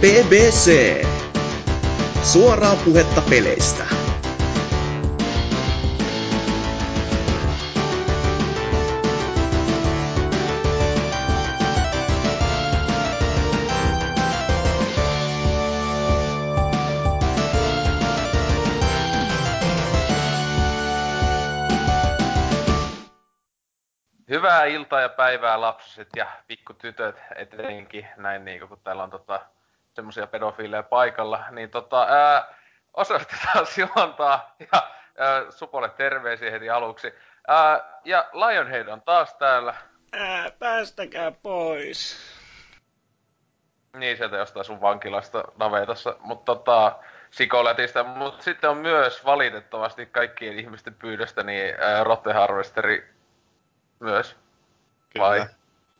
BBC. Suoraa puhetta peleistä. Hyvää iltaa ja päivää lapsiset ja pikkutytöt etenkin, näin niin kun täällä on tota, semmosia pedofiileja paikalla, niin tota, ää, osoitetaan Silontaa ja ää, Supolle terveisiä heti aluksi. Ää, ja Lionhead on taas täällä. Ää, päästäkää pois. Niin, sieltä jostain sun vankilasta navetassa, mutta tota, Sikolätistä, mutta sitten on myös valitettavasti kaikkien ihmisten pyydöstä niin ää, Rotte Harvesteri myös. Kyllä. Vai?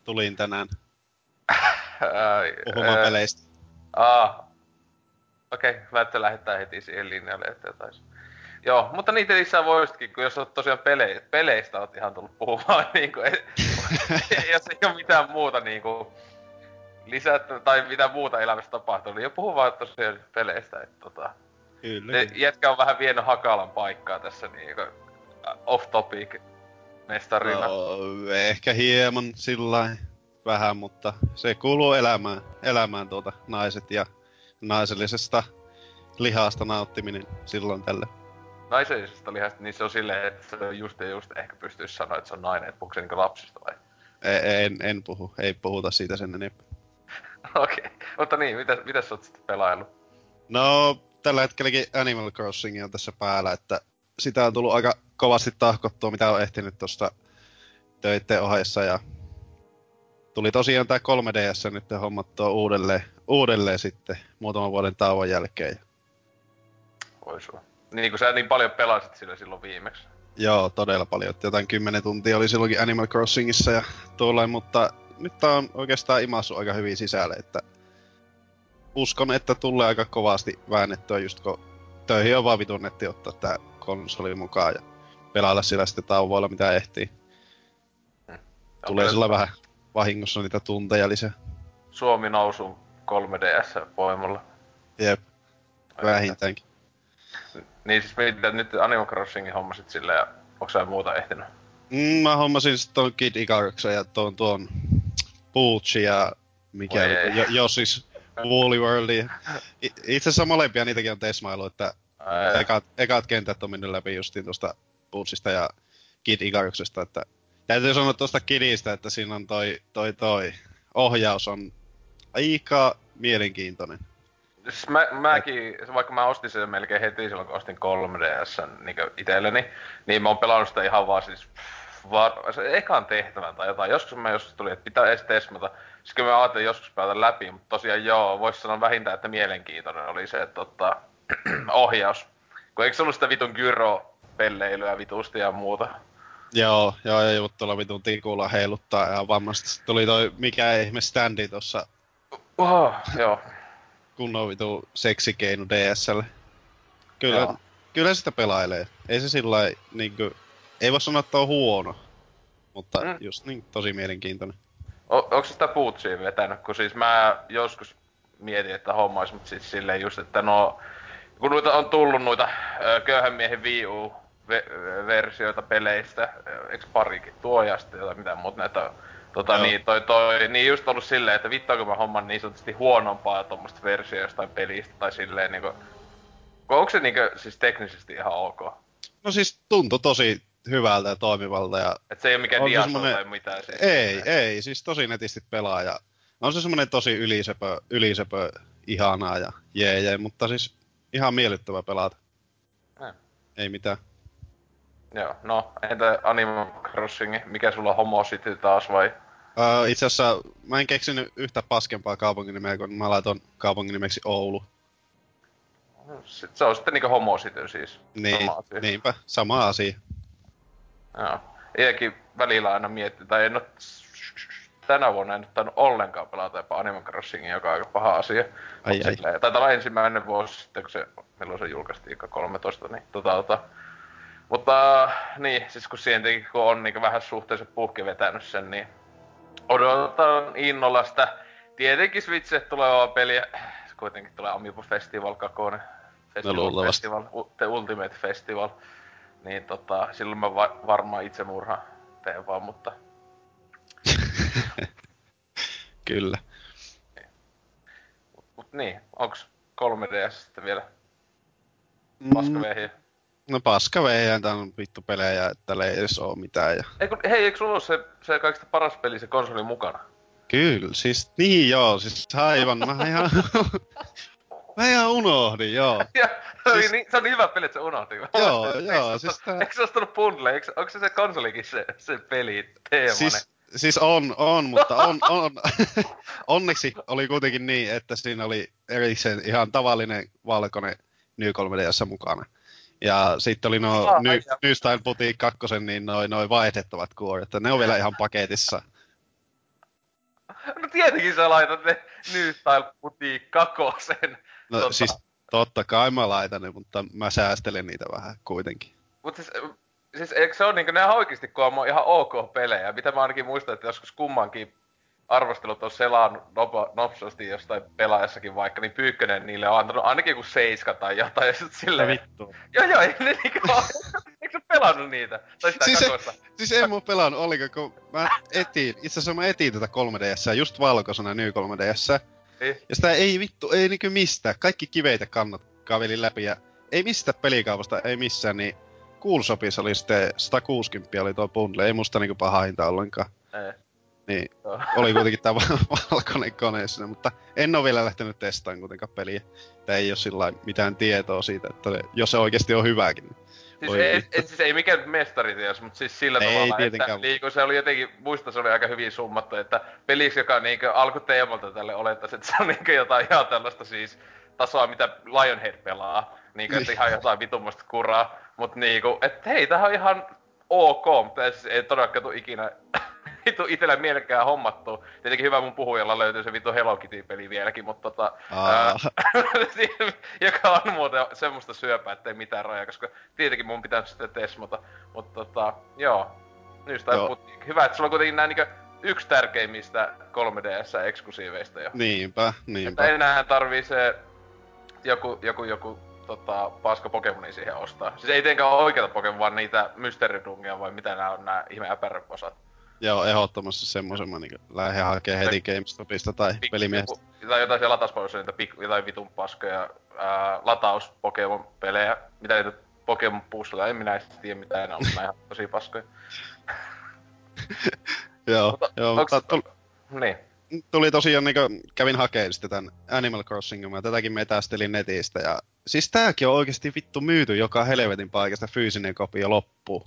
Tulin tänään Ää, puhumaan peleistä. Aa. Okei, okay, mä että lähettää heti siihen linjalle, että jotain. Joo, mutta niitä lisää voisitkin, kun jos oot tosiaan pele- peleistä oot ihan tullut puhumaan, niin kuin, et, jos ei ole mitään muuta niin kuin, lisättä, tai mitään muuta elämässä tapahtunut, niin jo puhu vaan tosiaan peleistä, että tota, Kyllä. se jätkä on vähän vienyt Hakalan paikkaa tässä niin kuin, off topic mestarina. No, ehkä hieman sillä vähän, mutta se kuuluu elämään, elämään tuota naiset ja naisellisesta lihasta nauttiminen silloin tälle. Naisellisesta lihasta, niin se on silleen, että se on just ja just ehkä pystyisi sanoa, että se on nainen, että puhuuko se niinku lapsista vai? E- En, en puhu, ei puhuta siitä sen enempää. Okei, okay. mutta niin, mitä, mitä sä oot sitten pelaillut? No, tällä hetkelläkin Animal Crossing on tässä päällä, että sitä on tullut aika kovasti tahkottua, mitä on ehtinyt tuosta töitten ohessa ja tuli tosiaan tää 3DS nyt hommattua uudelleen, uudelleen sitten muutaman vuoden tauon jälkeen. Voi sua. Niin kun sä niin paljon pelasit sillä silloin viimeksi. Joo, todella paljon. Jotain 10 tuntia oli silloinkin Animal Crossingissa ja tuollain, mutta nyt tää on oikeastaan imassu aika hyvin sisälle, että uskon, että tulee aika kovasti väännettyä just kun töihin on vaan vitun netti ottaa tää konsoli mukaan ja pelailla sillä sitten tauvoilla mitä ehtii. Tulee Onko sillä vähän vahingossa niitä tunteja lisää. Suomi nousu 3DS voimalla. Jep, vähintäänkin. Niin siis mitä nyt Animal Crossingin hommasit sillä ja onko sä muuta ehtinyt? Mm, mä hommasin sit ton Kid Icaruksen ja tuon tuon Pooch ja mikä jo, jo siis Woolly Worldi. Itse asiassa molempia niitäkin on tesmailu, että Ää, ekat, ekat kentät on mennyt läpi justiin tuosta Poochista ja Kid Icaruksesta, että täytyy sanoa tuosta Kidistä, että siinä on toi, toi, toi ohjaus on aika mielenkiintoinen. Siis mä, mäkin, vaikka mä ostin sen melkein heti silloin, kun ostin 3DS niin itselleni, niin mä oon pelannut sitä ihan vaan siis var, ekan tehtävän tai jotain. Joskus mä joskus tuli, että pitää edes testata. Sitten mä ajattelin joskus pelata läpi, mutta tosiaan joo, voisi sanoa vähintään, että mielenkiintoinen oli se että, tota, ohjaus. Kun eikö se ollut sitä vitun gyro-pelleilyä vitusti ja muuta? Joo, joo, ja just tuolla vitun tikulla heiluttaa ja vammasti. Sitten tuli toi mikä ihme standi tossa Oho, joo. kunnon vitu seksikeinu DSL. Kyllä, Joo. kyllä sitä pelailee. Ei se sillä niinkö, ei voi sanoa, että on huono. Mutta Mm. just niin, tosi mielenkiintoinen. O, onko sitä Bootsia vetänyt? Kun siis mä joskus mietin, että hommais, mutta siis silleen just, että no... Kun noita on tullut noita köyhän miehen Wii U ve- versioita peleistä, ö, eiks parikin tuo ja sitten jotain mitä muuta näitä Tota, Joo. niin, toi, toi, niin just ollut silleen, että vittu kun mä homman niin sanotusti huonompaa tuommoista versiota jostain pelistä tai silleen niinku... Onko se niinku siis teknisesti ihan ok? No siis tuntui tosi hyvältä ja toimivalta ja Et se ei ole mikään diaso semmonen- tai mitään siis. ei, ei, siis tosi netisti pelaa ja on se semmonen tosi ylisepö, ylisepö ihanaa ja jee, jee mutta siis ihan miellyttävä pelata. Eh. Ei mitään. Joo, no entä Animal Crossing, mikä sulla on homo sitten taas vai? Uh, itse asiassa mä en keksinyt yhtä paskempaa kaupunginimeä, kun mä laiton kaupunginimeksi Oulu. Sit se on sitten niinku homo sitten siis. Niin, Sama asia. niinpä, sama asia. Joo. Iäkin välillä aina miettii, tai en oo tänä vuonna en nyt tainnut ollenkaan pelata jopa Animal Crossingia, joka on aika paha asia. Ai, Mut ai. silleen- Taitaa olla ensimmäinen vuosi sitten, kun se, milloin se julkaistiin, 13, niin tota, tota. Mutta niin, siis kun siihen tietenkin, kun on niin vähän suhteellisen puhki vetänyt sen, niin odotan innolla sitä tietenkin Switchille tulevaa peliä, kuitenkin tulee Amiibo Festival 2. No luultavasti. Festival, u- The Ultimate Festival. Niin tota, silloin mä va- varmaan itsemurha teen vaan, mutta Kyllä. Mut niin, onks 3DS sitten vielä Mm, paskavehiä? No paska veihän, tää on vittu pelejä, että ei edes oo mitään. Ja... Ei kun, hei, eikö sulla se, se kaikista paras peli, se konsoli mukana? Kyllä, siis niin joo, siis aivan, mä ihan... mä ihan unohdin, joo. Ja, se, Siis- niin, se on niin hyvä peli, että se unohti. Mä Joo, joo, siis tää- Eikö se ostanut bundle? Eikö, onko se se konsolikin se, se peli teemainen? Siis, siis on, on, mutta on, on. onneksi oli kuitenkin niin, että siinä oli erikseen ihan tavallinen valkoinen New 3DS mukana. Ja sitten oli nuo Ah, New, New Style Boutique 2, niin noin noi vaihdettavat kuoret. Ne on vielä ihan paketissa. No tietenkin sä laitat ne New Style Boutique kakosen. No Totta. siis totta kai mä laitan ne, mutta mä säästelen niitä vähän kuitenkin. Mut siis, siis eikö se ole niinku, ne oikeesti kun on ihan ok pelejä, mitä mä ainakin muistan, että joskus kummankin arvostelut on selannut nopsasti jostain pelaajassakin vaikka, niin Pyykkönen niille on antanut ainakin joku seiska tai jotain, ja sit silleen... vittu. Joo joo, ei ne niinku oo- Eikö sä pelannut niitä? Tai sitä Siis siis se- kakosta? Siis en mä oo pelannut ollenkaan, kun mä etin, itse asiassa mä etin tätä 3DS, just valkoisena New 3DS. Niin. Ja sitä ei vittu, ei niinku mistään. Kaikki kiveitä kannat kavelin läpi ja ei mistä pelikaupasta, ei missään, niin Coolshopissa oli sitten 160 oli tuo bundle, ei musta niinku paha hinta ollenkaan. Ei. Niin, oli kuitenkin val- valkoinen kone siinä, mutta en oo vielä lähtenyt testaamaan kuitenkaan peliä. Tää ei oo sillä mitään tietoa siitä, että jos se oikeesti on hyväkin. niin Siis Voi ei, ei, siis ei mikään mestariteos, mutta siis sillä Ei tavalla, että mutta- liiku, se oli jotenkin, muista se oli aika hyvin summattu, että peliksi, joka niinkö alkuteemalta tälle olettaisi, että se on niinkö jotain ihan tällaista siis tasoa, mitä Lionhead pelaa. Niinkö, että Niin. ihan jotain vitumasta kuraa. Mut niinku, että hei, tämähän on ihan ok, mutta siis ei todellakaan tuu ikinä vitu itellä mielekään hommattua. Tietenkin hyvä mun puhujalla löytyy se vitu Hello Kitty-peli vieläkin, mutta tota... Ää, joka on muuten semmoista syöpää, ettei mitään rajaa, koska tietenkin mun pitää sitten tesmata. Mutta tota, joo. Nyt Joo. hyvä, että sulla on kuitenkin nää niinkö yksi tärkeimmistä 3DS-eksklusiiveista jo. Niinpä, Että niinpä. enää tarvii se joku, joku, joku tota, paska Pokemoni siihen ostaa. Siis ei tietenkään ole oikeita Pokemon, vaan niitä mysteeridungia vai mitä nää on nää ihme äpäröposat. Joo, ehdottomasti semmoisen mä niinku lähden hakemaan heti GameStopista tai Pik- pelimiestä. joku- Tai jotain siellä latauspalveluissa niitä pik, jotain vitun paskoja ää, lataus Pokemon pelejä. Mitä niitä Pokemon puzzleja, en minä edes tiedä mitä ne on, ihan tosi paskoja. Joo, Mutta joo, mutta tuli, Niin. tuli tosiaan niinku, kävin hakemaan sitten tän Animal Crossingin, mä tätäkin metästelin netistä ja siis tääkin on oikeesti vittu myyty joka helvetin paikasta fyysinen kopio loppuu.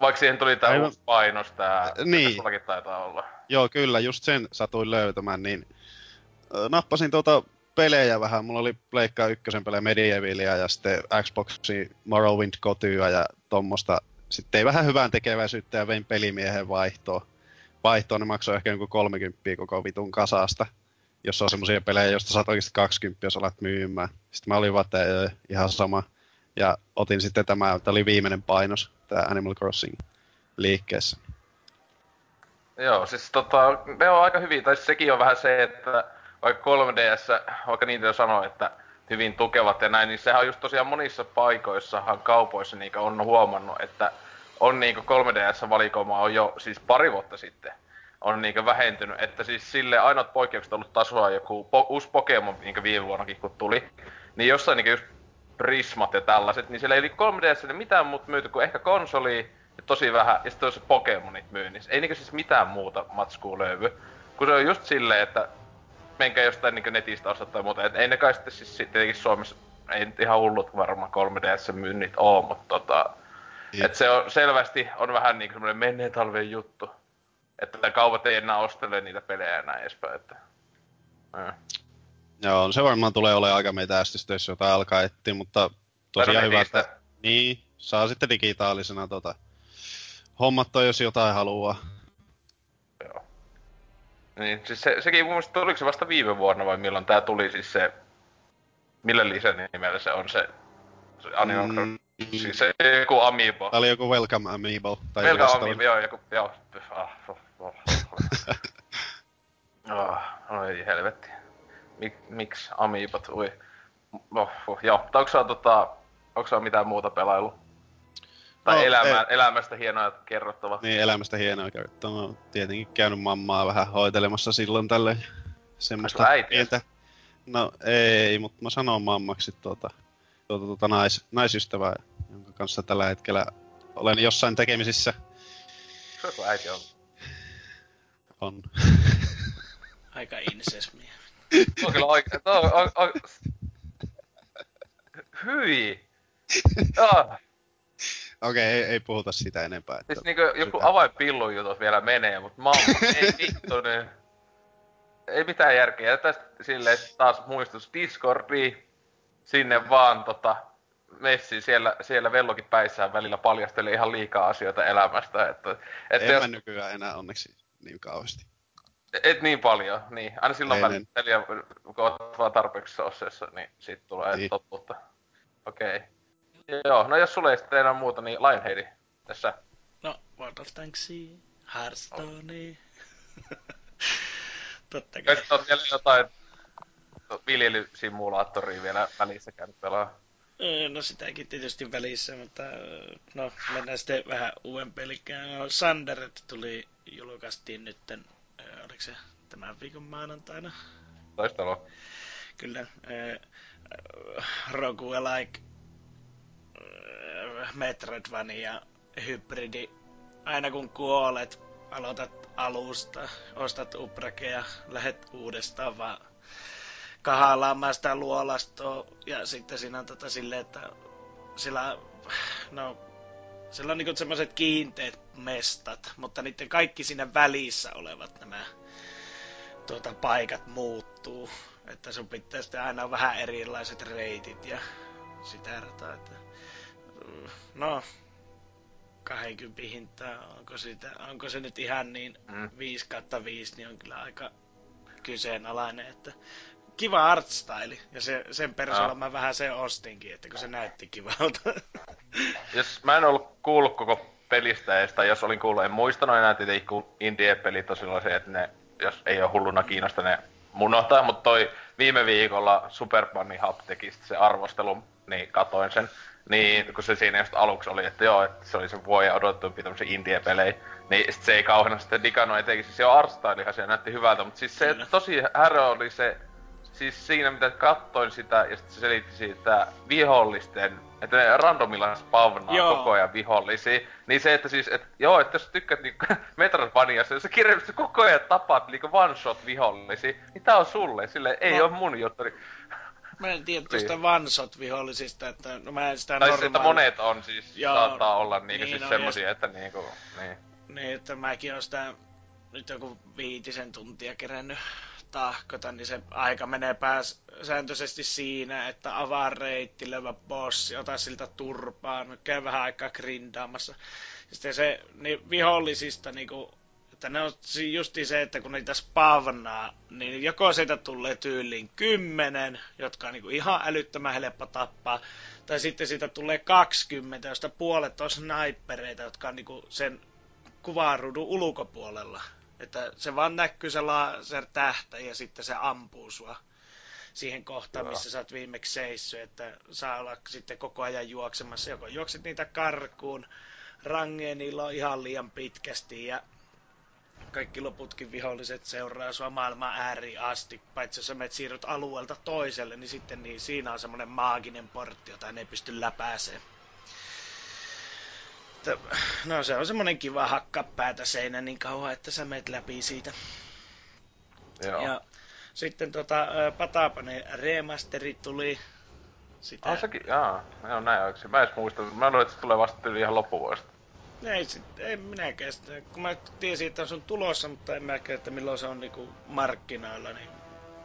Vaikka siihen tuli tää Aivan. uusi painos, tää, Niin. mikä sullakin taitaa olla. Joo, kyllä, just sen satuin löytämään, niin ö, nappasin tuota pelejä vähän. Mulla oli Pleikka ykkösen pelejä Medievalia ja sitten Xboxin Morrowind kotyä ja tommosta. Sitten ei vähän hyvään tekeväisyyttä ja vein pelimiehen vaihtoon. Vaihtoon ne maksoi ehkä joku 30 koko vitun kasasta. Jos on semmosia pelejä, joista saat oikeasti 20, jos alat myymään. Sitten mä olin vaan, että ihan sama. Ja otin sitten tämä, tämä oli viimeinen painos, tämä Animal Crossing liikkeessä. Joo, siis tota, ne on aika hyvin, tai siis sekin on vähän se, että vaikka 3DS, vaikka niitä jo sanoo, että hyvin tukevat ja näin, niin sehän on just tosiaan monissa paikoissahan kaupoissa niin on huomannut, että on niinku 3DS-valikoima on jo siis pari vuotta sitten on niinku vähentynyt, että siis sille ainoat poikkeukset on ollut tasoa joku po- uusi Pokemon, niinku viime vuonnakin kun tuli, niin jossain niinku just Prismat ja tällaiset, niin siellä ei oli 3DS mitään muuta myyty kuin ehkä konsoli ja tosi vähän, ja sitten se Pokemonit myynnissä. Ei niinku siis mitään muuta matskua löydy. Kun se on just silleen, että menkää jostain niinku netistä ostaa tai muuta. Et ei ne kai sitten siis tietenkin Suomessa, ei nyt ihan hullut varmaan 3DS myynnit oo, mutta tota, Niin. et se on selvästi on vähän niinku semmoinen menneen talven juttu. Että kaupat ei enää ostele niitä pelejä näin edespäin. Että. Mm. Joo, se varmaan tulee olemaan aika metästystä, jos jotain alkaa etsiä, mutta tosiaan hyvä, että niin, saa sitten digitaalisena tota, hommattua, jos jotain haluaa. Joo. Niin, siis se, sekin mun mielestä, oliko se vasta viime vuonna vai milloin tää tuli siis se, millä lisän nimellä se on se, se Animal Mm, siis se joku Amiibo. Tää oli joku Welcome Amiibo. Tai vastaava. Amiibo, joo, joku, joo, ah, oh, oh, oh. Ah, oi helvetti. Mik, miksi Amiibat, ui. Oh, oh, joo, mutta onko sä, tota, onko sä mitään muuta pelailu? Tai No, elämä, ei. elämästä hienoa kerrottava. Niin, elämästä hienoa kertoa. Mä tietenkin käynyt mammaa vähän hoitelemassa silloin tälle semmoista pientä... No ei, mutta mä sanon mammaksi tuota, tuota, tuota nais, naisystävää, jonka kanssa tällä hetkellä olen jossain tekemisissä. Se on kun äiti on. On. Aika insesmiä. On kyllä oikein. Tuo on, on, on... Hyi! Ah, Okei, ei, ei, puhuta sitä enempää. Että siis niinku joku avainpillun jutut vielä menee, mutta mamma, ei vittu niin. Ei mitään järkeä. Tästä silleen taas muistus Discordiin. Sinne vaan tota, messi siellä, siellä vellokit päissään välillä paljasteli ihan liikaa asioita elämästä. Että, että En jos, mä nykyään enää onneksi niin kauheasti. Et niin paljon, niin. Aina silloin välillä, kun oot vaan tarpeeksi sosseessa, niin siitä tulee Niin. niin. totuutta. Okei. Okay. Joo, no jos sulle ei sitten enää muuta, niin Lionheadi tässä. No, World of Tanksia, Hearthstonea. Totta kai. Sitten oot vielä jotain viljelysimulaattoria vielä välissä käynyt pelaa. Öö, No sitäkin tietysti välissä, mutta öö, no mennään sitten vähän uuden pelikään. No, Sanderet tuli, julkaistiin nytten, oliko se tämän viikon maanantaina? Taistelua. Kyllä. öö, Roguelike, öö, Metroidvania, hybridi. Aina kun kuolet, aloitat alusta, ostat uprakeja, lähet uudestaan vaan kahaalaamaan sitä luolastoa ja sitten siinä on tota silleen, että sillä, no, sillä on niinku semmoiset kiinteät mestat, mutta niiden kaikki siinä välissä olevat nämä tuota, paikat muuttuu. Että sun pitää sitten aina vähän erilaiset reitit ja sitä rataa, että no, 20 hintaa, onko, sitä, onko se nyt ihan niin Mm. 5 kautta 5, niin on kyllä aika kyseenalainen, että kiva artstyle, ja se, sen perusteella Joo. mä vähän sen ostinkin, että kun se näytti kivalta. Jos mä en ollut kuullut koko pelistä edes, tai jos olin kuullut, en muistanut enää tietenkin, kun indie-pelit on silloin se, että ne, jos ei ole hulluna kiinnosta, ne munohtaa, mutta toi viime viikolla Super Bunny Hub teki se arvostelu, niin katoin sen. Niin, kun se siinä just aluksi oli, että joo, että se oli se vuoden odotettumpi tämmösen indie-pelejä, niin sit se ei kauheena sitten digannut etenkin, siis se on artstylihan se näytti hyvältä, mutta siis se Kyllä. tosi härö oli se, siis siinä mitä kattoin sitä ja sitten se selitti siitä vihollisten, että ne randomilla spavnaa Joo. koko ajan vihollisia. Niin se, että siis, että joo, että jos tykkäät niinku Metroidvaniasta, jos sä kirjallisesti koko ajan tapaat niinku one shot vihollisia, niin tää on sulle, sille ei No. oo mun juttu. Niin- Mä en tiedä tuosta vansot vihollisista, että no mä en sitä Tai siis, että normaali- monet on siis, Joo. saattaa olla niinku Niin, siis no, semmosia, että niinku, niin. Niin, että mäkin oon sitä nyt joku viitisen tuntia kerännyt tahkota, niin se aika menee pääs sääntöisesti siinä, että avaa reitti, löyvä bossi, ota siltä turpaan, käy vähän aikaa grindaamassa. Sitten se niin vihollisista niinku, että ne on justi se, että kun niitä spavnaa, niin joko siitä tulee tyyliin kymmenen, jotka on niinku ihan älyttömän helppo tappaa, tai sitten siitä tulee 20, josta puolet on snipereita, jotka on niinku sen kuvaruudun ulkopuolella. Että se vaan näkyy se laser tähtä ja sitten se ampuu sua siihen kohtaan, missä sä oot viimeksi seissyt, että saa olla sitten koko ajan juoksemassa. Joko juokset niitä karkuun, rangeen niillä on ihan liian pitkästi ja kaikki loputkin viholliset seuraa sua maailman ääriin asti, paitsi jos sä menet siirryt alueelta toiselle, niin sitten niin siinä on semmoinen maaginen portti, jota ne ei pysty läpääseen. Että, No se on semmonen kiva hakkaa päätä seinä niin kauan, että sä meet läpi siitä. Joo. Ja sitten tota, ö, Patapane remasteri tuli. Sitä, Ah, sekin, jaa, joo näin oikeesti. Mä en edes muista, mä luulen, että se tulee vasta yli ihan loppuvuodesta. ei, sit, ei minäkään sitä, kun mä tiesin, että se on tulossa, mutta en mäkään, että milloin se on niinku markkinoilla, niin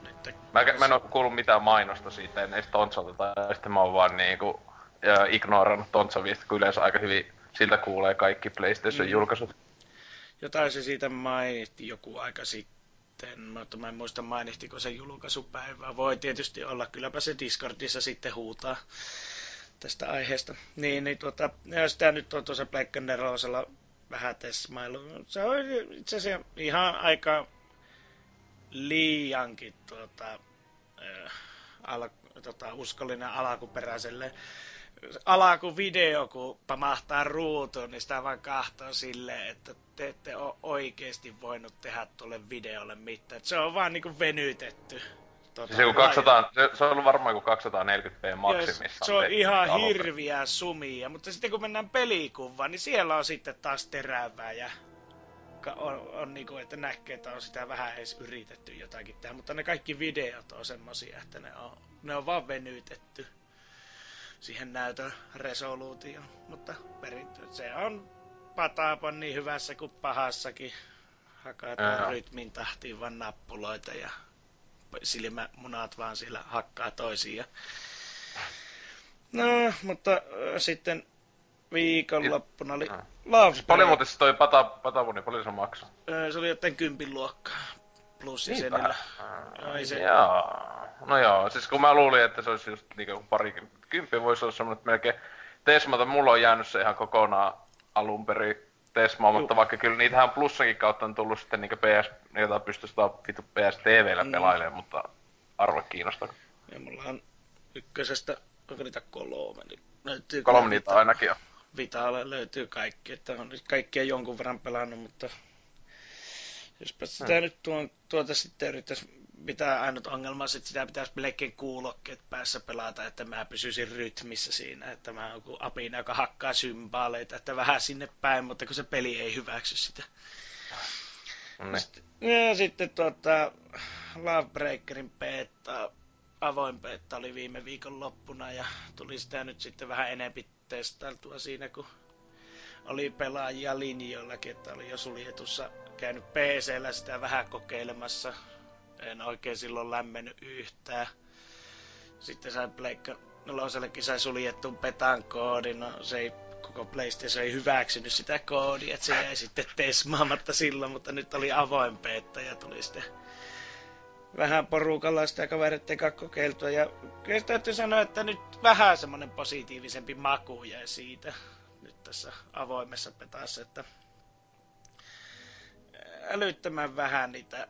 nyt Mä, mä en oo kuullut mitään mainosta siitä ennen Tontsolta, tai sitten mä oon vaan niinku ja ignorannut Tontsovista, kun yleensä aika hyvin siltä kuulee kaikki PlayStation-julkaisut. Jotain se siitä mainitti joku aika sitten, mutta mä en muista mainittiko se julkaisupäivää. Voi tietysti olla, kylläpä se Discordissa sitten huutaa tästä aiheesta. Niin, niin tuota, sitä nyt on tuossa Pleikka Nerosella vähän tesmailu. Se on itse asiassa ihan aika liiankin tuota, äh, al, tota, uskollinen alkuperäiselle alakuvideo, kun pamahtaa ruutuun, niin sitä vaan kahtoo silleen, että te ette ole oikeasti voinut tehdä tuolle videolle mitään. Se on vaan niinku venytetty. Tota, siis 200, se, se on ollut varmaan kuin 240p maksimissa. Se on ihan hirviä sumia, mutta sitten kun mennään pelikuvaan, niin siellä on sitten taas terävää ja on, on niinku, että näkee, että on sitä vähän edes yritetty jotakin tehdä, mutta ne kaikki videot on semmosia, että ne on, ne on vaan venytetty siihen näytön resoluutioon. Mutta perintö, se on pataapan niin hyvässä kuin pahassakin. Hakataan Ää. rytmin tahtiin vaan nappuloita ja silmämunat vaan siellä hakkaa toisiin. No, mutta äh, sitten viikonloppuna oli Love siis Paljon muuten toi pata, patavuni, paljon se maksaa? Se oli jotain kympin luokkaa. Plus jäsenillä. Ai se... Joo. No joo, siis kun mä luulin, että se olisi just niinku pari kymppi voisi olla semmoinen, että melkein Tesmata, mulla on jäänyt se ihan kokonaan alun perin Tesmaa, mutta vaikka kyllä niitähän plussakin kautta on tullut sitten niinku PS, jota pystyisi vitu PS TVllä mm. pelailemaan, mutta arvo kiinnostaa. Ja mulla on ykkösestä, onko niitä kolme, niin löytyy kolme niitä ainakin on. Vitaalle löytyy kaikki, että on kaikkia jonkun verran pelannut, mutta Jospa sitä hmm. nyt tuon, tuota sitten yrittäisi pitää ainut ongelma, että sitä pitäisi melkein kuulokkeet päässä pelata, että mä pysyisin rytmissä siinä, että mä oon apina, joka hakkaa symbaaleita, että vähän sinne päin, mutta kun se peli ei hyväksy sitä. No sitten, ja sitten tuota, Lovebreakerin beta, avoin beta oli viime viikon loppuna ja tuli sitä nyt sitten vähän enempi testailtua siinä, kun oli pelaajia linjoillakin, että oli jo suljetussa käynyt PCllä sitä vähän kokeilemassa. En oikein silloin lämmennyt yhtään. Sitten sai Pleikka nelosellekin sai suljettuun petan koodin. No se ei, koko PlayStation ei hyväksynyt sitä koodia, että se jäi sitten tesmaamatta silloin, mutta nyt oli avoin beta ja tuli sitten vähän porukalla sitä kavereiden kanssa kokeiltua. Ja kyllä täytyy sanoa, että nyt vähän semmoinen positiivisempi maku jäi siitä nyt tässä avoimessa petassa, että älyttömän vähän niitä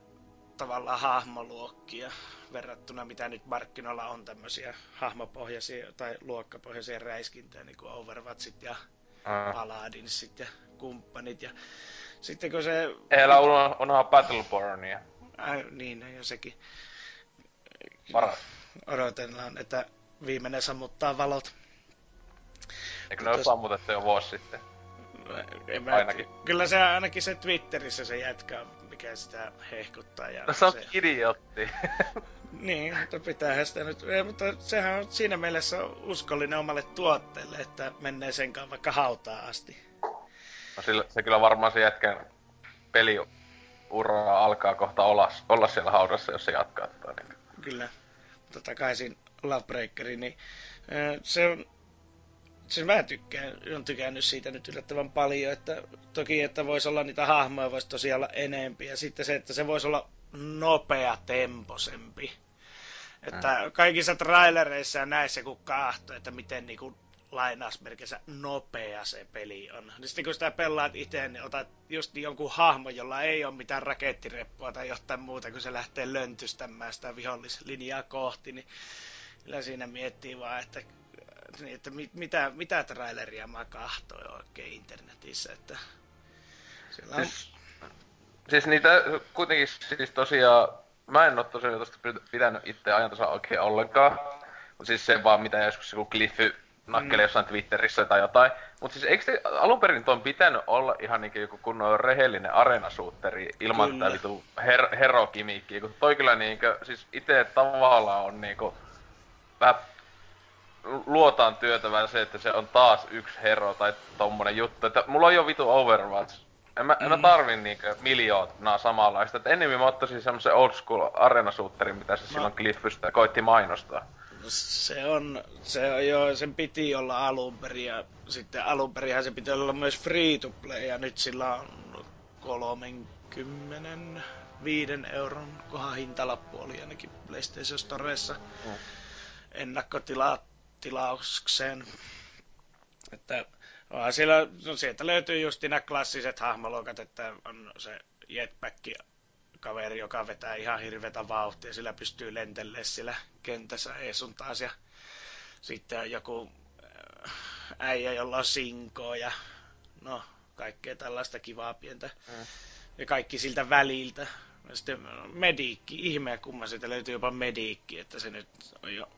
tavallaan hahmoluokkia verrattuna mitä nyt markkinoilla on tämmöisiä hahmopohjaisia tai luokkapohjaisia räiskintöjä niin kuin Overwatchit ja mm. Paladinsit ja kumppanit ja sitten kun se... Heillä on, onhan Battlebornia. Äh, niin, ja sekin. Paras. Odotellaan, että viimeinen sammuttaa valot. Eikö ne ole sammutettu jo vuosi sitten? En mä ainakin. Kyllä se ainakin se Twitterissä se jätkä, mikä sitä hehkuttaa. Ja no sä oot se... idiotti. niin, mutta pitäähän sitä nyt... Ja, mutta sehän on siinä mielessä uskollinen omalle tuotteelle, että menee sen kanssa vaikka hautaa asti. No sillä, se kyllä varmaan se jätkän peliura alkaa kohta olla, olla siellä haudassa, jos se jatkaa tätä. Niin. Kyllä. Mutta takaisin Lovebreakeriin, niin se on siis mä tykkään, on tykännyt siitä nyt yllättävän paljon, että toki, että voisi olla niitä hahmoja, voisi tosiaan olla enempi, ja sitten se, että se voisi olla nopea temposempi. Että mm. kaikissa trailereissa ja näissä kun kahto, että miten niinku lainausmerkissä nopea se peli on. Niin sitten kun sitä pelaat itse, niin otat just jonkun hahmo, jolla ei ole mitään rakettireppua tai jotain muuta, kun se lähtee löntystämään sitä vihollislinjaa kohti, niin kyllä siinä miettii vaan, että että mit, mitä, mitä traileria mä kahtoin oikein internetissä, että siellä on... Siis, siis niitä kuitenkin siis tosiaan, mä en oo tosiaan tosta pitänyt itse ajantosa oikein ollenkaan, mutta siis se vaan mitä joskus joku Cliffy nakkeli mm. jossain Twitterissä tai jotain. Mutta siis eikö te alun perin tuon pitänyt olla ihan niin joku kunnon rehellinen areenasuutteri ilman tätä vitu her- herokimiikkiä, kun toi kyllä niinkö, siis itse tavallaan on niinku vähän luotaan työtävän se, että se on taas yksi hero tai tommonen juttu. Että mulla on jo vitu Overwatch. En mä, mm. en mä mm. tarvi niinkö miljoonaa samanlaista. Että enemmän mä ottaisin semmosen old school arenasuutterin, mitä se no. silloin Cliffystä koitti mainostaa. Se on, se on jo, sen piti olla alun perin ja sitten alun perinhän se piti olla myös free to play ja nyt sillä on 30 viiden euron kohan hintalappu oli ainakin PlayStation Storessa mm. ennakkotilat tilaukseen. Että onhan siellä, no sieltä löytyy just nämä klassiset hahmoluokat, että on se jetpack kaveri, joka vetää ihan hirvetä vauhtia, sillä pystyy lentelemään sillä kentässä sun taas. Ja sitten on joku äijä, jolla on sinkoa ja no, kaikkea tällaista kivaa pientä. Mm. Ja kaikki siltä väliltä. Ja sitten mediikki, ihmeä kumma siitä löytyy jopa mediikki, että se nyt on jo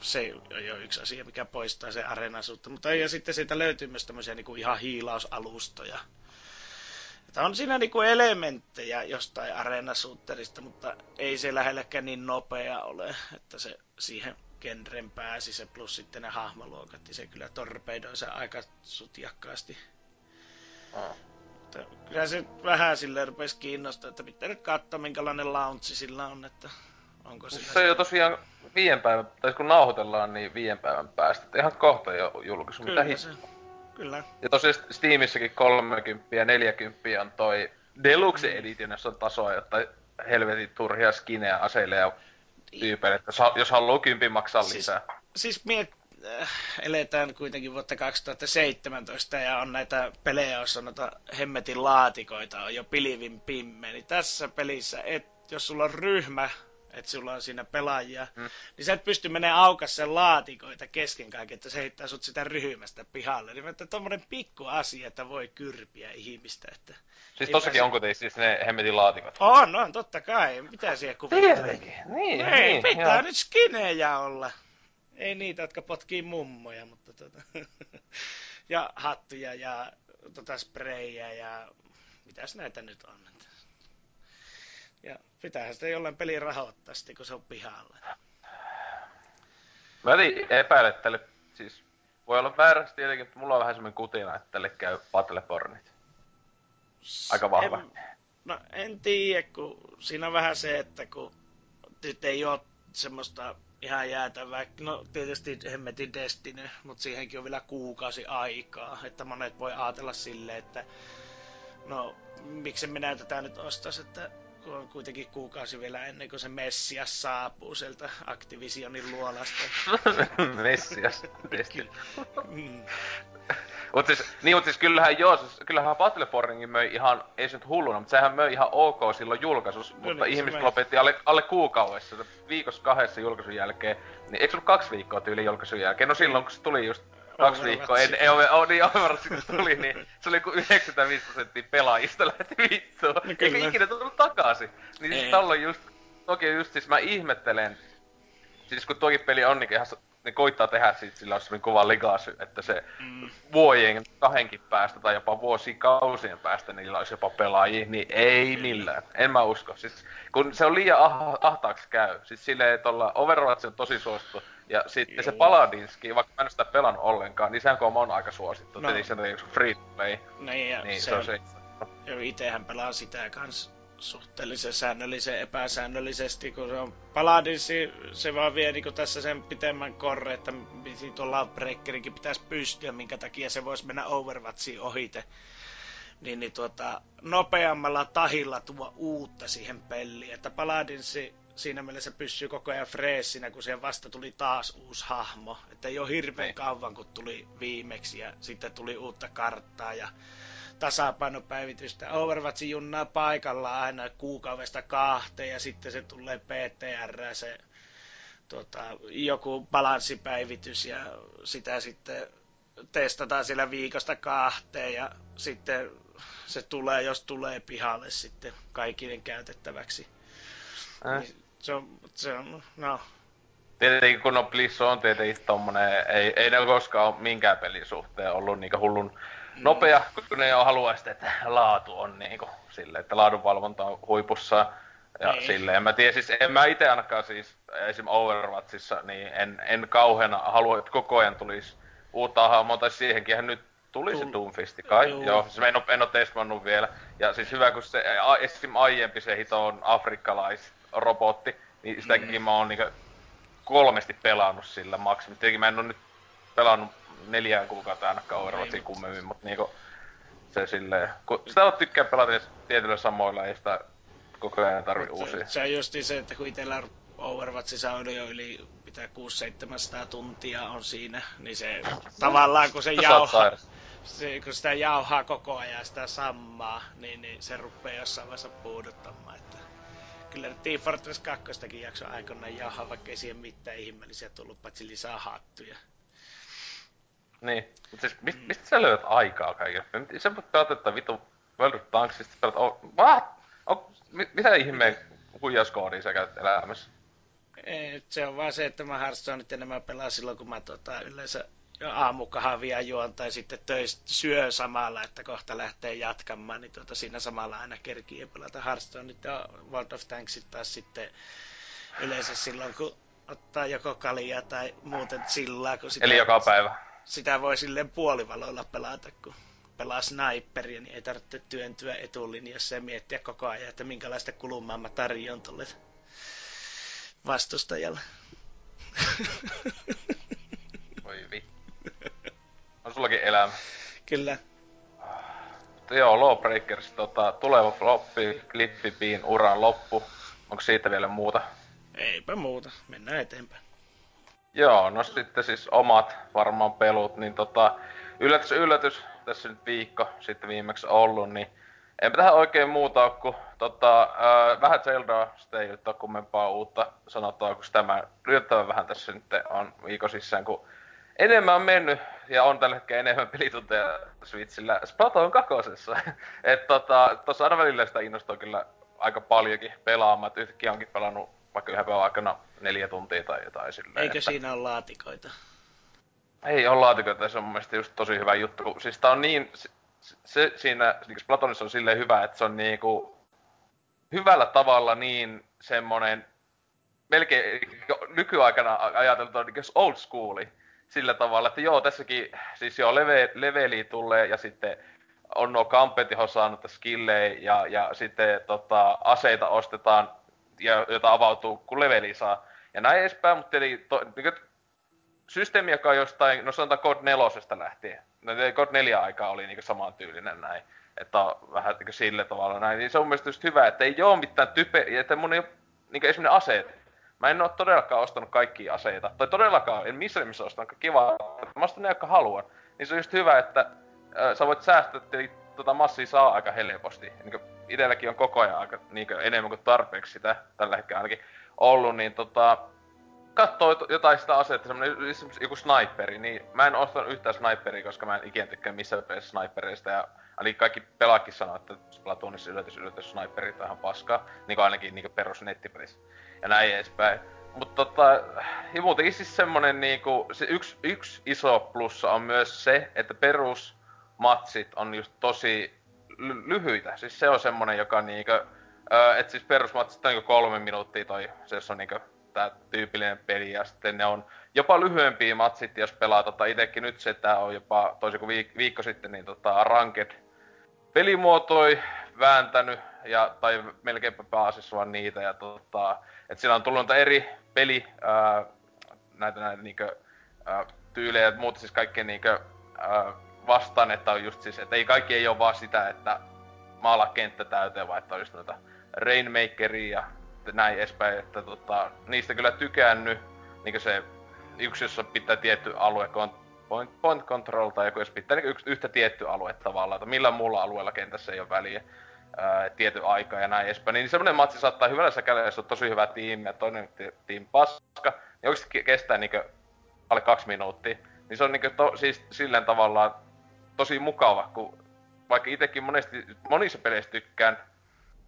se on jo yksi asia, mikä poistaa se areenasuutta. Mutta ja sitten siitä löytyy myös tämmöisiä niin kuin ihan hiilausalustoja. Että on siinä niin kuin elementtejä jostain areenasuutterista, mutta ei se lähelläkään niin nopea ole, että se siihen genren pääsi se plus sitten ne hahmoluokat, niin se kyllä torpeidoi se aika sutjakkaasti. Oh. Kyllä se vähän silleen rupesi kiinnostaa, että pitää nyt katsoa minkälainen launchi sillä on, että onko sillä... Se on jo tosiaan viien päivän, tai kun nauhoitellaan, niin viien päivän päästä. Että ihan kohta jo julkaisu. Kyllä Mitä se. Kyllä. Ja tosiaan Steamissäkin 30 ja 40 on toi Deluxe mm. Edition, jossa on tasoa, jotta helvetin turhia skinejä aseille ja tyypeille, että jos haluaa kympin maksaa siis, lisää. Siis miet, äh, eletään kuitenkin vuotta 2017 ja on näitä pelejä, joissa noita hemmetin laatikoita on jo pilivin pimme, niin tässä pelissä, et, jos sulla on ryhmä, että sulla on siinä pelaajia, mm. niin sä et pysty menemään aukas sen laatikoita kesken kaiken, että se heittää sut sitä ryhmästä pihalle. Niin että tommonen pikku asia, että voi kyrpiä ihmistä. Että siis tossakin pääse... onko teissä siis ne hemmetin laatikot? On, on, totta kai. Mitä siihen kuvittelee? Tietenkin, niin. Ei, niin, pitää joo. nyt skinejä olla. Ei niitä, jotka potkii mummoja, mutta tota... ja hattuja ja tota sprayjä ja mitäs näitä nyt on. Ja pitäähän sitä jollain peli rahoittaa sitten, kun se on pihalla. Mä epäilen, tälle, siis voi olla väärästi tietenkin, että mulla on vähän semmoinen kutina, että tälle käy Battlebornit. Aika vahva. En, no en tiedä, kun siinä on vähän se, että kun nyt ei ole semmoista ihan jäätävää. No tietysti hemmetin Destiny, mutta siihenkin on vielä kuukausi aikaa. Että monet voi ajatella silleen, että no miksi minä tätä nyt ostais, että on kuitenkin kuukausi vielä ennen kuin se Messias saapuu sieltä Activisionin luolasta. Messias, mm. Mut siis, niin, mutta siis kyllähän joo, siis, kyllähän Battleborningin möi ihan, ei se nyt hulluna, mutta sehän möi ihan ok silloin julkaisus, no mutta niin, ihmiset lopetti alle, alle kuukaudessa, viikossa kahdessa julkaisun jälkeen, niin eikö ollut kaksi viikkoa tyyli julkaisun jälkeen? No silloin kun se tuli just kaksi viikkoa en, ei ole, on niin Overwatch tuli, niin se oli kuin 95 prosenttia pelaajista lähti vittuun. No, Eikä ikinä tullut takaisin. Niin siis tällöin just, toki just siis mä ihmettelen, siis kun toki peli on niin ihan ne koittaa tehdä siitä sillä on semmoinen kova legacy, että se mm. vuojen kahdenkin päästä tai jopa vuosikausien päästä niillä olisi jopa pelaajia, niin ei millään. En mä usko. Siis, kun se on liian ah- ahtaaksi käy. Siis silleen, että olla Overwatch on tosi suosittu. Ja sitten Joo. se Paladinski, vaikka mä en sitä pelannut ollenkaan, niin sehän on aika suosittu. No. Eli se on free play. Niin, ja niin se, se on se. Joo, itehän pelaa sitä kanssa suhteellisen säännöllisen epäsäännöllisesti, kun se on Paladinsi, se vaan vie niin tässä sen pitemmän korre, että tuon Lawbreakerinkin pitäisi pystyä, minkä takia se voisi mennä Overwatchiin ohite. Niin, niin tuota, nopeammalla tahilla tuo uutta siihen peliin, että Paladinsi siinä mielessä pysyy koko ajan freessinä, kun siihen vasta tuli taas uusi hahmo. Että ei ole hirveän niin. kauan, kun tuli viimeksi ja sitten tuli uutta karttaa ja tasapainopäivitystä. Overwatch junnaa paikalla aina kuukaudesta kahteen ja sitten se tulee PTR, se tota, joku balanssipäivitys ja sitä sitten testataan siellä viikosta kahteen ja sitten se tulee, jos tulee pihalle sitten kaikille käytettäväksi. Äh. Niin se on, se on, no. Tietenkin kun on Bliss on tietenkin tommonen, ei, ei ne koskaan ole minkään pelin suhteen ollut niinku hullun nopea, kun ne jo haluaa sitä, että laatu on niinku sille, että laadunvalvonta on huipussa. Ja niin. silleen, en mä tiedä, siis en mä itse ainakaan siis esim. Overwatchissa, niin en, en kauheena halua, että koko ajan tulisi uutta hahmoa, tai siihenkin nyt tuli se Doomfisti kai, joo, joo siis en, ole, en testannut vielä. Ja siis hyvä, kun se esim. aiempi se hito on afrikkalaisrobotti, niin sitäkin mm. mä oon niinku kolmesti pelannut sillä maksimissa. Tietenkin mä en ole nyt pelannut neljään kuukautta ainakaan Overwatchin kummemmin, mutta niinku se silleen, kun sitä on tykkää pelata tietyillä samoilla, ei sitä koko ajan tarvi se, uusia. Se on justi se, että kun itsellä Overwatchissa on jo yli mitä 600-700 tuntia on siinä, niin se tavallaan kun se jauhaa, se, kun sitä jauhaa koko ajan sitä sammaa, niin, niin se rupeaa jossain vaiheessa puuduttamaan. Että... kyllä Team Fortress 2 jakso aikoinaan jaha, vaikka ei siihen mitään ihmeellisiä tullut, paitsi lisää hattuja. Niin, mutta siis mist, mistä sä löydät aikaa kaiken? Sä voit pelata että vitu World of Tanksista, pelata, oh, what? Oh, mit, mitä ihmeen huijauskoodia sä käytät elämässä? Ei, se on vaan se, että mä Hearthstoneit enemmän pelaa silloin, kun mä tota, yleensä aamukahvia juon tai sitten töistä syö samalla, että kohta lähtee jatkamaan, niin tuota, siinä samalla aina kerkii pelata Hearthstoneit ja World of Tanksit taas sitten yleensä silloin, kun ottaa joko kalia tai muuten sillaa. Kun sitä, Eli joka päivä. Sitä voi silleen puolivaloilla pelata, kun pelaa sniperia, niin ei tarvitse työntyä etulinjassa ja miettiä koko ajan, että minkälaista kulumaa mä tarjon tuolle vastustajalle. On sullakin elämä. Kyllä. Mutta joo, Lawbreakers, tota, tuleva floppi, klippipiin uran loppu. Onko siitä vielä muuta? Eipä muuta, mennään eteenpäin. Joo, no sitten siis omat varmaan pelut, niin tota, yllätys yllätys, tässä nyt viikko sitten viimeksi ollut, niin enpä tähän oikein muuta ole kuin tota, äh, vähän Zeldaa, sitten ei nyt ole kummempaa uutta sanottavaa, kun tämä yllättävän vähän tässä nyt on viikon sisään, kun enemmän on mennyt ja on tällä hetkellä enemmän pelitunteja Switchillä Splatoon kakosessa. että tota, tossa aina välillä sitä innostuu kyllä aika paljonkin pelaamaan, että yhtäkkiä onkin pelannut vaikka yhden päivän aikana neljä tuntia tai jotain silleen. Eikö että... siinä ole laatikoita? Ei ole laatikoita, se on mun mielestä just tosi hyvä juttu. Siis tää on niin, se, se siinä niin Splatonissa on silleen hyvä, että se on niinku hyvällä tavalla niin semmonen melkein nykyaikana ajateltu niin old schooli sillä tavalla, että joo, tässäkin siis joo, leve, leveli tulee ja sitten on nuo kampet, johon saa noita skillejä ja, ja sitten tota, aseita ostetaan, ja, jota avautuu, kun leveli saa. Ja näin edespäin, mutta eli to, niin systeemi, joka on jostain, no sanotaan God 4 lähtien. No, God 4 aikaa oli niin samantyylinen näin. Että on vähän niin sille tavalla näin. Niin se on mielestäni hyvä, että ei ole mitään type, että mun ei ole niin esimerkiksi aseet. Mä en ole todellakaan ostanut kaikkia aseita. Tai todellakaan, en missään nimessä ostanut kiva. Mä ostan ne, jotka haluan. Niin se on just hyvä, että äh, sä voit säästää, eli tota massia saa aika helposti. Niin itelläkin on koko ajan aika niin enemmän kuin tarpeeksi sitä tällä hetkellä ainakin ollut, niin tota, katsoo jotain sitä asetta, semmonen joku sniperi, niin mä en ostanut yhtään sniperia, koska mä en ikinä tykkää missään pelissä snipereista ja Eli kaikki pelaakin sanoo, että Splatoonissa yllätys yllätys sniperit on ihan paskaa, niin kuin ainakin niin kuin perus nettipelissä. Ja näin edespäin. Mutta tota, ja muutenkin siis semmonen niinku, se yksi, yksi iso plussa on myös se, että perusmatsit on just tosi lyhyitä. Siis se on semmonen, joka niinku, että siis perusmatsit on niinku kolme minuuttia toi, se on niinku tää tyypillinen peli, ja sitten ne on jopa lyhyempiä matsit, jos pelaa tota itekin nyt se, että on jopa toisin kuin viik- viikko sitten, niin tota ranked pelimuotoi vääntänyt, ja, tai melkeinpä pääasiassa vaan niitä, ja tota, et siinä on tullut eri peli, ää, näitä näitä niinkö, ää, tyylejä, ja muuta siis kaikkea niinkö, ää, vastaan, että on just siis, että ei kaikki ei ole vaan sitä, että maala kenttä täyteen, vaan että on just noita Rainmakeria ja näin edespäin, että tota, niistä kyllä tykännyt, niin se yksi, jossa pitää tietty alue, point, point control tai joku, jos pitää niin yksi, yhtä tietty alue tavallaan, että millä muulla alueella kentässä ei ole väliä ää, tiety aika ja näin edespäin, niin semmoinen matsi saattaa hyvällä säkällä, jos on tosi hyvä tiimi ja toinen tiimi paska, niin oikeasti kestää niin alle kaksi minuuttia. Niin se on niin to, siis silleen tavallaan tosi mukava, kun vaikka itsekin monesti, monissa peleissä tykkään,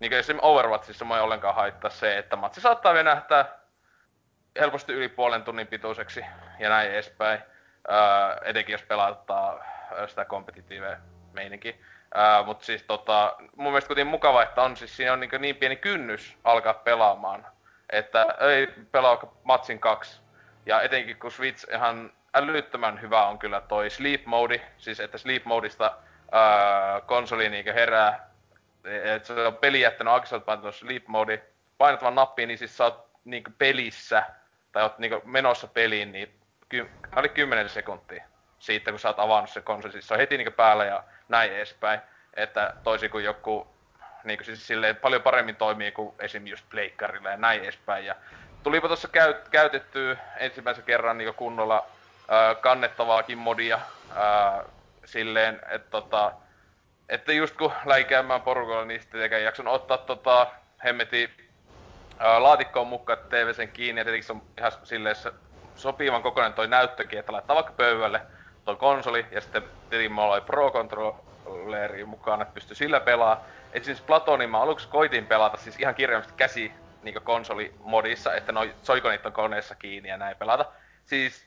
niin esimerkiksi Overwatchissa mä ei ollenkaan haittaa se, että matsi saattaa venähtää helposti yli puolen tunnin pituiseksi ja näin edespäin. Öö, etenkin jos pelataan sitä kompetitiivea meininki. Mutta siis tota, mun mielestä kuitenkin mukava, että on siis siinä on niin, niin pieni kynnys alkaa pelaamaan. Että ei pelaa matsin kaksi. Ja etenkin kun Switch ihan älyttömän hyvä on kyllä toi sleep mode, siis että sleep modista öö, konsoli niin herää että se on peli jättänyt Axel painanut sleep mode, painat vaan nappiin, niin siis sä oot niinku pelissä, tai oot niinku menossa peliin, niin ky- oli 10 sekuntia siitä, kun sä oot avannut se konsoli. Siis se on heti niinku päällä ja näin edespäin. Että toisin kuin joku, niinku siis silleen paljon paremmin toimii kuin esim. just pleikkarilla ja näin edespäin. Ja tulipa tuossa käy, käytettyä ensimmäisen kerran niin kunnolla äh, kannettavaakin modia äh, silleen, että tota, että just kun läikäymään porukalla, niin sitten eikä jakson ottaa tota hemmeti laatikkoon mukaan TVCn kiinni ja tietenkin se on ihan silleen sopivan kokoinen toi näyttökin, että laittaa vaikka pöydälle toi konsoli ja sitten tietenkin mulla oli Pro Controlleri mukana, että pystyi sillä pelaa. Esimerkiksi Platonin mä aluksi koitin pelata siis ihan kirjaimisesti käsi niin konsolimodissa, että noi soikonit on koneessa kiinni ja näin pelata. Siis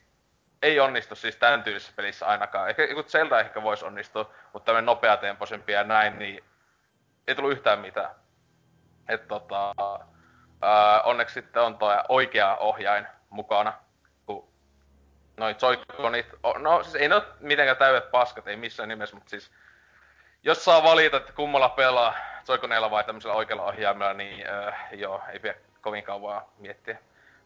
ei onnistu siis tämän tyylisessä pelissä ainakaan. Ehkä joku Zelda ehkä voisi onnistua, mutta tämmöinen nopeatempoisempi ja näin, niin ei tullut yhtään mitään. Et tota, ää, onneksi sitten on tuo oikea ohjain mukana, noin Joy-Conit, no siis ei ne ole mitenkään täydet paskat, ei missään nimessä, mutta siis jos saa valita, että kummalla pelaa, Joy-Conilla vai tämmöisellä oikealla ohjaimella, niin äh, joo, ei pidä kovin kauan miettiä.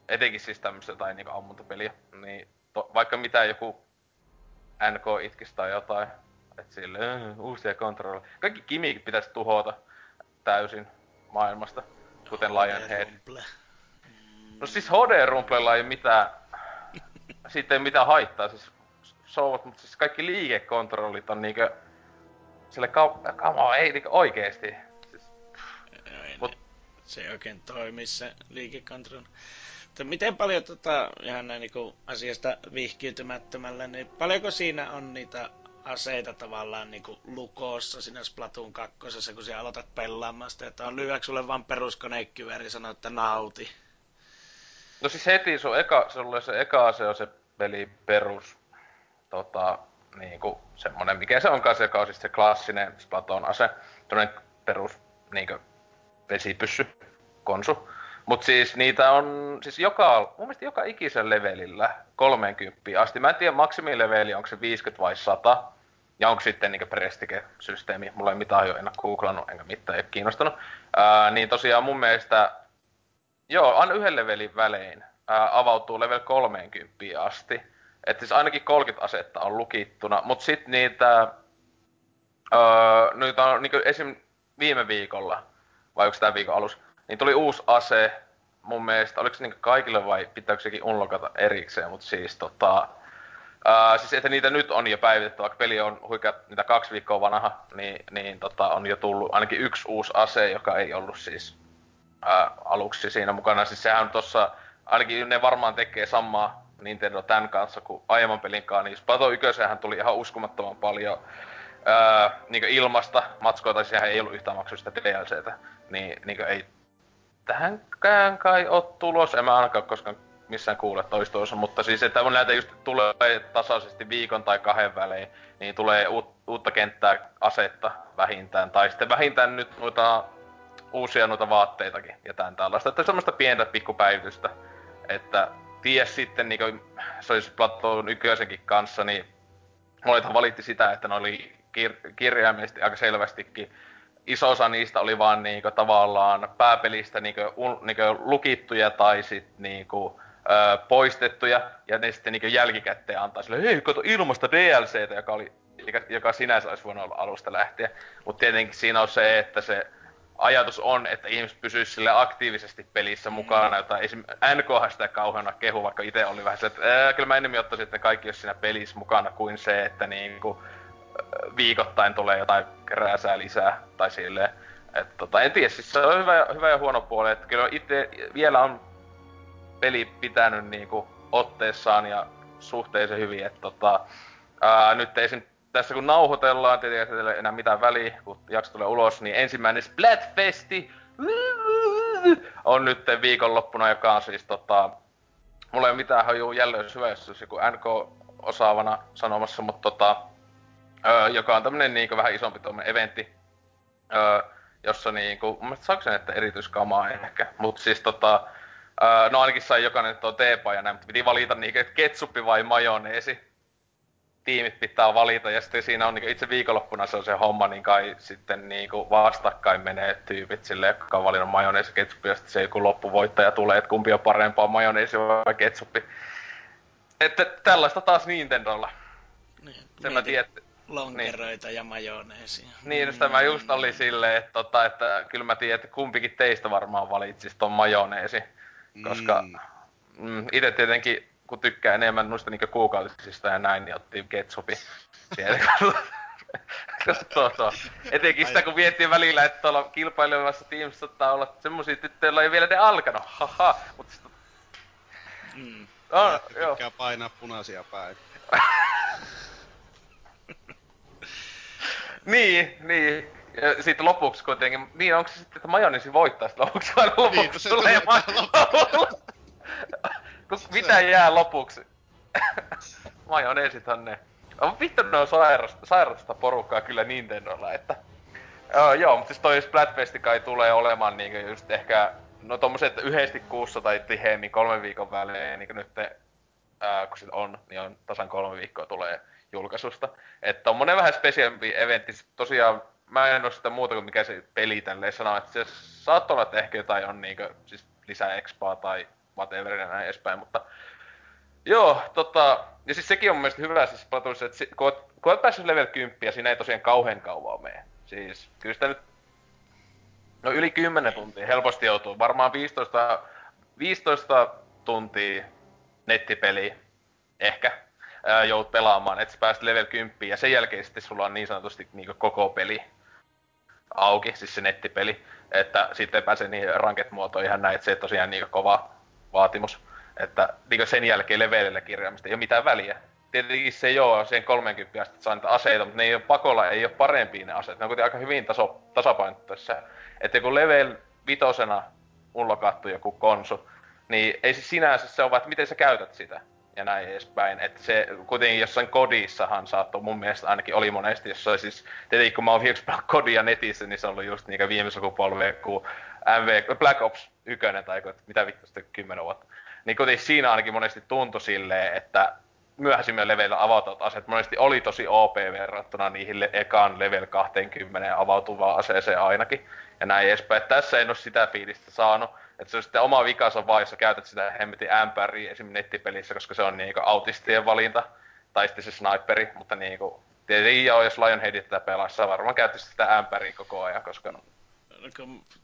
Etenkin siis tämmöistä tai niinku ammuntapeliä, niin to, vaikka mitä joku NK itkisi tai jotain, että sille äh, uusia kontrolleja. Kaikki kimikit pitäisi tuhota täysin maailmasta, kuten Lionhead. No siis HD Rumplella ei mitään, siitä ei mitään haittaa, siis souvat, mutta siis kaikki liikekontrollit on niinkö sille kau- kamo, ei niinkö oikeesti. Siis, ei, mut... Se ei oikein toimi se liikekontrolli. Mutta miten paljon tota, ihan näin niin asiasta vihkiytymättömällä, niin paljonko siinä on niitä aseita tavallaan niin kuin lukossa siinä Splatoon 2, kun sä aloitat pelaamaan sitä, että on lyhyäksi sulle vaan peruskonekivääri ja sanoo, että nauti. No siis heti sun eka, sulle se eka ase on se peli perus, tota, niinku semmonen, mikä se onkaan se, joka on siis se klassinen Splatoon ase, tämmönen perus niinku vesipyssy, konsu. Mut siis niitä on, siis joka, mun mielestä joka ikisen levelillä 30 asti. Mä en tiedä maksimileveli, onko se 50 vai 100. Ja onko sitten niinku prestike-systeemi. Mulla ei mitään jo enää googlannut, enkä mitään ei kiinnostunut. Ää, niin tosiaan mun mielestä, joo, aina yhden levelin välein ää, avautuu level 30 asti. Että siis ainakin 30 asetta on lukittuna, mut sit niitä, ää, niitä on niinku esim. viime viikolla, vai onko tämä viikon alussa, niin tuli uusi ase, mun mielestä, oliko se niinku kaikille vai pitääkö sekin unlockata erikseen, mutta siis tota, ää, siis että niitä nyt on jo päivitetty, vaikka peli on huikea niitä kaksi viikkoa vanha, niin, niin tota, on jo tullut ainakin yksi uusi ase, joka ei ollut siis ää, aluksi siinä mukana. Siis sehän on tossa, ainakin ne varmaan tekee samaa Nintendo tämän kanssa kuin aiemman pelin kanssa, niin Splatoon 1 tuli ihan uskomattoman paljon ää, niin ilmasta matskoita, sehän ei ollut yhtään maksuista DLCtä, niin, niin ei tähänkään kai ole tulos, en mä ainakaan koskaan missään kuule toistuossa, mutta siis että kun näitä just tulee tasaisesti viikon tai kahden välein, niin tulee uut, uutta kenttää asetta vähintään, tai sitten vähintään nyt noita uusia noita vaatteitakin ja tämän tällaista, että semmoista pientä pikkupäivitystä, että ties sitten niin se olisi Platon ykkösenkin kanssa, niin monethan valitti sitä, että ne oli kir- kirjaimellisesti aika selvästikin iso osa niistä oli vaan niinku tavallaan pääpelistä niinku, un, niinku lukittuja tai sit niinku, ö, poistettuja, ja ne sitten niinku jälkikäteen antaa sille, hei, kato ilmasta DLCtä, joka, oli, joka, joka sinänsä olisi voinut olla alusta lähtien. Mutta tietenkin siinä on se, että se ajatus on, että ihmiset pysyisivät sille aktiivisesti pelissä mm. mukana, jota esim. NK sitä kauheana kehu, vaikka itse oli vähän se, että ää, kyllä mä enemmän ottaisin, että kaikki olisi siinä pelissä mukana kuin se, että niinku, viikoittain tulee jotain krääsää lisää tai silleen. Et tota, en tiedä, siis se on hyvä, hyvä ja huono puoli, että kyllä itse vielä on peli pitänyt niinku otteessaan ja suhteellisen hyvin, että tota, ää, nyt ei sen, tässä kun nauhoitellaan, tietenkin ei enää mitään väliä, kun jakso tulee ulos, niin ensimmäinen Splatfesti on nyt viikonloppuna, joka on siis tota, mulla ei ole mitään hajuu jälleen jos joku NK osaavana sanomassa, mutta tota, öö, joka on tämmönen niinku vähän isompi tuommoinen eventti, öö, jossa niinku, mun mielestä saako sen, että erityiskamaa ehkä, mut siis tota, öö, no ainakin sai jokainen tuo teepa ja näin, mutta piti valita niinku, että ketsuppi vai majoneesi. Tiimit pitää valita ja sitten siinä on niinku itse viikonloppuna se on se homma, niin kai sitten niinku vastakkain menee tyypit sille, jotka on valinnut majoneesi ketsuppi ja sitten se joku loppuvoittaja tulee, että kumpi on parempaa majoneesi vai ketsuppi. Että tällaista taas Nintendolla. Niin, Sen mä tiedän, lonkeroita niin. ja majoneesia. Niin, just tämä just oli silleen, että, tota, että kyllä mä tiedän, että kumpikin teistä varmaan valitsisi ton majoneesi. Koska mm. mm itse tietenkin, kun tykkää enemmän noista niinku kuukautisista ja näin, niin otti ketsupi. Katsoo tuo. Etenkin sitä, kun miettii välillä, että tuolla kilpailevassa tiimissä saattaa olla semmosia tyttöjä, joilla ei vielä ne alkanut. Haha. Mutta sitten... Mm. Oh, joo. painaa punaisia päin. niin, niin. Ja sitten lopuksi kuitenkin, niin onko se sitten, että majonisi voittaa sitten lopuksi aina lopuksi niin, se tulee Kun mitä jää lopuksi? Majoneesithan ne. Oh, vittu ne on sairasta, sairasta porukkaa kyllä Nintendolla, että... Uh, joo, mutta siis toi Splatfesti kai tulee olemaan niinku just ehkä... No tommoset yhdesti kuussa tai tiheemmin kolmen viikon välein, niinku nyt te, uh, kun sit on, niin on tasan kolme viikkoa tulee julkaisusta. Että tommonen vähän spesiaampi eventti, tosiaan mä en oo sitä muuta kuin mikä se peli tälleen sanoo, että se saattaa olla, että ehkä jotain on niinku, siis lisää expaa tai whatever ja näin edespäin, mutta Joo, tota, ja siis sekin on mun mielestä hyvä siis Platoonissa, että kun oot, kun oot päässyt level 10, ja siinä ei tosiaan kauhean kauan mene. Siis, kyllä sitä nyt, no yli 10 tuntia helposti joutuu, varmaan 15, 15 tuntia nettipeliä, ehkä, ää, joudut pelaamaan, että sä pääset level 10, ja sen jälkeen sitten sulla on niin sanotusti niin koko peli auki, siis se nettipeli, että sitten pääsee niihin ranket-muotoihin ihan näin, että se tosiaan niin kova vaatimus. Että niin sen jälkeen levelille kirjaamista ei ole mitään väliä. Tietenkin se joo, sen 30 asti saa niitä aseita, mutta ne ei ole pakolla, ei ole parempia ne aseet. Ne on kuitenkin aika hyvin taso, tasapainottuissa. Että joku level vitosena unlokattu joku konsu, niin ei se sinänsä se vaan, että miten sä käytät sitä ja näin edespäin. Että se kuitenkin jossain kodissahan saattoi mun mielestä ainakin oli monesti, jos se siis, tietenkin kun mä oon viimeksi kodia netissä, niin se on ollut just niinkä viime sukupolveen kuin MV, Black Ops 1 tai mitä vittu sitten 10 vuotta niin kuitenkin siinä ainakin monesti tuntui silleen, että myöhäisimmillä leveillä avautuvat aseet monesti oli tosi OP verrattuna niihin le- ekan level 20 avautuvaan aseeseen ainakin. Ja näin edespäin. Tässä en ole sitä fiilistä saanut. Että se on sitten oma vikansa vaan, jos sä käytät sitä hemmetin ämpäriä esim. nettipelissä, koska se on niinku autistien valinta. Tai sitten se sniperi, mutta niinku... Tietenkin joo, jos Lionheadit tätä pelaa, varmaan käyttäisi sitä ämpäriä koko ajan, koska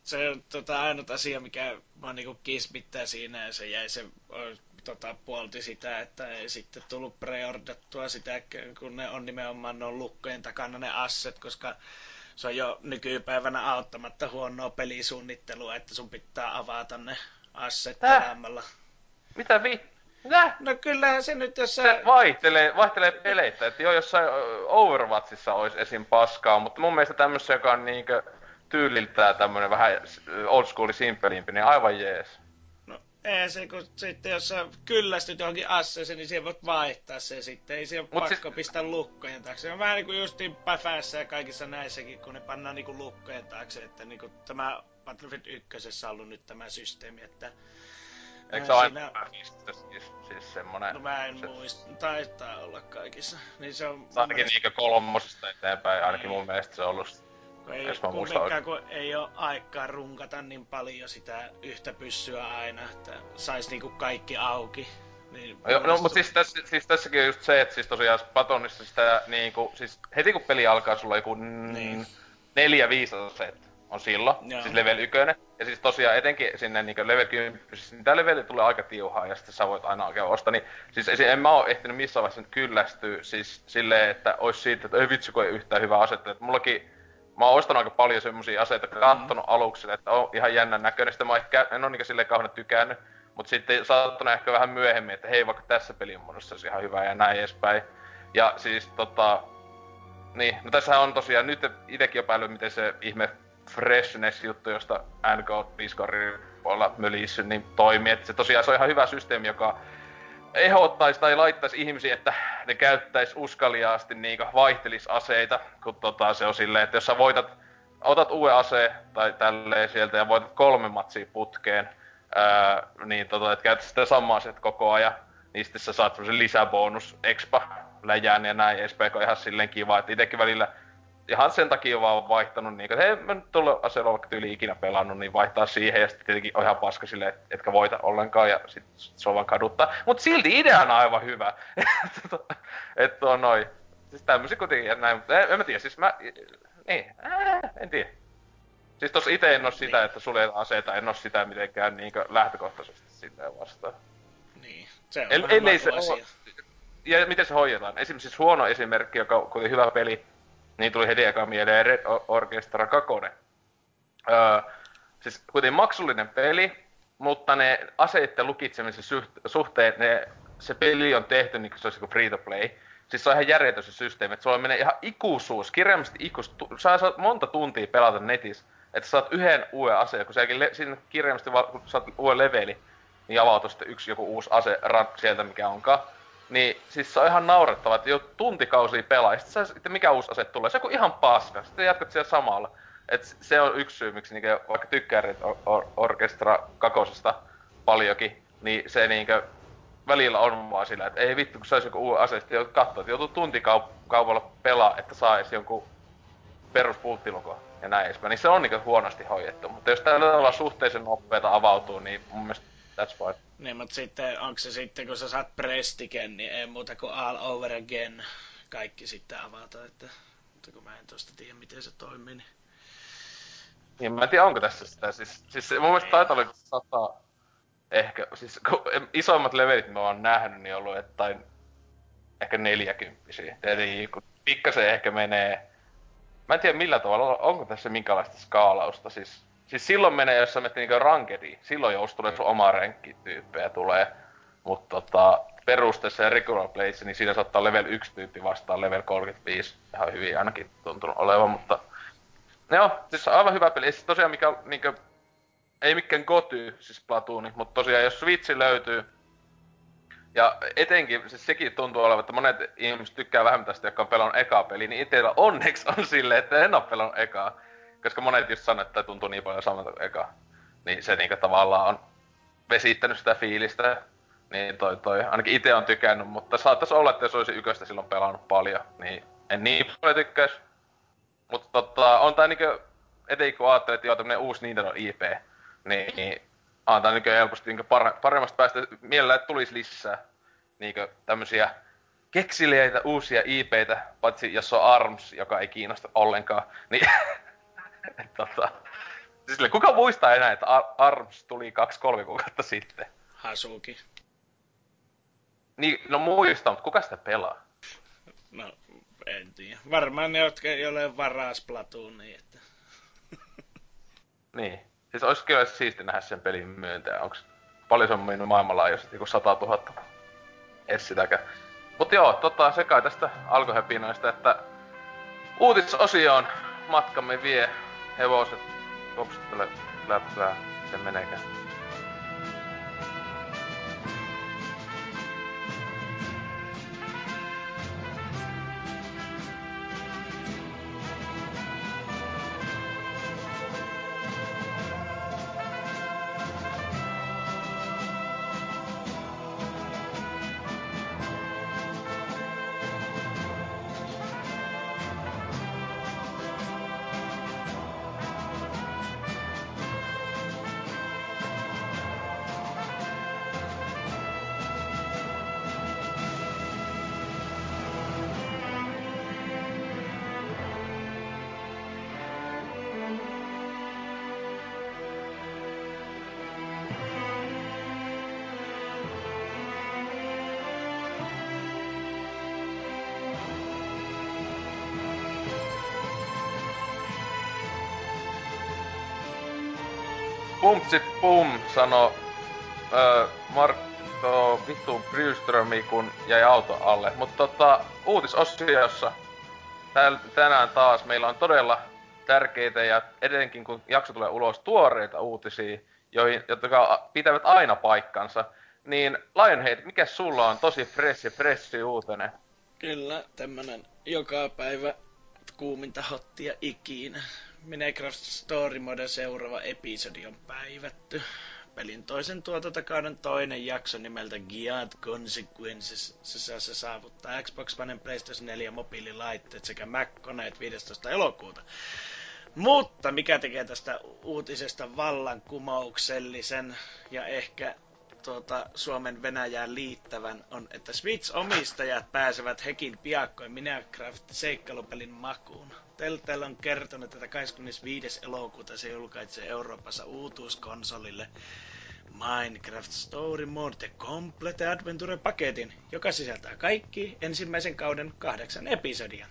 se on tota, ainut asia, mikä vaan niinku kismittää siinä, ja se jäi se tota, puolti sitä, että ei sitten tullut preordattua sitä, kun ne on nimenomaan ne on lukkojen takana ne asset, koska se on jo nykypäivänä auttamatta huonoa pelisuunnittelua, että sun pitää avata ne asset pelaamalla. Mitä vi? Nä? No kyllähän se nyt, jos sä... Se vaihtelee, vaihtelee peleitä, että joo, jossain Overwatchissa olisi esim. paskaa, mutta mun mielestä tämmössä, joka on niinkö tyyliltään tämmönen vähän old school simpelimpi, niin aivan jees. No ei se, kun sitten jos sä kyllästyt johonkin asseeseen, niin siellä voit vaihtaa se sitten. Ei se ole pakko siis... pistää lukkojen taakse. Se on vähän niinku justiin päfässä ja kaikissa näissäkin, kun ne pannaan niinku lukkojen taakse. Että niinku tämä Battlefield 1 on ollut nyt tämä systeemi, että Eikö se ole siinä... siis, siis semmonen... No mä en se... muista, taitaa olla kaikissa. Niin se on... Ainakin niinkö kolmosesta eteenpäin, ainakin mun mielestä se on ollut ei, kumminkaan, kun ei ole aikaa runkata niin paljon sitä yhtä pyssyä aina, että sais niinku kaikki auki. Niin no, no mutta siis, tässä, siis tässäkin on just se, että siis tosiaan Patonissa sitä niinku, siis heti kun peli alkaa, sulla joku niin. neljä viisi aset on silloin, Joo. siis level 1. Ja siis tosiaan etenkin sinne niin level 10, siis tämä leveli tulee aika tiuhaa ja sitten sä voit aina oikein ostaa. Niin, siis en mä oo ehtinyt missään vaiheessa nyt kyllästyä siis silleen, että olisi siitä, että ei vitsi kun ei yhtään hyvää asetta. Että mullakin mä oon ostanut aika paljon semmosia aseita, mm-hmm. kattonut aluksi, että on ihan jännän näköinen. Sitten mä ehkä, en oo niinku silleen kauhean tykännyt. Mutta sitten saattanut ehkä vähän myöhemmin, että hei vaikka tässä pelin muodossa olisi ihan hyvä ja näin edespäin. Ja siis tota... Niin, no tässähän on tosiaan nyt itekin epäillyt, miten se ihme freshness-juttu, josta NK Discordin puolella mölissy, niin toimii. Että se tosiaan se on ihan hyvä systeemi, joka ehdottaisi tai laittaisi ihmisiä, että ne käyttäisi uskaliaasti niin vaihtelis aseita, kun tota, se on silleen, että jos sä voitat, otat uuden aseen tai tälleen sieltä ja voitat kolme matsia putkeen, ää, niin tota, että käytät sitä samaa aset koko ajan, niin sitten sä saat semmosen lisäbonus, expa, läjään ja näin edespäin, ihan silleen kiva, että itekin välillä ihan sen takia vaan vaihtanut niin, että hei, mä nyt tuolla aseella tyyli ikinä pelannut, niin vaihtaa siihen ja sitten tietenkin on ihan paska silleen, et, etkä voita ollenkaan ja sit se on vaan kaduttaa. Mut silti idea on aivan hyvä. että on noin. Siis tämmösiä kuitenkin ja näin, mutta en, en mä tiedä, siis mä, niin, ää, en tiedä. Siis tossa ite en oo sitä, niin. että suljetaan aseita, en oo sitä mitenkään niinkö lähtökohtaisesti silleen vastaan. Niin, se on El, ellei se asia. ja miten se hoidetaan? Esimerkiksi siis huono esimerkki, joka on hyvä peli, niin tuli heti eka mieleen Red Orchestra 2. Öö, siis kuitenkin maksullinen peli, mutta ne aseiden lukitsemisen suhteen, ne, se peli on tehty niin kuin se olisi free to play. Siis se on ihan järjetön se systeemi, että sulla menee ihan ikuisuus, kirjaimisesti ikuisuus. Sä saat monta tuntia pelata netissä, että saat yhden uuden aseen, kun säkin le- sinne kirjaimisesti vaan, kun saat uuden leveli, niin avautuu sitten yksi joku uusi ase sieltä, mikä onkaan. Niin siis se on ihan naurettava, että jo tuntikausia pelaa, ja sitten, sitten mikä uusi ase tulee, se on ihan paska, sitten jatkat siellä samalla. Et se on yksi syy, miksi niinku, vaikka tykkää or- or- Orkestra kakosesta paljonkin, niin se niinku, välillä on vaan sillä, että ei vittu, kun saisi joku uuden ase, sitten katsoa, että joutuu tuntikaupalla pelaa, että saisi jonkun peruspuuttilukon ja näin edespäin. Niin se on niinku huonosti hoidettu. Mutta jos tällä tavalla suhteellisen nopeeta avautuu, niin mun mielestä that's fine. Niin, mutta sitten onko se sitten, kun sä saat prestiken, niin ei muuta kuin all over again kaikki sitten avata, että, mutta kun mä en tosta tiedä, miten se toimii, niin... Niin, mä en tiedä, onko tässä sitä. Siis, siis mun mielestä taitaa olla sata, ehkä, siis isoimmat levelit mä oon nähnyt, niin on ollut jotain ehkä neljäkymppisiä. Eli kun pikkasen ehkä menee, mä en tiedä millä tavalla, onko tässä minkälaista skaalausta, siis Siis silloin menee, jos sä menet niinku rankediin. Silloin jos tulee sun oma renkkityyppejä tulee. Mutta tota, perusteessa ja regular playssä, niin siinä saattaa level 1 tyyppi vastaan level 35. Ihan hyvin ainakin tuntunut olevan, mutta... Joo, siis aivan hyvä peli. Siis tosiaan mikä niinkö... Ei mikään goty, siis Platooni, mutta tosiaan jos Switch löytyy, ja etenkin, siis sekin tuntuu olevan, että monet ihmiset tykkää vähemmän tästä, jotka on pelannut ekaa peli, niin itsellä onneksi on silleen, että en ole pelannut ekaa koska monet just sanoo, että tuntuu niin paljon samalta eka. Niin se niinku tavallaan on vesittänyt sitä fiilistä. Niin toi toi, ainakin itse on tykännyt, mutta saattaisi olla, että jos olisi yköstä silloin pelannut paljon, niin en niin paljon tykkäis. Mutta tota, on tää niinku, etenkin kun ajattelee, että joo tämmönen uusi Nintendo IP, niin, niin tää niinku helposti niinku paremmasta päästä mielellä, että tulisi lisää niinku tämmösiä keksiliäitä uusia IPitä, paitsi jos on ARMS, joka ei kiinnosta ollenkaan, niin tota, siis kuka muistaa enää, että ARMS tuli kaksi-kolme kuukautta sitten? Hasuki. Niin, no muista, mutta kuka sitä pelaa? No, en tiedä. Varmaan ne, jotka ei ole varaa Splatoonia, että... niin. Siis olisi kyllä siisti nähdä sen pelin myöntäjä. Onks paljon se on myynyt maailmanlaajuisesti, joku 100 000? Edes sitäkään. Mut joo, tota, se kai tästä alkohepinoista, että uutisosioon matkamme vie hevoset kopsuttele läppää, sen menekään. Pumpsit pum sano öö, Marko vittu Brewströmi kun jäi auto alle. Mutta tota, uutisosiossa täl, tänään taas meillä on todella tärkeitä ja edenkin kun jakso tulee ulos tuoreita uutisia, joihin, jotka pitävät aina paikkansa. Niin Lionhead, mikä sulla on tosi fresh fresh uutinen? Kyllä, tämmönen joka päivä kuuminta hottia ikinä. Minecraft Story Mode seuraava episodi on päivätty. Pelin toisen tuotantokauden toinen jakso nimeltä Giant Consequences. Se, se, se saavuttaa Xbox One, PlayStation 4 mobiililaitteet sekä Mac-koneet 15. elokuuta. Mutta mikä tekee tästä uutisesta vallankumouksellisen ja ehkä tuota, Suomen Venäjään liittävän on, että Switch-omistajat pääsevät hekin piakkoin Minecraft-seikkailupelin makuun. Telltale on kertonut, että 25. elokuuta se julkaisee Euroopassa uutuuskonsolille Minecraft Story Mode The Complete Adventure-paketin, joka sisältää kaikki ensimmäisen kauden kahdeksan episodia.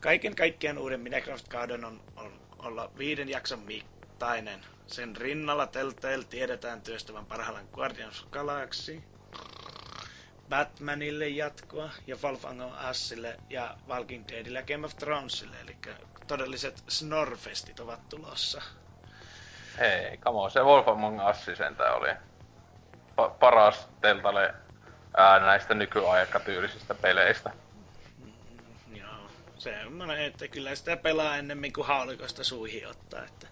kaiken kaikkiaan uuden Minecraft-kauden on, on olla viiden jakson mittainen. Sen rinnalla Telltale tiedetään työstävän parhaillaan Guardians of Galaxy, Batmanille jatkoa ja Wolf Among Usille ja Walking Deadille ja Game of Thronesille, eli todelliset Snorfestit ovat tulossa. Hei, kamo, se Wolf Among Us sentään oli pa- paras Teltale ää, näistä nykyaikatyylisistä peleistä. Mm, joo, se on että kyllä sitä pelaa ennemmin kuin haulikosta suihin ottaa, että...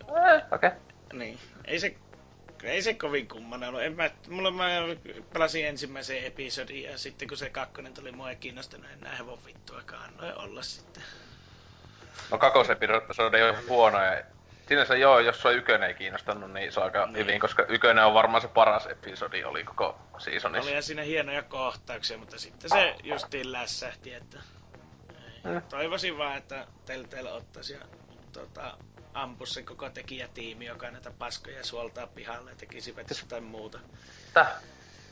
Eh, okei. Okay. Niin, ei se ei se kovin kummanen ollut. En mä, mulla mä pelasin ensimmäisen episodin ja sitten kun se kakkonen tuli mua ei kiinnostanut enää hevon vittuakaan, annoin olla sitten. No kakosepisodi on huono ja sinänsä joo, jos sua ykönen ei kiinnostanut, niin se on aika niin. hyvin, koska ykönen on varmaan se paras episodi oli koko seasonissa. Oli siinä hienoja kohtauksia, mutta sitten se justiin lässähti, että mm. toivoisin vaan, että Telltale ottaisi ja tota, ampua se koko tekijätiimi, joka näitä paskoja suoltaa pihalle ja tekisivät siis, jotain muuta. Täh.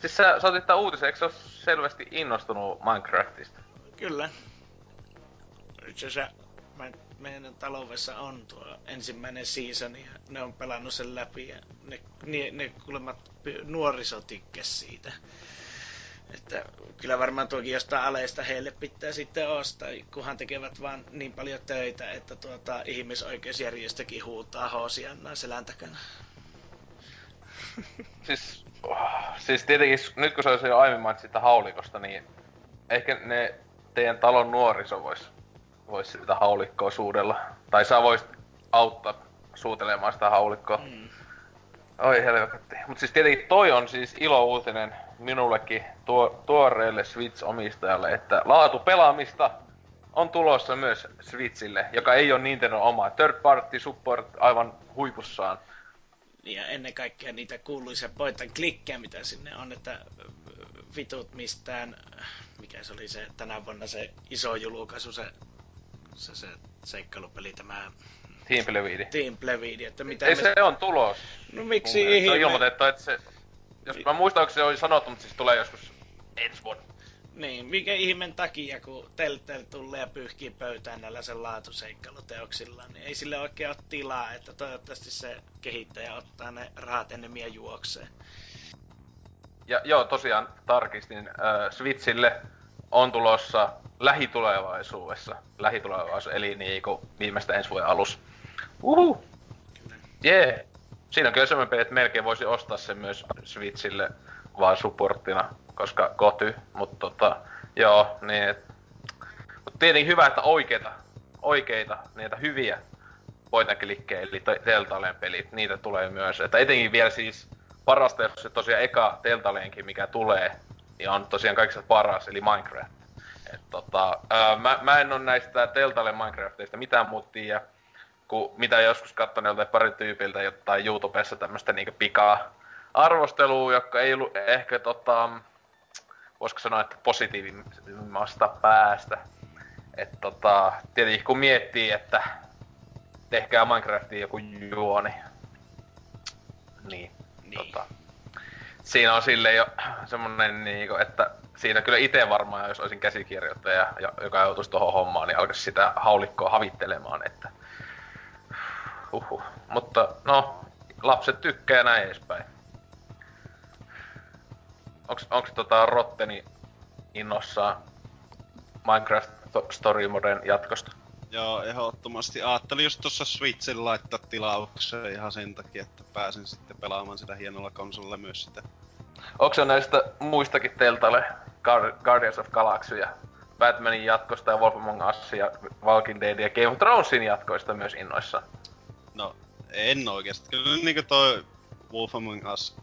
Siis sä, sä otit tää uutisen, eikö sä ole selvästi innostunut Minecraftista? Kyllä. Itse asiassa meidän taloudessa on tuo ensimmäinen season ja ne on pelannut sen läpi ja ne, ne, ne kuulemmat nuoriso siitä. Että kyllä varmaan tuokin jostain aleista heille pitää sitten ostaa, kunhan tekevät vaan niin paljon töitä, että tuota, ihmisoikeusjärjestökin huutaa hoosiannaa selän takana. Siis, oh, siis tietenkin, nyt kun se olisi jo aiemmin mainitsi sitä haulikosta, niin ehkä ne teidän talon nuoriso voisi vois sitä haulikkoa suudella. Tai sä voisit auttaa suutelemaan sitä haulikkoa. Mm. Oi helvetti. Mut siis tietenkin toi on siis ilo uutinen minullekin tuo, tuoreelle Switch-omistajalle, että laatu pelaamista on tulossa myös Switchille, joka ei ole Nintendo oma. Third party support aivan huipussaan. Ja ennen kaikkea niitä kuuluisia point klikkejä, mitä sinne on, että vitut mistään, mikä se oli se tänä vuonna se iso julkaisu, se, se, se seikkailupeli, tämä Team Plevidi. Team Plevidi, että mitä Ei me... se on tulos. No miksi ihme? Se on ilmoitettu, että se jos mä muistan, että se oli sanottu, mutta siis tulee joskus ensi vuonna. Niin, mikä ihmeen takia, kun Telltale tulee ja pyyhkii pöytään näillä sen laatuseikkaluteoksilla, niin ei sille oikein ole tilaa, että toivottavasti se kehittäjä ottaa ne rahat enemmän ja juoksee. Ja joo, tosiaan tarkistin, äh, Switchille on tulossa lähitulevaisuudessa, lähitulevaisuudessa, eli niinku viimeistä ensi vuoden alus. Uhu! Jee! Yeah siinä on kyllä semmoinen peli, että melkein voisi ostaa sen myös Switchille vaan supporttina, koska koty, mutta tota, joo, niin et, mut tietenkin hyvä, että oikeita, oikeita, niitä hyviä pointaklikkejä, eli Teltaleen pelit, niitä tulee myös. Että etenkin vielä siis parasta, jos se tosiaan eka Teltaleenkin, mikä tulee, niin on tosiaan kaikista paras, eli Minecraft. Et tota, ää, mä, mä en ole näistä Teltaleen Minecraftista mitään muuta tiedä, kun mitä joskus katsoin joltain pari tyypiltä jotain YouTubessa tämmöistä niinku pikaa arvostelua, joka ei ollut ehkä tota, voisiko sanoa, että positiivimmasta päästä. että tota, tietenkin kun miettii, että tehkää Minecraftiin joku juoni, niin, niin. Tota, siinä on sille jo semmonen niinku, että siinä kyllä itse varmaan, jos olisin käsikirjoittaja, joka joutuisi tuohon hommaan, niin alkaisi sitä haulikkoa havittelemaan, että Huhhuh. Mutta no, lapset tykkää näin edespäin. Onks, onks tota Rotteni innossaan Minecraft Story Moden jatkosta? Joo, ehdottomasti. Ajattelin just tuossa Switchillä laittaa tilaukseen ihan sen takia, että pääsen sitten pelaamaan sitä hienolla konsolilla myös sitä. Onko se näistä muistakin teltalle Guardians of Galaxy ja Batmanin jatkosta ja Wolf Among Us ja Walking Dead ja Game of Thronesin jatkoista myös innoissa? No, en oikeesti. Kyllä niinku toi Wolf Among Us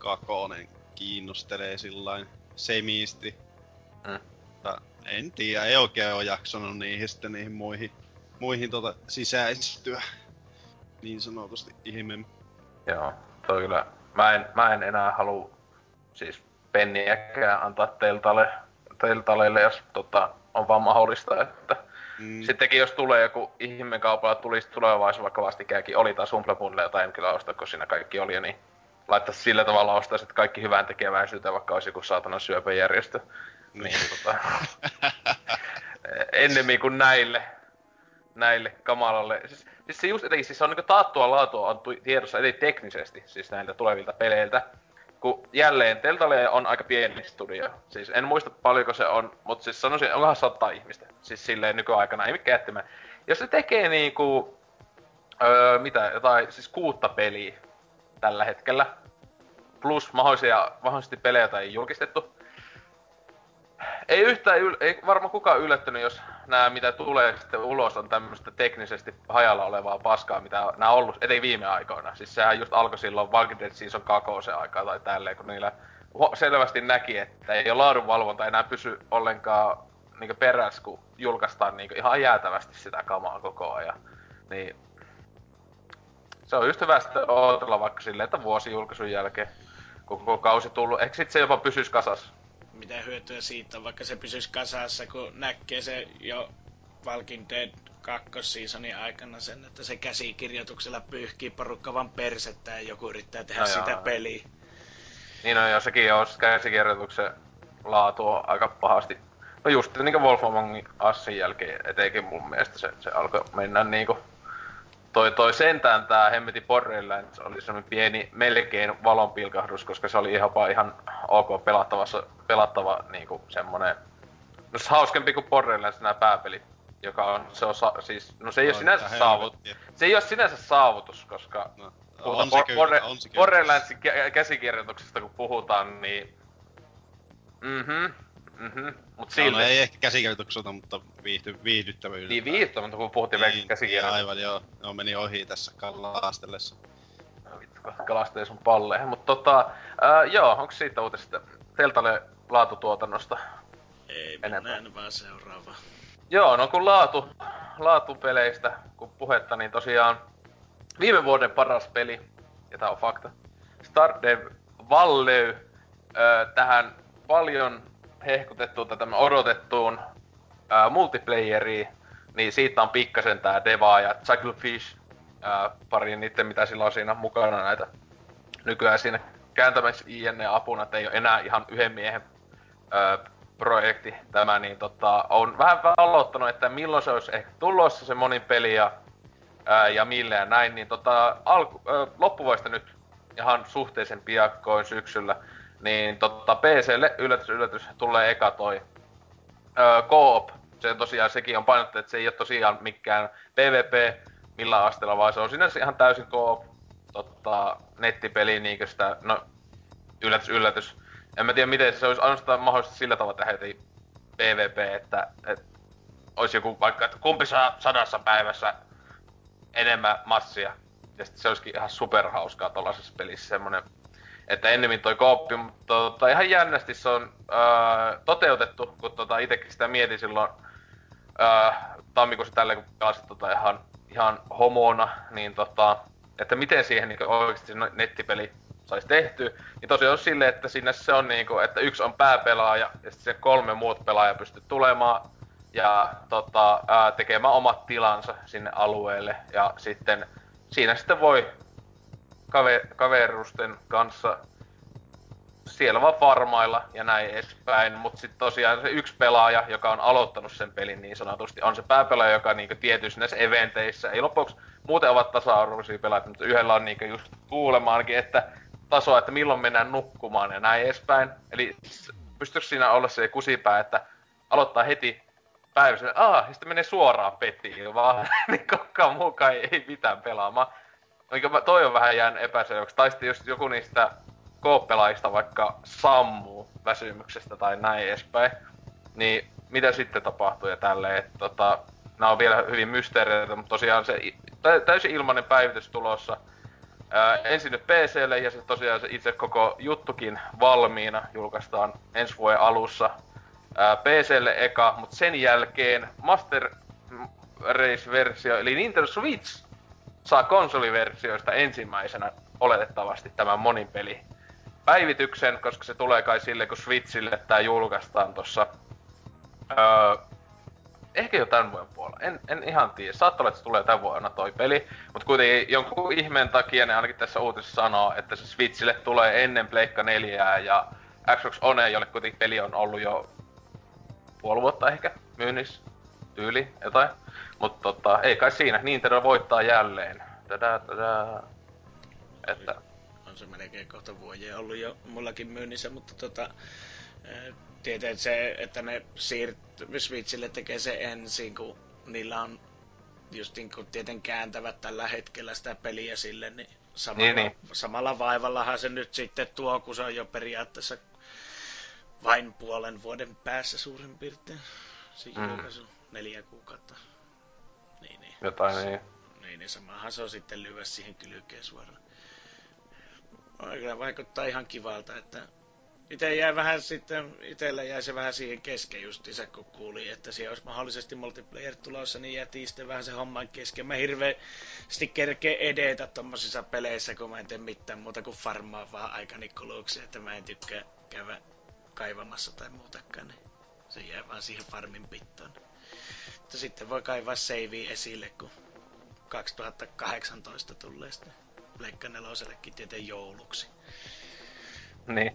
2 kiinnostelee sillain semiisti. Mutta en tiedä, ei oikein ole jaksanut niihin sitten niihin muihin, muihin tota sisäistyä. Niin sanotusti ihmeen. Joo, toi kyllä. Mä en, mä en enää halua siis penniäkään antaa teltalle, teltaleille, jos tota, on vaan mahdollista, että Mm. Sittenkin jos tulee joku ihmekaupalla tulisi tulevaisuus vaikka vastikääkin, oli taas Humble jota en kyllä osta, kun siinä kaikki oli, niin laittaisi sillä tavalla ostaisit kaikki hyvän tekeväisyyteen, vaikka olisi joku saatana syöpäjärjestö. Niin, tota, ennemmin kuin näille, näille kamalalle. Siis, siis se just etenkin, siis se on niinku taattua laatua on tiedossa etenkin teknisesti, siis näiltä tulevilta peleiltä. Kun jälleen, Teltale on aika pieni studio. Siis en muista paljonko se on, mutta siis sanoisin, onkohan sata ihmistä. Siis silleen nykyaikana, ei mikään jättimään. Jos se tekee niinku, öö, mitä, jotain, siis kuutta peliä tällä hetkellä, plus mahdollisia, mahdollisesti pelejä, tai julkistettu, ei yhtään, ei varmaan kukaan yllättynyt, jos nämä mitä tulee sitten ulos on tämmöistä teknisesti hajalla olevaa paskaa, mitä nämä on ollut, ettei viime aikoina. Siis sehän just alkoi silloin Walking Dead Season 2 aikaa tai tälleen, kun niillä selvästi näki, että ei ole laadunvalvonta enää pysy ollenkaan niin perässä, kun julkaistaan niin ihan jäätävästi sitä kamaa koko ajan. Niin se on just hyvä sitten odotella vaikka silleen, että vuosi julkaisun jälkeen koko kausi tullut. Ehkä sit se jopa pysyisi kasassa mitä hyötyä siitä on, vaikka se pysyisi kasassa, kun näkee se jo Walking Dead kakkosseasonin aikana sen, että se käsikirjoituksella pyyhkii porukka vaan persettä ja joku yrittää tehdä no sitä joo. peliä. Niin on, no, jo sekin on käsikirjoituksen laatu on aika pahasti. No just niin kuin Wolf Among Ussin jälkeen etenkin mun mielestä se, se alkoi mennä niinku toi, toi sentään tää hemmeti Borderlands oli semmonen pieni melkein valonpilkahdus, koska se oli ihan ihan ok pelattavassa, pelattava niinku semmonen... No se hauskempi kuin Borderlands nää pääpelit, joka on, se on siis, no se ei no, oo sinänsä saavutus. Se ei oo sinänsä saavutus, koska no, on se kyllä, Border, on se kyllä. Käsikirjoituksesta kun puhutaan, niin... Mhm, Mhm. Mut sille... No, ei ehkä käsikirjoituksesta, mutta viihdy, viihdyttävyydeltä. Niin viihdyttävä, mutta kun puhuttiin niin, käsikirjoituksesta. Aivan joo. No meni ohi tässä kalastellessa. No vittu, kalastelee sun palleen. Mutta tota, ää, joo, onko siitä uutista? Teltalle laatutuotannosta? Ei, mennään vaan seuraava. Joo, no kun laatu, laatupeleistä, kun puhetta, niin tosiaan viime vuoden paras peli, ja tää on fakta, Stardew Valley, tähän paljon hehkutettuun tätä odotettuun ää, multiplayeriin, niin siitä on pikkasen tää Deva ja Chucklefish ää, pari niitten, mitä sillä on siinä mukana näitä nykyään siinä kääntämässä INE apuna, että ei ole enää ihan yhden miehen ää, projekti tämä, niin tota, on vähän aloittanut, että milloin se olisi ehkä tulossa se monin peli ja, ää, ja mille ja näin, niin tota, alku, ää, loppuvuodesta nyt ihan suhteellisen piakkoin syksyllä niin totta, PClle yllätys yllätys tulee eka toi öö, Co-op. Se tosiaan sekin on painottu, että se ei ole tosiaan mikään PvP millä asteella, vaan se on sinänsä ihan täysin Co-op totta, nettipeli niinkö sitä, no yllätys yllätys. En mä tiedä miten se olisi ainoastaan mahdollista sillä tavalla tehdä heti PvP, että, että olisi joku vaikka, että kumpi saa sadassa päivässä enemmän massia. Ja sitten se olisikin ihan superhauskaa tuollaisessa pelissä semmonen että ennemmin toi kooppi, mutta tota, ihan jännästi se on ää, toteutettu, kun tota, itekin sitä mietin silloin ää, tammikuussa tälle, kun pelasin tota, ihan, ihan homona, niin tota, että miten siihen niin oikeasti nettipeli saisi tehty. Niin tosiaan on silleen, että sinne se on niinku, että yksi on pääpelaaja ja sitten kolme muut pelaajaa pystyy tulemaan ja tota, ää, tekemään omat tilansa sinne alueelle. Ja sitten siinä sitten voi kaver, kaverusten kanssa siellä vaan farmailla ja näin edespäin, mutta sitten tosiaan se yksi pelaaja, joka on aloittanut sen pelin niin sanotusti, on se pääpelaaja, joka niinku tietyissä näissä eventeissä, ei lopuksi muuten ovat tasa-arvoisia pelaajia, mutta yhdellä on niinku just kuulemaankin, että tasoa, että milloin mennään nukkumaan ja näin edespäin. Eli pystyykö siinä olla se kusipää, että aloittaa heti päivässä, aah, ja sitten menee suoraan petiin, vaan niin kukaan muukaan ei, ei mitään pelaamaan. Oikein toi on vähän jään epäselväksi. Tai sitten jos joku niistä kooppelaista vaikka sammuu väsymyksestä tai näin edespäin, niin mitä sitten tapahtuu ja tälleen, että tota, nämä on vielä hyvin mysteereitä, mutta tosiaan se täysin ilmainen päivitys tulossa. Ää, ensin nyt PClle ja se tosiaan se itse koko juttukin valmiina julkaistaan ensi vuoden alussa ää, PClle eka, mutta sen jälkeen Master Race-versio eli Nintendo Switch saa konsoliversioista ensimmäisenä oletettavasti tämän monin peli päivityksen, koska se tulee kai sille, kun Switchille tää julkaistaan tossa öö, ehkä jo tämän vuoden puolella. En, en ihan tiedä. Saattaa olla, että se tulee tämän vuonna toi peli. Mutta kuitenkin jonkun ihmeen takia ne ainakin tässä uutisessa sanoo, että se Switchille tulee ennen Pleikka 4 ja Xbox One, jolle kuitenkin peli on ollut jo puoli vuotta ehkä myynnissä. tyyli jotain. Mutta tota, ei kai siinä, Nintendo voittaa jälleen. Tada, tada. Että... On se melkein kohta vuoden ollut jo mullakin myynnissä, mutta tota, tietää se, että ne siirtyy Switchille tekee se ensin, kun niillä on just niin kuin tieten kääntävät tällä hetkellä sitä peliä sille, niin samalla, niin, niin. samalla vaivallahan se nyt sitten tuo, kun se on jo periaatteessa vain puolen vuoden päässä suurin piirtein. Se mm. neljä kuukautta. Niin, niin. Jotain niin. Niin, niin samahan se on sitten lyödä siihen kylkeen suoraan. Kyllä vaikuttaa ihan kivalta, että itse jäi vähän sitten, itsellä jäi se vähän siihen kesken justiinsa, kun kuuli, että siellä olisi mahdollisesti multiplayer tulossa, niin jätiin sitten vähän se homman kesken. Mä hirveästi kerkee edetä tommosissa peleissä, kun mä en tee mitään muuta kuin farmaa vaan aikani kuluksi, että mä en tykkää käydä kaivamassa tai muutakaan, niin se jää vaan siihen farmin pittoon. Mutta sitten voi kaivaa save esille, kun 2018 tulee sitten Pleikka nelosellekin tieteen jouluksi. Niin.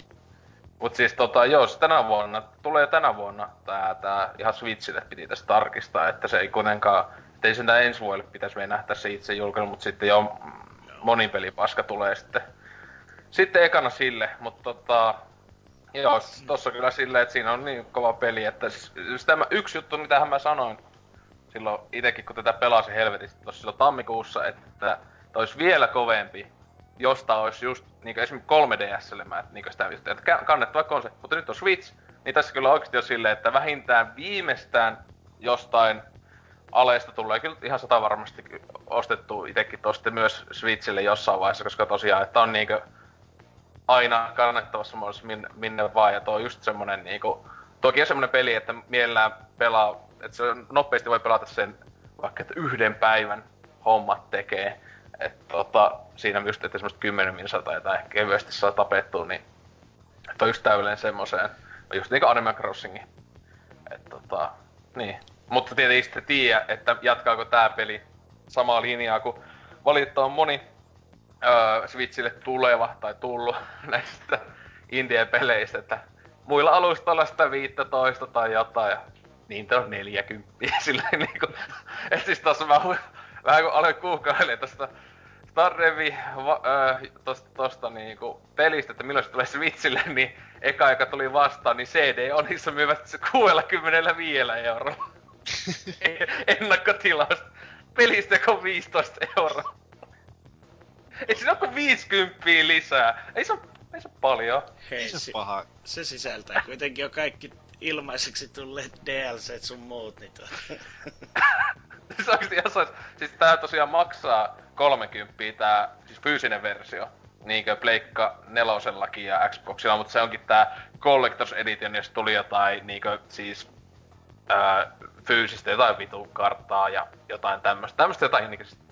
Mut siis tota, jos tänä vuonna, tulee tänä vuonna tää, tää ihan Switchille piti tästä tarkistaa, että se ei kuitenkaan, ei sen ensi vuodelle pitäisi nähdä se itse julkaisu, mutta sitten jo monipelipaska tulee sitten, sitten ekana sille, mutta tota, joo, tossa kyllä silleen, että siinä on niin kova peli, että siis, siis tämä yksi juttu, mitä mä sanoin silloin itekin, kun tätä pelasin helvetisti tuossa silloin tammikuussa, että olisi vielä kovempi josta olisi just niinku esimerkiksi 3DSlle mä niinku sitä että kannettava konsepti. Mutta nyt on Switch, niin tässä kyllä oikeasti on silleen, että vähintään viimeistään jostain aleista tulee kyllä ihan sata varmasti ostettu itekin tosta myös Switchille jossain vaiheessa, koska tosiaan, että on niinku aina kannettavassa muodossa minne, minne vaan, ja tuo on just semmonen niinku, toki on semmonen peli, että mielellään pelaa, että se nopeasti voi pelata sen vaikka että yhden päivän hommat tekee, että tota, siinä just, että semmoista 10 minsa tai jotain kevyesti saa tapettua, niin että on just täydelleen semmoiseen. Just niinku Animal Crossingin. että tota, niin. Mutta tietenkin sitten tiedä, että jatkaako tää peli samaa linjaa kuin valitettavan moni öö, Switchille tuleva tai tullut näistä indie-peleistä, että muilla alustoilla sitä 15 tai jotain ja niitä on 40 silleen niinku, et siis tossa mä vähän kun aloin kuukaille tosta Starrevi va, äh, tosta, tosta niinku pelistä, että milloin se tulee Switchille, niin eka joka tuli vastaan, niin CD on niissä myyvät 65 eurolla. Ennakkotilaus. Pelistä joka on 15 euroa. Ei siinä ole kuin 50 lisää. Ei se ole, ei se ole paljon. Hei, ei se, paha. Se sisältää kuitenkin jo kaikki ilmaiseksi tulleet DLC sun muut, niin tuota. siis oikeesti ihan sais, siis tää tosiaan maksaa 30 tää siis fyysinen versio. Niinkö Pleikka nelosellakin ja Xboxilla, mutta se onkin tää Collectors Edition, jos tuli jotain niinkö siis ää, fyysistä jotain vitun karttaa ja jotain tämmöstä. Tämmöstä jotain siis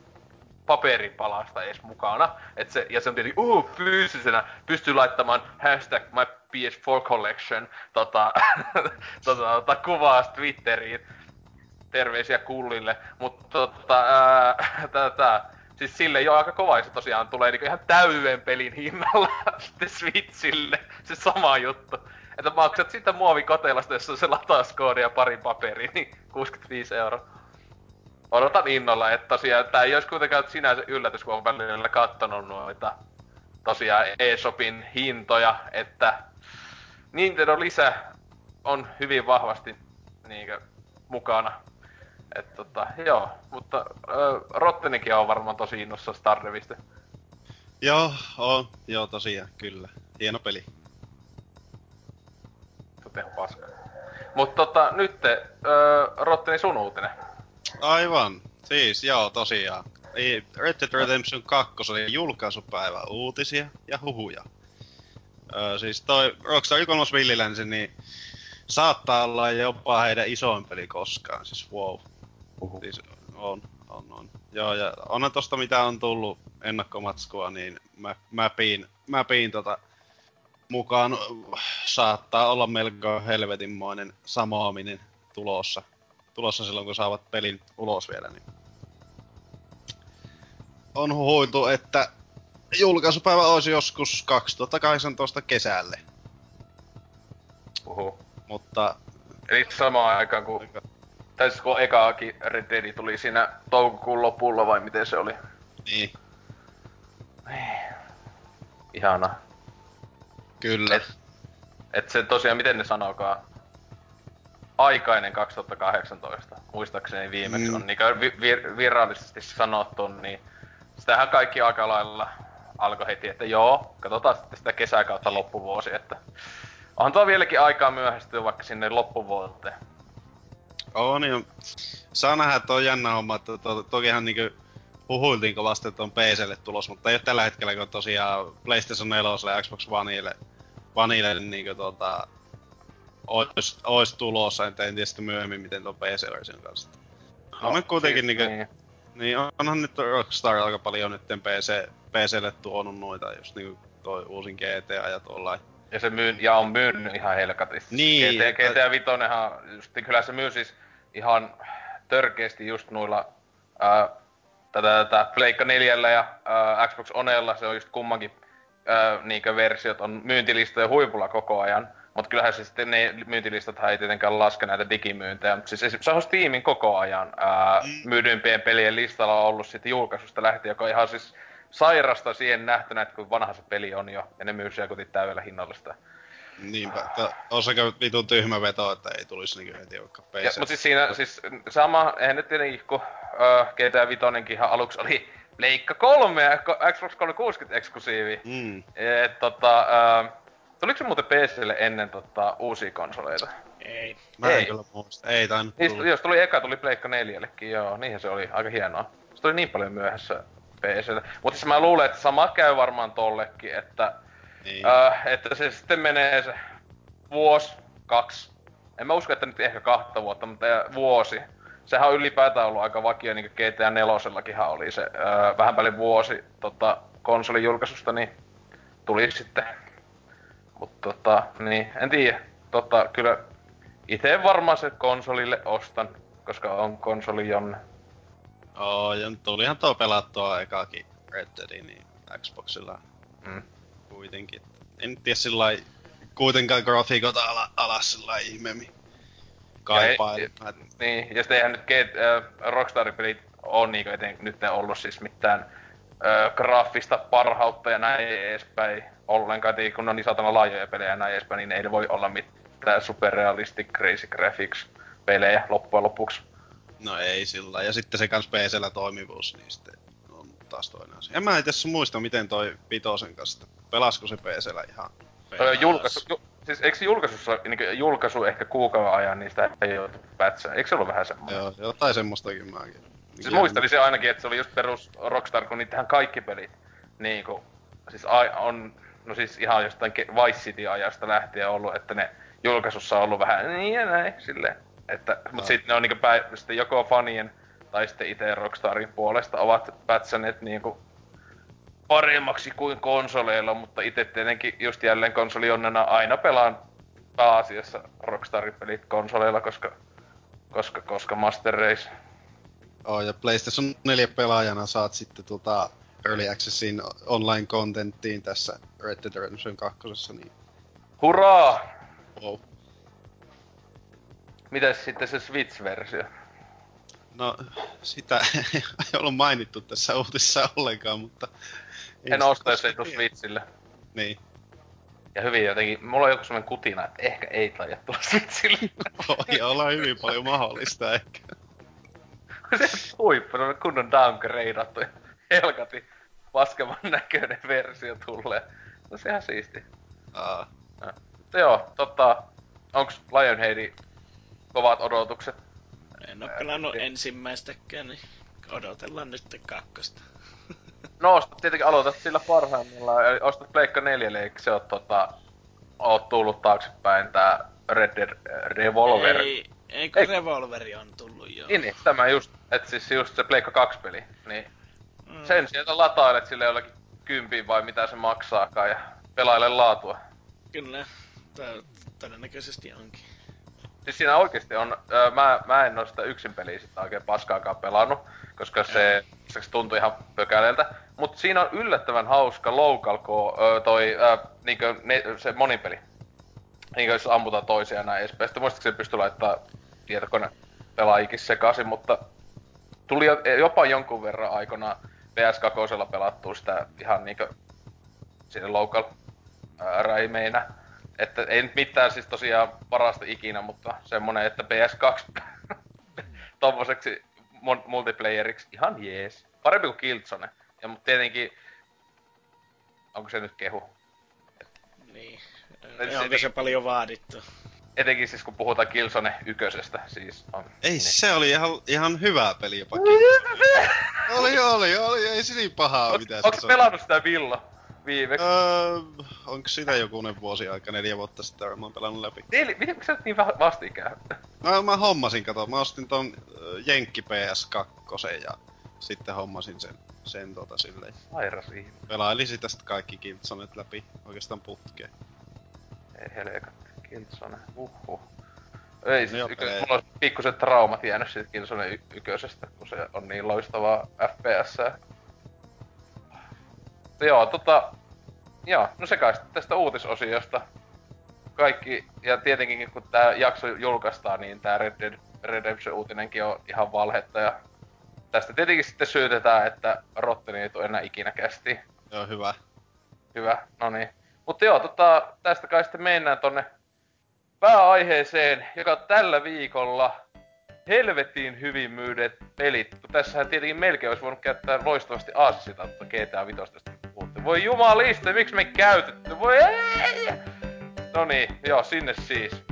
paperipalasta edes mukana. Et se, ja se on tietenkin, uh, fyysisenä, pystyy laittamaan hashtag my PS4 collection tota, tota, tota, kuvaa Twitteriin terveisiä kullille, mutta tota, tätä, siis sille jo aika kova, se tosiaan tulee niinku ihan täyden pelin hinnalla sitten Switchille, se sama juttu. Että maksat siitä muovikotelasta, jossa on se latauskoodi ja pari paperi, niin 65 euroa. Odotan innolla, että tosiaan tää ei olisi kuitenkaan sinänsä yllätys, kun on välillä kattonut noita tosiaan eShopin hintoja, että Nintendo lisä on hyvin vahvasti niinkö mukana et tota, joo, mutta ö, Rottenikin on varmaan tosi innossa Starrevistä. Joo, on. Joo, tosiaan, kyllä. Hieno peli. On paska. Mut tota, nyt ö, Rotteni sun uutinen. Aivan. Siis, joo, tosiaan. Red Dead Redemption 2 oli julkaisupäivä uutisia ja huhuja. Ö, siis toi Rockstar 3 Villilänsi, niin saattaa olla jopa heidän isoin peli koskaan, siis wow. Uhuh. Siis on, on, on. Joo, ja onhan tosta mitä on tullut ennakkomatskua, niin mä, mä piin, mä piin tota mukaan saattaa olla melko helvetinmoinen samoaminen tulossa. Tulossa silloin, kun saavat pelin ulos vielä, niin on huhuitu, että julkaisupäivä olisi joskus 2018 kesälle. Oho. Mutta... Eli samaan aikaan kuin Tai siis kun ekaakin Red Dead tuli siinä toukokuun lopulla vai miten se oli? Niin. Ihana. Kyllä. Et, et se tosiaan, miten ne sanokaa, aikainen 2018, muistaakseni viimeksi Mm. on niin vi- vir- virallisesti sanottu, niin sitähän kaikki aika lailla alkoi heti, että joo, katsotaan sitten sitä kesäkautta loppuvuosi, että onhan tuo vieläkin aikaa myöhästyä vaikka sinne loppuvuoteen. On niin. Saa nähdä, että on jännä homma, että to, tokihan niinku huhuiltiin kovasti, että on PClle tulos, mutta ei ole tällä hetkellä, kun tosiaan PlayStation 4 ja Xbox Oneille, Oneille niin niinku tota, ois, ois tulossa, en tiedä sitten myöhemmin, miten tuon PC-version kanssa. No, on nyt kuitenkin siis, niinku, niin onhan nyt Rockstar aika paljon nyt PC, PClle tuonut noita, just niinku toi uusin GTA ja tuollain. Ja se myy, ja on myynyt ihan helkatisti. Niin, GTA, että- GTA Vitonenhan, just, kyllä se myy siis ihan törkeästi just noilla ää, tätä, tätä Pleikka 4 ja ää, Xbox Onella, se on just kummankin ää, niinkö versiot on myyntilistojen huipulla koko ajan. Mutta kyllähän se sitten ne myyntilistat ei tietenkään laske näitä digimyyntejä. Mutta siis se on Steamin koko ajan ää, Mm. myydyimpien pelien listalla on ollut sitten julkaisusta lähtien, joka on ihan siis sairasta siihen nähtynä, että kun vanha se peli on jo, ja ne myy siellä kotiin täydellä hinnalla sitä. Niinpä, on se aika vitun tyhmä veto, että ei tulisi niinku heti vaikka PC. Mutta siis siinä, siis sama, eihän nyt tietenkin, kun uh, GTA Vitonenkin ihan aluksi oli Leikka 3 ja Xbox 360 eksklusiivi. Mm. Et tota, uh, tuliko se muuten PClle ennen tota, uusia konsoleita? Ei. Mä en Ei. kyllä muista. Ei tainnut Niistä, tulla. jos tuli eka, tuli Pleikka 4 joo, niinhän se oli, aika hienoa. Se tuli niin paljon myöhässä PClle. Mutta siis mä luulen, että sama käy varmaan tollekin, että Niin. Äh, että se sitten menee se vuosi, kaksi. En mä usko, että nyt ehkä kahta vuotta, mutta äh, vuosi. Sehän on ylipäätään ollut aika vakio, niin kuin GTA 4 oli se äh, vähän päälle vuosi tota, konsolin julkaisusta, niin tuli sitten. Mutta tota, niin, en tiedä. Tota, kyllä itse varmaan se konsolille ostan, koska on konsoli jonne. Oo, ja nyt tulihan tuo pelattua ekaakin Red Dead, niin Xboxilla Mm. kuitenkin. En tiedä sillä kuitenkaan grafiikot ala, alas sillä ihmeemmin. Kaipailin. Ja Niin, ja sitten eihän nyt äh, Rockstar-pelit on niinku eten, nyt ollut siis mitään äh, graafista parhautta ja näin edespäin ollenkaan. Et kun on niin saatana laajoja pelejä ja näin edespäin, niin ei ne voi olla mitään superrealistic crazy graphics pelejä loppujen lopuksi. No ei sillä. Ja sitten se kans PCllä toimivuus, niin sitten on taas toinen asia. En mä itse muista, miten toi Vitosen kanssa, pelasko se PCllä ihan Öö, julkaisu, ju, siis eikö se julkaisussa, niin julkaisu ehkä kuukauden ajan, niin sitä ei joutu pätsää. Eikö se ollut vähän semmoinen? Joo, jotain semmoistakin mäkin. Siis muistelin se ainakin, että se oli just perus Rockstar, kun niitähän kaikki pelit niinku, siis ai, on, no siis ihan jostain Vice City-ajasta lähtien ollut, että ne julkaisussa on ollut vähän niin ja näin, silleen. Että, mut sitten ne on niinku päin, sitten joko fanien tai sitten itse Rockstarin puolesta ovat pätsäneet niinku paremmaksi kuin konsoleilla, mutta itse tietenkin just jälleen konsolionnena aina pelaan pääasiassa Rockstarin pelit konsoleilla, koska, koska, koska Master Race Oh, ja PlayStation 4 pelaajana saat sitten tota Early Accessin online-kontenttiin tässä Red Dead Redemption 2, niin Hurraa! wow. Mitäs sitten se Switch-versio? No, sitä ei ollut mainittu tässä uutisessa ollenkaan, mutta... En osta, jos ei tuu. Switchille. Niin. Ja hyvin jotenkin, mulla on joku semmonen kutina, että ehkä ei taida tulla Switchille. Voi olla hyvin paljon mahdollista ehkä. se huippu, semmonen kunnon downgradeattu ja helkati paskevan näköinen versio tulee. No sehän siisti. Aa, Mutta joo, tota, onks Lionheadi kovat odotukset? En oo pelannut ensimmäistäkään, niin odotellaan nyt kakkosta. No ostat tietenkin aloitat sillä parhaimmillaan, eli ostat Pleikka 4, eikö se oo tota, oot tullut taaksepäin tää Red Dead Revolver. Ei, ei kun Ei. revolveri on tullut jo. Niin, niin, tämä just, että siis just se Pleikka 2 peli, niin Mm. sen sieltä latailet sille jollakin kympin vai mitä se maksaakaan ja pelaile laatua. Kyllä, to- todennäköisesti onkin. Siis siinä oikeesti on, öö, mä, mä en oo sitä yksin peliä sitä oikein paskaakaan pelannut, koska se, se tuntui ihan pökäleeltä. Mut siinä on yllättävän hauska local co, öö, toi, öö, niinkö ne, se monipeli. Niinkö jos ammutaan toisia ja näin edespäin. Sitten muistaakseni pystyy laittaa tietokone pelaajikin sekaisin, mutta tuli jopa jonkun verran aikana PS2 pelattua sitä ihan niinkö sinne local räimeinä. Että ei nyt mitään siis tosiaan parasta ikinä, mutta semmonen, että PS2 tommoseksi multiplayeriksi ihan jees. Parempi kuin Killzone. Ja mutta tietenkin, onko se nyt kehu? Niin. Se, onko se paljon vaadittu? Etenkin siis kun puhutaan Killzone ykkösestä, siis on. Ei, niin. se oli ihan, ihan hyvä peli jopa Oli, oli, oli, ei se niin pahaa mitä Onko pelannut sitä Villo? viimeksi? Öö, onko sitä jokunen vuosi aika, neljä vuotta sitten mä oon pelannut läpi. Neljä, miten sä niin vastikään? No mä hommasin, kato, mä ostin ton Jenkki PS2 ja sitten hommasin sen, sen tota silleen. Sairas ihme. Pelailin sitä sitten kaikki Killzonet läpi, oikeastaan putkeen. Ei helvetä, Killzone, uhu. Ei siis, ykö, mulla on pikkuset traumat jäänyt siitä Killzone y- yköisestä, kun se on niin loistavaa FPS. Joo, tota... Joo, no se kai tästä uutisosiosta. Kaikki, ja tietenkin kun tää jakso julkaistaan, niin tää Red Dead Redemption-uutinenkin on ihan valhetta, ja tästä tietenkin sitten syytetään, että Rotteni ei tule enää ikinä kästi. Joo, hyvä. Hyvä, no niin. Mutta joo, tota, tästä kai sitten mennään tonne pääaiheeseen, joka tällä viikolla helvetin hyvin myydet pelit. Tässähän tietenkin melkein olisi voinut käyttää loistavasti aasisita GTA 5 puhutte. Voi jumalista, miksi me käytetty? Voi ei! No niin, joo, sinne siis.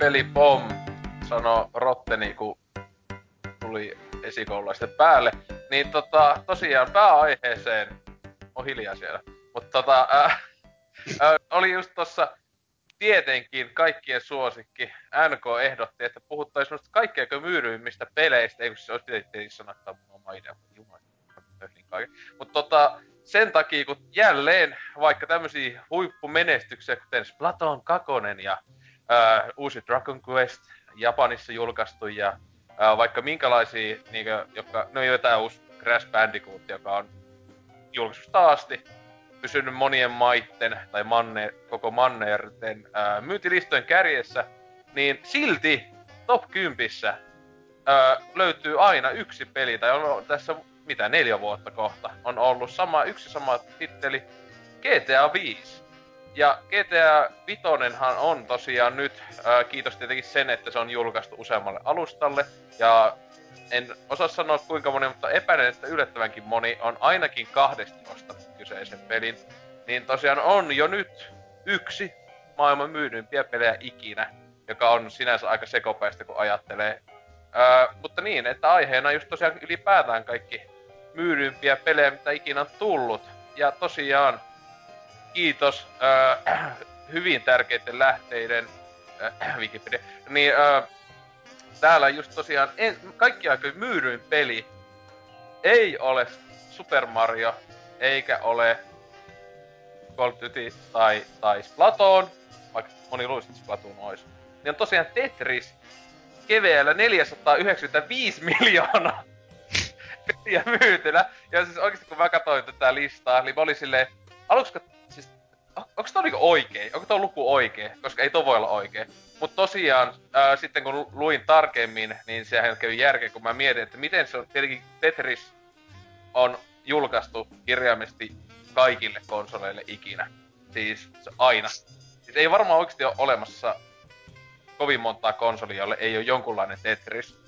Pimpeli pom, sanoi Rotteni, kun tuli esikoululaisten päälle. Niin tota, tosiaan pääaiheeseen, on hiljaa siellä, mutta tota, äh, äh, oli just tossa tietenkin kaikkien suosikki. NK ehdotti, että puhuttaisiin noista kaikkein myydyimmistä peleistä, ei se olisi tietenkin että on oma idea, jumala, Mutta tota, sen takia, kun jälleen vaikka tämmöisiä huippumenestyksiä, kuten Splatoon 2 ja uusi Dragon Quest Japanissa julkaistu ja uh, vaikka minkälaisia, niinkö, jotka, no jotain uusi Crash Bandicoot, joka on julkaisusta asti pysynyt monien maitten tai manne, koko mannerten uh, myyntilistojen kärjessä, niin silti top 10 uh, löytyy aina yksi peli, tai on tässä mitä neljä vuotta kohta, on ollut sama, yksi sama titteli, GTA 5. Ja GTA Vitonenhan on tosiaan nyt, ää, kiitos tietenkin sen, että se on julkaistu useammalle alustalle. Ja en osaa sanoa kuinka moni, mutta epäilen, että yllättävänkin moni on ainakin kahdesti ostanut kyseisen pelin. Niin tosiaan on jo nyt yksi maailman myydympiä pelejä ikinä, joka on sinänsä aika sekopäistä, kun ajattelee. Ää, mutta niin, että aiheena just tosiaan ylipäätään kaikki myydympiä pelejä, mitä ikinä on tullut. Ja tosiaan kiitos äh, hyvin tärkeiden lähteiden äh, Wikipedia, niin äh, täällä just tosiaan en, kaikki aikojen myydyin peli ei ole Super Mario, eikä ole Call of Duty tai, tai Splatoon, vaikka moni luulisi, että Splatoon olisi. Niin on tosiaan Tetris keveällä 495 miljoonaa peliä myytynä. Ja siis oikeesti kun mä katsoin tätä listaa, niin mä olin silleen, aluksi onko toi niinku oikein? Onko tuo luku oikein? Koska ei toi voi olla oikein. Mutta tosiaan, ää, sitten kun luin tarkemmin, niin sehän kävi järkeä, kun mä mietin, että miten se on, tietenkin Tetris on julkaistu kirjaimesti kaikille konsoleille ikinä. Siis aina. Siis ei varmaan oikeasti ole olemassa kovin montaa konsolia, jolle ei ole jonkunlainen Tetris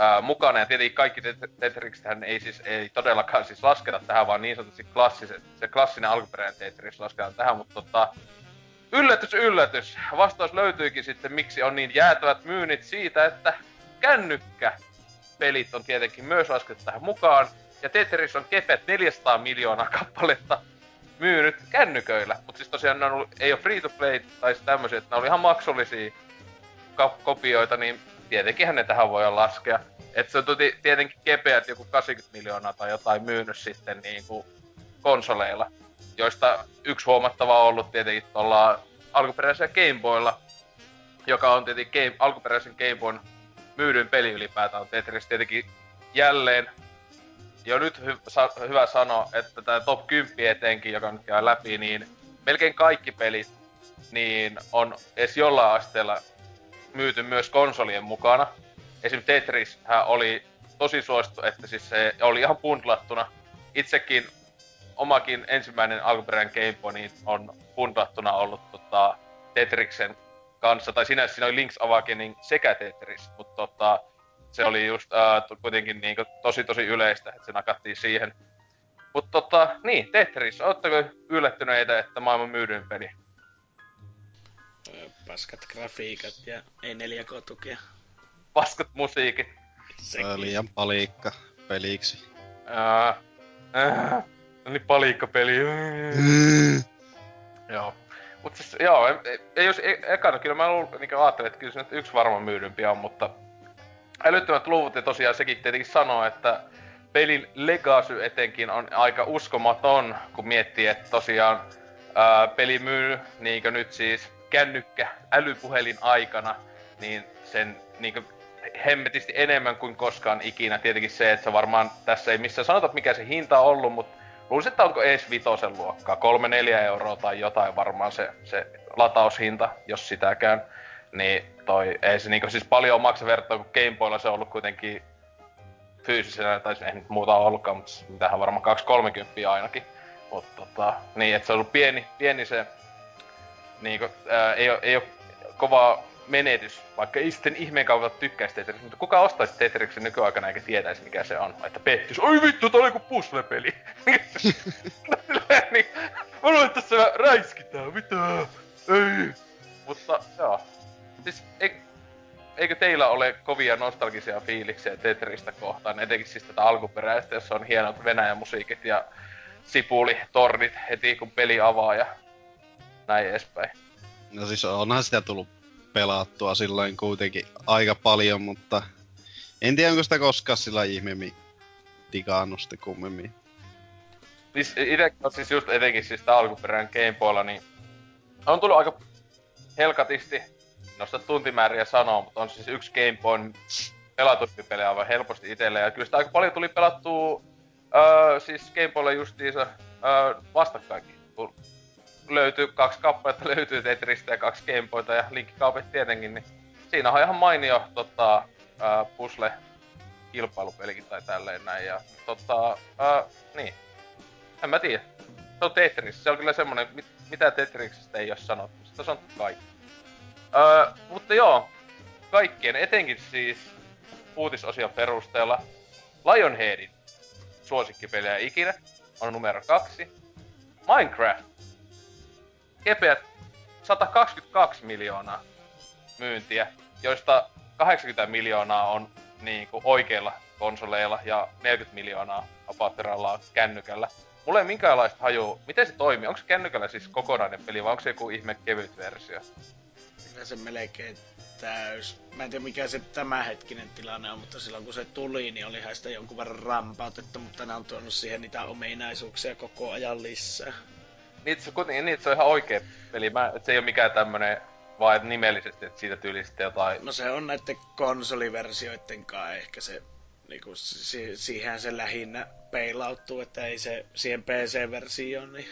ää, mukana. Ja tietenkin kaikki Tetriksethän ei siis ei todellakaan siis lasketa tähän, vaan niin sanotusti klassiset, se klassinen alkuperäinen Tetris lasketaan tähän, mutta tota, yllätys, yllätys. Vastaus löytyykin sitten, miksi on niin jäätävät myynnit siitä, että kännykkä pelit on tietenkin myös laskettu tähän mukaan. Ja Tetris on kepet 400 miljoonaa kappaletta myynyt kännyköillä. Mutta siis tosiaan ne on ollut, ei ole free to play tai siis tämmöisiä, että ne oli ihan maksullisia kopioita, niin tietenkin ne tähän voi laskea. Et se on tietenkin kepeät joku 80 miljoonaa tai jotain myynyt sitten niin kuin konsoleilla. Joista yksi huomattava on ollut tietenkin tuolla alkuperäisellä Gameboylla, joka on tietenkin game, alkuperäisen Gameboyn myydyin peli ylipäätään on Tetris tietenkin jälleen jo nyt hy- sa- hyvä sanoa, että tämä top 10 etenkin, joka nyt käy läpi, niin melkein kaikki pelit niin on edes jollain asteella myyty myös konsolien mukana. Esim. Tetris oli tosi suosittu, että siis se oli ihan bundlattuna. Itsekin omakin ensimmäinen alkuperäinen Game niin on bundlattuna ollut tota, Tetriksen kanssa, tai sinä, siinä oli Link's Awakening sekä Tetris, mutta tota, se oli just äh, kuitenkin niinku tosi tosi yleistä, että se nakattiin siihen. Mutta tota, niin, Tetris, ootteko yllättyneitä, että maailman myydyin peli? Paskat grafiikat ja ei 4K-tukia. Paskat musiikit. Sekin. Liian palikka peliksi. Äh, äh, niin palikka peli. Joo. Mut siis, joo, ei, ei jos e, ekana, kyllä mä luul, niin ajattelin, että kyllä se nyt yksi varmaan myydympi on, mutta älyttömät luvut ja tosiaan sekin tietenkin sanoo, että pelin legacy etenkin on aika uskomaton, kun miettii, että tosiaan ää, peli myy niinkö nyt siis kännykkä älypuhelin aikana, niin sen niinkö hemmetisti enemmän kuin koskaan ikinä. Tietenkin se, että se varmaan tässä ei missään sanota, mikä se hinta on ollut, mutta luulisin, että onko edes vitosen luokkaa, 3-4 euroa tai jotain varmaan se, se lataushinta, jos sitäkään. Niin toi, ei se niinku siis paljon maksa vertaa, kun Gameboylla se on ollut kuitenkin fyysisenä, tai ei nyt muuta ollutkaan, mutta mitähän varmaan 2-30 ainakin. Mutta tota, niin, että se on ollut pieni, pieni se, niinku, ää, ei, ei ole kova menetys, vaikka ei sitten ihmeen kautta tykkäisi Tetris, mutta kuka ostaisi Tetriksen nykyaikana eikä tietäisi mikä se on? Että pettys, oi vittu, tää oli joku puzzle-peli. niin, mä luulen, että tässä räiskitään, mitä? Ei. Mutta joo, siis eik, eikö teillä ole kovia nostalgisia fiiliksiä Tetristä kohtaan, etenkin siis tätä alkuperäistä, jossa on hienot Venäjän musiikit ja sipuli, tornit heti kun peli avaa ja näin edespäin. No siis onhan sitä tullut pelattua silloin kuitenkin aika paljon, mutta en tiedä onko sitä koskaan sillä ihmeemmin digannut sitten kummemmin. Siis ite, siis just etenkin siis tää alkuperäinen Gameboylla, niin on tullut aika helkatisti nosta tuntimääriä sanoa, mutta on siis yksi Game Boyn pelatumpi peli aivan helposti itselle. Ja kyllä sitä aika paljon tuli pelattua öö, siis Game Boylle justiinsa öö, vastakkainkin. Löytyy kaksi kappaletta, löytyy Tetristä ja kaksi Game Boyta ja linkkikaupit tietenkin, niin siinä on ihan mainio tota, öö, pusle kilpailupelikin tai tälleen näin. Ja tota, öö, niin. En mä tiedä. Se on Tetris. Se on kyllä semmonen, mit, mitä Tetrisistä ei oo sanottu. Sitä on kaikki. Öö, mutta joo, kaikkien, etenkin siis uutisosion perusteella, Lionheadin suosikkipelejä ikinä on numero kaksi. Minecraft. Kepeät 122 miljoonaa myyntiä, joista 80 miljoonaa on niinku oikeilla konsoleilla ja 40 miljoonaa apatterallaan kännykällä. Mulla ei minkäänlaista haju, miten se toimii. Onko se kännykällä siis kokonainen peli vai onko se joku ihme kevyt versio? kyllä se melkein täys. Mä en tiedä mikä se tämänhetkinen tilanne on, mutta silloin kun se tuli, niin olihan sitä jonkun verran rampautettu, mutta ne on tuonut siihen niitä ominaisuuksia koko ajan lisää. Niin, se, kuitenkin, niin, se on ihan oikea peli. Mä, et se ei ole mikään tämmönen vaan nimellisesti, että siitä tyylistä jotain... No se on näiden konsoliversioiden kanssa ehkä se, niinku, si- siihen se lähinnä peilauttuu, että ei se siihen PC-versioon, niin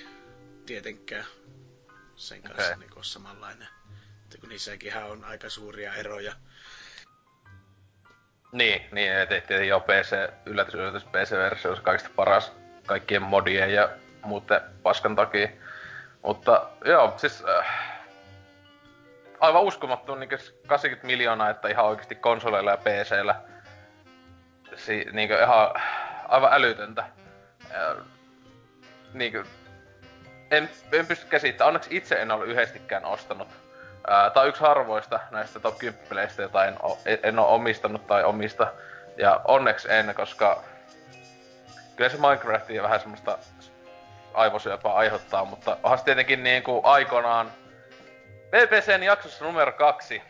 tietenkään sen kanssa okay. niinku samanlainen. Että kun niissäkin on aika suuria eroja. Niin, niin tehtiin jo PC, yllätys, yllätys, PC-versio on kaikista paras kaikkien modien ja muuten paskan takia. Mutta joo, siis äh, aivan uskomattoman niin 80 miljoonaa, että ihan oikeasti konsoleilla ja PCllä. Si, niin ihan aivan älytöntä. Ja, niin kuin, en, en pysty käsittämään. Onneksi itse en ole yhdestikään ostanut. Tämä on yksi harvoista näistä top 10 peleistä, jota en, en ole omistanut tai omista. Ja onneksi en, koska kyllä se Minecraftia vähän semmoista aivosyöpää aiheuttaa, mutta onhan se tietenkin niin kuin aikoinaan BBCn jaksossa numero kaksi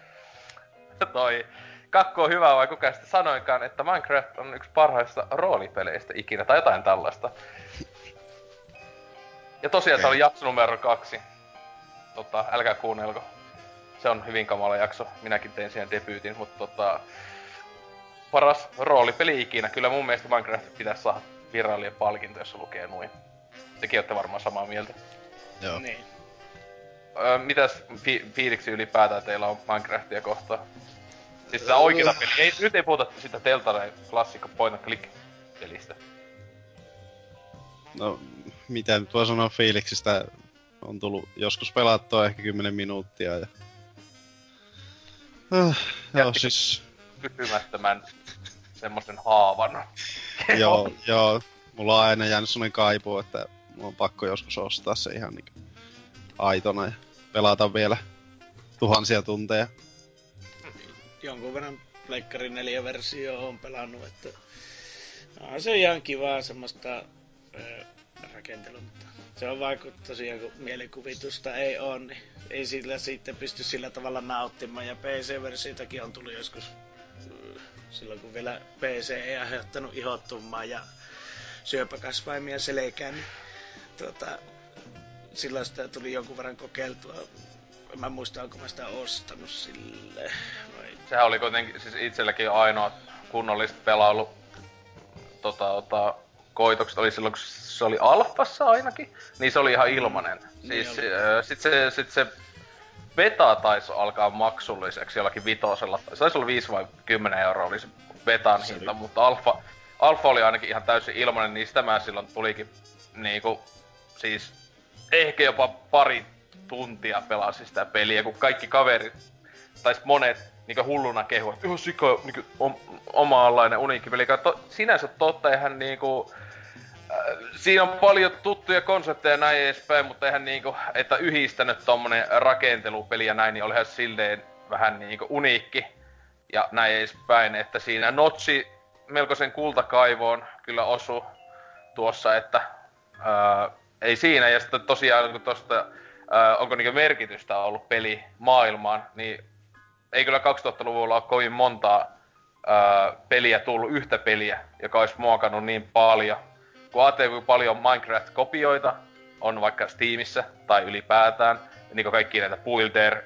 toi kakko on hyvä vai kuka sitten sanoinkaan, että Minecraft on yksi parhaista roolipeleistä ikinä tai jotain tällaista. Ja tosiaan tämä oli jakso numero kaksi. Tota, älkää kuunnelko. Se on hyvin kamala jakso. Minäkin tein siihen debyytin, mutta tota, paras roolipeli ikinä. Kyllä mun mielestä Minecraft pitäisi saada virallinen palkinto, jos lukee noin. Tekin olette varmaan samaa mieltä. Joo. Niin. Öö, mitäs fi- fiiliksi ylipäätään teillä on Minecraftia kohtaan? Siis sitä oikeeta peliä. Ei, nyt ei puhuta sitä Telltale klassikko point and click pelistä. No, mitä nyt voi sanoa fiiliksistä? On tullut joskus pelattua ehkä 10 minuuttia ja... Uh, joo, siis... Kysymättömän semmoisen haavan. joo, joo. Mulla on aina jäänyt semmonen kaipu, että on pakko joskus ostaa se ihan niinku aitona ja pelata vielä tuhansia tunteja. Jonkun verran Pleikkari 4 versio on pelannut, että on se ihan kivaa semmoista ö, rakentelua, mutta se on vaikka tosiaan kun mielikuvitusta ei ole, niin ei sillä sitten pysty sillä tavalla nauttimaan. Ja PC-versioitakin on tullut joskus silloin kun vielä PC ei aiheuttanut ihottumaa ja syöpäkasvaimia selkään, niin tuota, silloin sitä tuli jonkun verran kokeiltua. En mä muista, onko mä sitä ostanut sille. Vai... Sehän oli kuitenkin siis itselläkin ainoa kunnollista pelailu tota, tota, koitokset oli silloin, kun se oli alfassa ainakin, niin se oli ihan ilmanen. Mm, siis niin äh, sit se, sit se beta taisi alkaa maksulliseksi jollakin vitosella. Se taisi olla 5 vai 10 euroa oli se betan hinta, mutta alfa, alfa oli ainakin ihan täysin ilmanen, niin sitä mä silloin tulikin niinku, siis ehkä jopa pari tuntia pelasin sitä peliä, kun kaikki kaverit, tai monet niinku hulluna kehuvat, että ihan sika niinku, om, omaanlainen uniikki peli. To, sinänsä totta, eihän niinku, äh, siinä on paljon tuttuja konsepteja näin edespäin, mutta eihän niinku, että yhdistänyt tommonen rakentelupeli ja näin, niin olihan silleen vähän niinku uniikki ja näin edespäin, että siinä Notsi melkoisen kultakaivoon kyllä osu tuossa, että ää, ei siinä. Ja sitten tosiaan kun tosta, ää, onko niinku merkitystä ollut peli maailmaan, niin ei kyllä 2000-luvulla ole kovin montaa ää, peliä tullut, yhtä peliä, joka olisi muokannut niin paljon. Kun ajattelee, kuinka paljon Minecraft-kopioita on vaikka Steamissa tai ylipäätään, niin kaikki näitä builder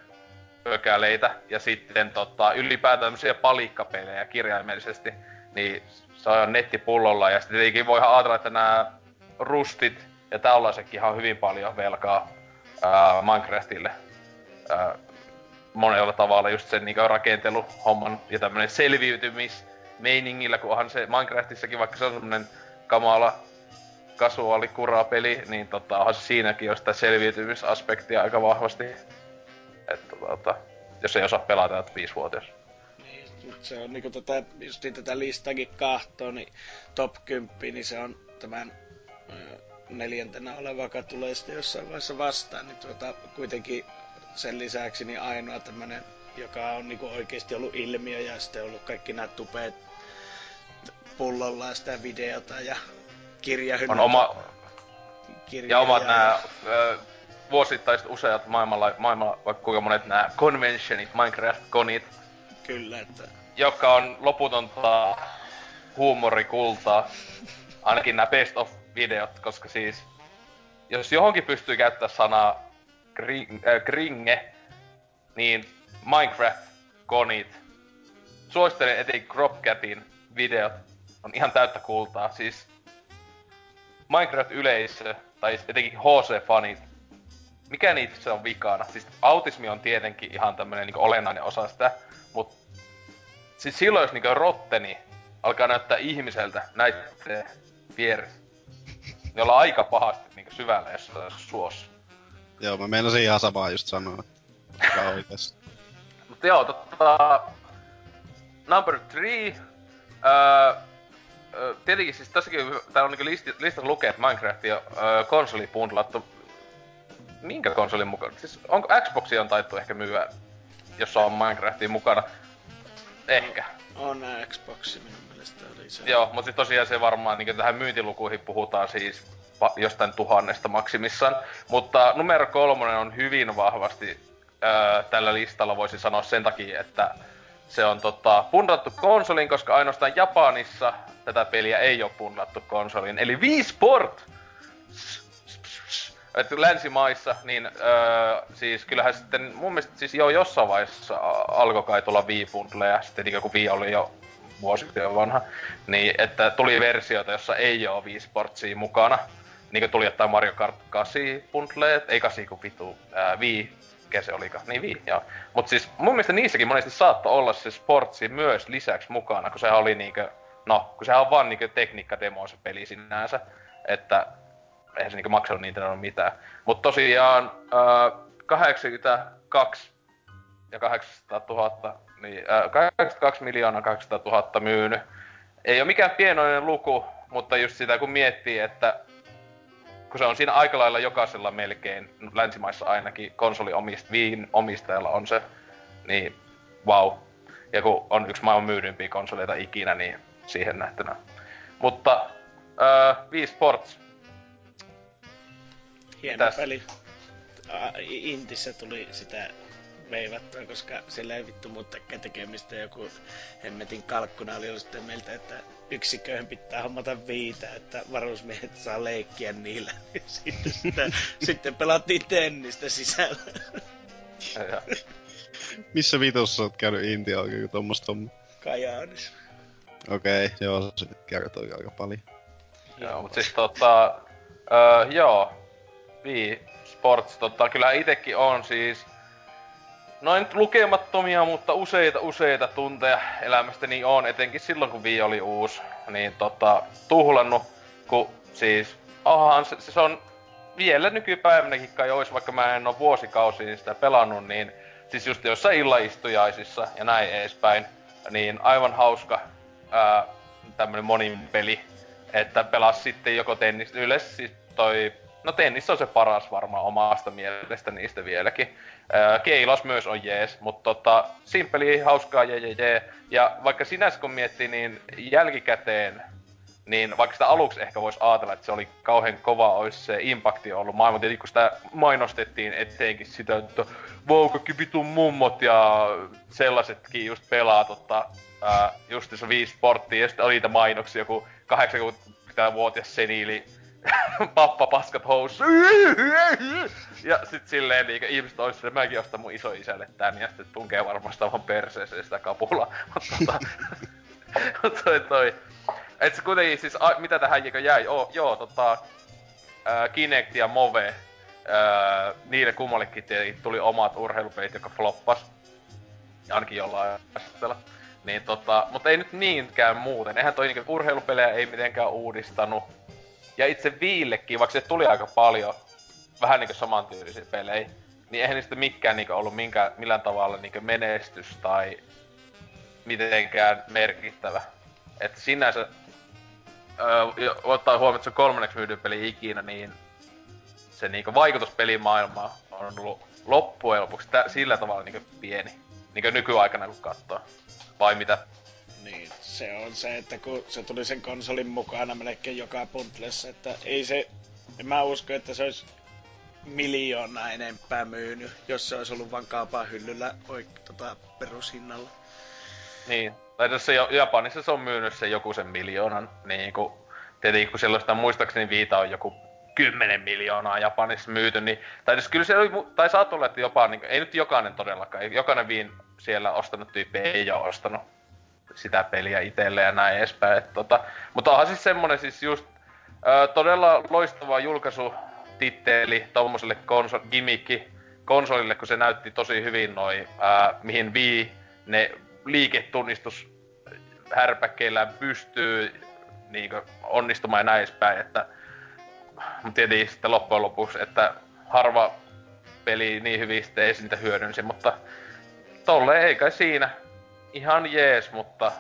pökäleitä ja sitten tota, ylipäätään tämmöisiä palikkapelejä kirjaimellisesti, niin se on nettipullolla ja sitten tietenkin voi ajatella, että nämä rustit ja tällaisetkin on hyvin paljon velkaa ää, Minecraftille ää, monella tavalla just sen niin rakenteluhomman ja tämmönen selviytymis meiningillä, kun onhan se Minecraftissakin, vaikka se on semmonen kamala kasuaali peli, niin tota, onhan siinäkin jo sitä selviytymisaspektia aika vahvasti. Että tota, jos ei osaa pelata, että viisivuotias. Niin, se on niinku tätä, just tätä listakin kahtoo, niin top 10, niin se on tämän neljäntenä oleva, joka tulee sitten jossain vaiheessa vastaan, niin tuota, kuitenkin sen lisäksi niin ainoa tämmönen, joka on niinku oikeasti ollut ilmiö ja sitten ollut kaikki nämä tupeet pullolla ja sitä videota ja kirjahyllyt. On oma... Kirja ja omat ja... nämä vuosittaiset useat maailmalla, maailmalla vaikka kuinka monet nämä conventionit, Minecraft-konit. Kyllä, että... Joka on loputonta huumorikultaa. Ainakin nämä best of videot, koska siis jos johonkin pystyy käyttää sanaa gring, äh, gringe, niin Minecraft-konit. Suosittelen etenkin Cropcatin videot. On ihan täyttä kultaa. Siis Minecraft-yleisö, tai etenkin HC-fanit, mikä niitä se on vikana? Siis autismi on tietenkin ihan tämmönen niin olennainen osa sitä, mutta siis silloin jos niin rotteni alkaa näyttää ihmiseltä näitten vieressä, niin ollaan aika pahasti niin syvällä jossain suossa. Joo, mä meinasin ihan samaa just sanoa. Mutta joo, tota... Number three. Öö, öö, tietenkin siis tässäkin täällä on niinku listi, listassa lukee, että Minecraft on öö, konsoli bundlattu. Minkä konsolin mukaan? Siis onko Xboxi on taittu ehkä myyä, jossa on Minecraftin mukana? Ehkä. On Xbox minun mielestä se. Joo, mutta siis tosiaan se varmaan niin tähän myyntilukuihin puhutaan siis jostain tuhannesta maksimissaan. Mutta numero kolmonen on hyvin vahvasti öö, tällä listalla voisi sanoa sen takia, että se on tota, pundattu konsolin, koska ainoastaan Japanissa tätä peliä ei ole pundattu konsolin. Eli Wii Sport! Et länsimaissa, niin öö, siis kyllähän sitten mun mielestä siis jo jossain vaiheessa alkoi kai tulla Wii Bundleja, sitten niin kun Wii oli jo vuosi vanha, niin että tuli versioita, jossa ei ole Wii Sportsia mukana. Niin kuin tuli jotain Mario Kart 8 bundleet, ei 8 kun vitu, ää, Wii, mikä se olikaan, niin Wii, joo. Mut siis mun mielestä niissäkin monesti saattoi olla se Sportsi myös lisäksi mukana, kun sehän oli niinkö, no, kun sehän on vaan niinkö tekniikkademo se peli sinänsä, että eihän se niinku maksanut niitä mitään. Mut tosiaan äh, 82 ja 800 000, niin äh, 82 miljoonaa 800 000 myynyt. Ei ole mikään pienoinen luku, mutta just sitä kun miettii, että kun se on siinä aika lailla jokaisella melkein, länsimaissa ainakin, konsoli omist, viin omistajalla on se, niin wow. Ja kun on yksi maailman myydympiä konsoleita ikinä, niin siihen nähtynä. Mutta äh, Wii Sports Hieno Mitäs? peli. Intissä tuli sitä veivattua, koska sillä ei vittu muuttakaan tekemistä. Joku hemmetin kalkkuna oli sitten meiltä, että yksiköön pitää hommata viitä, että varusmiehet saa leikkiä niillä. sitten, sitten, sitten pelattiin tennistä sisällä. Missä vitossa oot käynyt Intia oikein tuommoista hommaa? Kajaanis. Okei, okay, joo, se kertoo aika paljon. Joo, mutta siis tota, öö, joo, Wii Sports, tota, kyllä itekin on siis noin lukemattomia, mutta useita useita tunteja elämästäni on, etenkin silloin kun Wii oli uusi, niin tota, tuhlannut, kun siis, onhan se, se on vielä nykypäivänäkin kai ois, vaikka mä en oo vuosikausiin sitä pelannut, niin siis just jossain illaistujaisissa ja näin edespäin, niin aivan hauska ää, tämmönen monin peli, että pelas sitten joko tennis, yleensä siis toi No tennis on se paras varmaan omasta mielestä niistä vieläkin. Keilos myös on jees, mutta tota, simpeli, hauskaa, je, je, je. Ja vaikka sinänsä kun miettii, niin jälkikäteen, niin vaikka sitä aluksi ehkä voisi ajatella, että se oli kauhean kova, olisi se impakti ollut maailman. Tietenkin kun sitä mainostettiin eteenkin sitä, että vau, kaikki vitun mummot ja sellaisetkin just pelaa tota, just se Wii Sporttia. Ja sitten oli niitä mainoksia, joku 80-vuotias seniili pappa paskat housu. Ja sit silleen niinku ihmiset ois että mäkin ostan mun isoisälle tän ja sitten tunkee varmasti vaan perseeseen sitä kapulaa. Mutta tota, toi, toi. Et se kuitenkin siis, a, mitä tähän jäi? Oh, joo, tota, ää, Kinect ja Move, ää, niille kummallekin tuli omat urheilupelit, jotka floppas. Ainakin jollain asteella. Niin tota, mutta ei nyt niinkään muuten. Eihän toi niinku urheilupelejä ei mitenkään uudistanut ja itse Viillekin, vaikka se tuli aika paljon vähän niinku samantyylisiä pelejä, niin eihän niistä mikään niinku ollut minkä, millään tavalla niinku menestys tai mitenkään merkittävä. Et sinänsä, öö, ottaa huomioon, että se on kolmanneksi myydyn peli ikinä, niin se niinku vaikutus pelimaailmaan on ollut loppujen lopuksi tä- sillä tavalla niinku pieni. Niinku nykyaikana kun katsoo. Vai mitä? Niin, se on se, että kun se tuli sen konsolin mukana melkein joka puntlessa, että ei se, en mä usko, että se olisi miljoonaa enempää myynyt, jos se olisi ollut vaan kaupan hyllyllä oik, tota, perushinnalla. Niin, tai tässä Japanissa se on myynyt se joku sen miljoonan, niin kuin, tietenkin kun sellaista muistaakseni viita on joku 10 miljoonaa Japanissa myyty, niin, tai siis kyllä se oli, tai saat olla, että jopa, niin, ei nyt jokainen todellakaan, jokainen viin siellä ostanut tyyppi ei ole ostanut sitä peliä itselle ja näin edespäin. Et, tota, mutta onhan siis semmonen siis just ö, todella loistava julkaisu titteli tommoselle konsol- gimmikki konsolille, kun se näytti tosi hyvin noin, ää, mihin Wii ne liiketunnistus härpäkkeillä pystyy niin onnistumaan ja näin edespäin, että mutta tietenkin sitten loppujen lopuksi, että harva peli niin hyvin sitten ei niitä hyödynsi, mutta tolle ei kai siinä. Ihan jees, mutta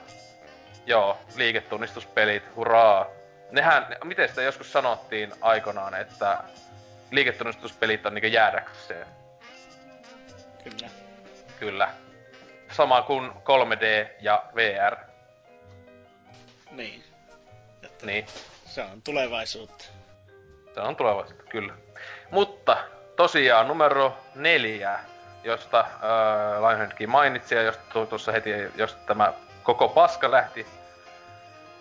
joo, liiketunnistuspelit, hurraa. Nehän, miten sitä joskus sanottiin aikanaan, että liiketunnistuspelit on niinku jäädäkseen. Kyllä. Kyllä. Sama kuin 3D ja VR. Niin. Että Niin, Se on tulevaisuutta. se on tulevaisuutta, kyllä. Mutta tosiaan numero neljä, josta äh, Lionheadkin mainitsi ja josta tu- tuossa heti, josta tämä koko paska lähti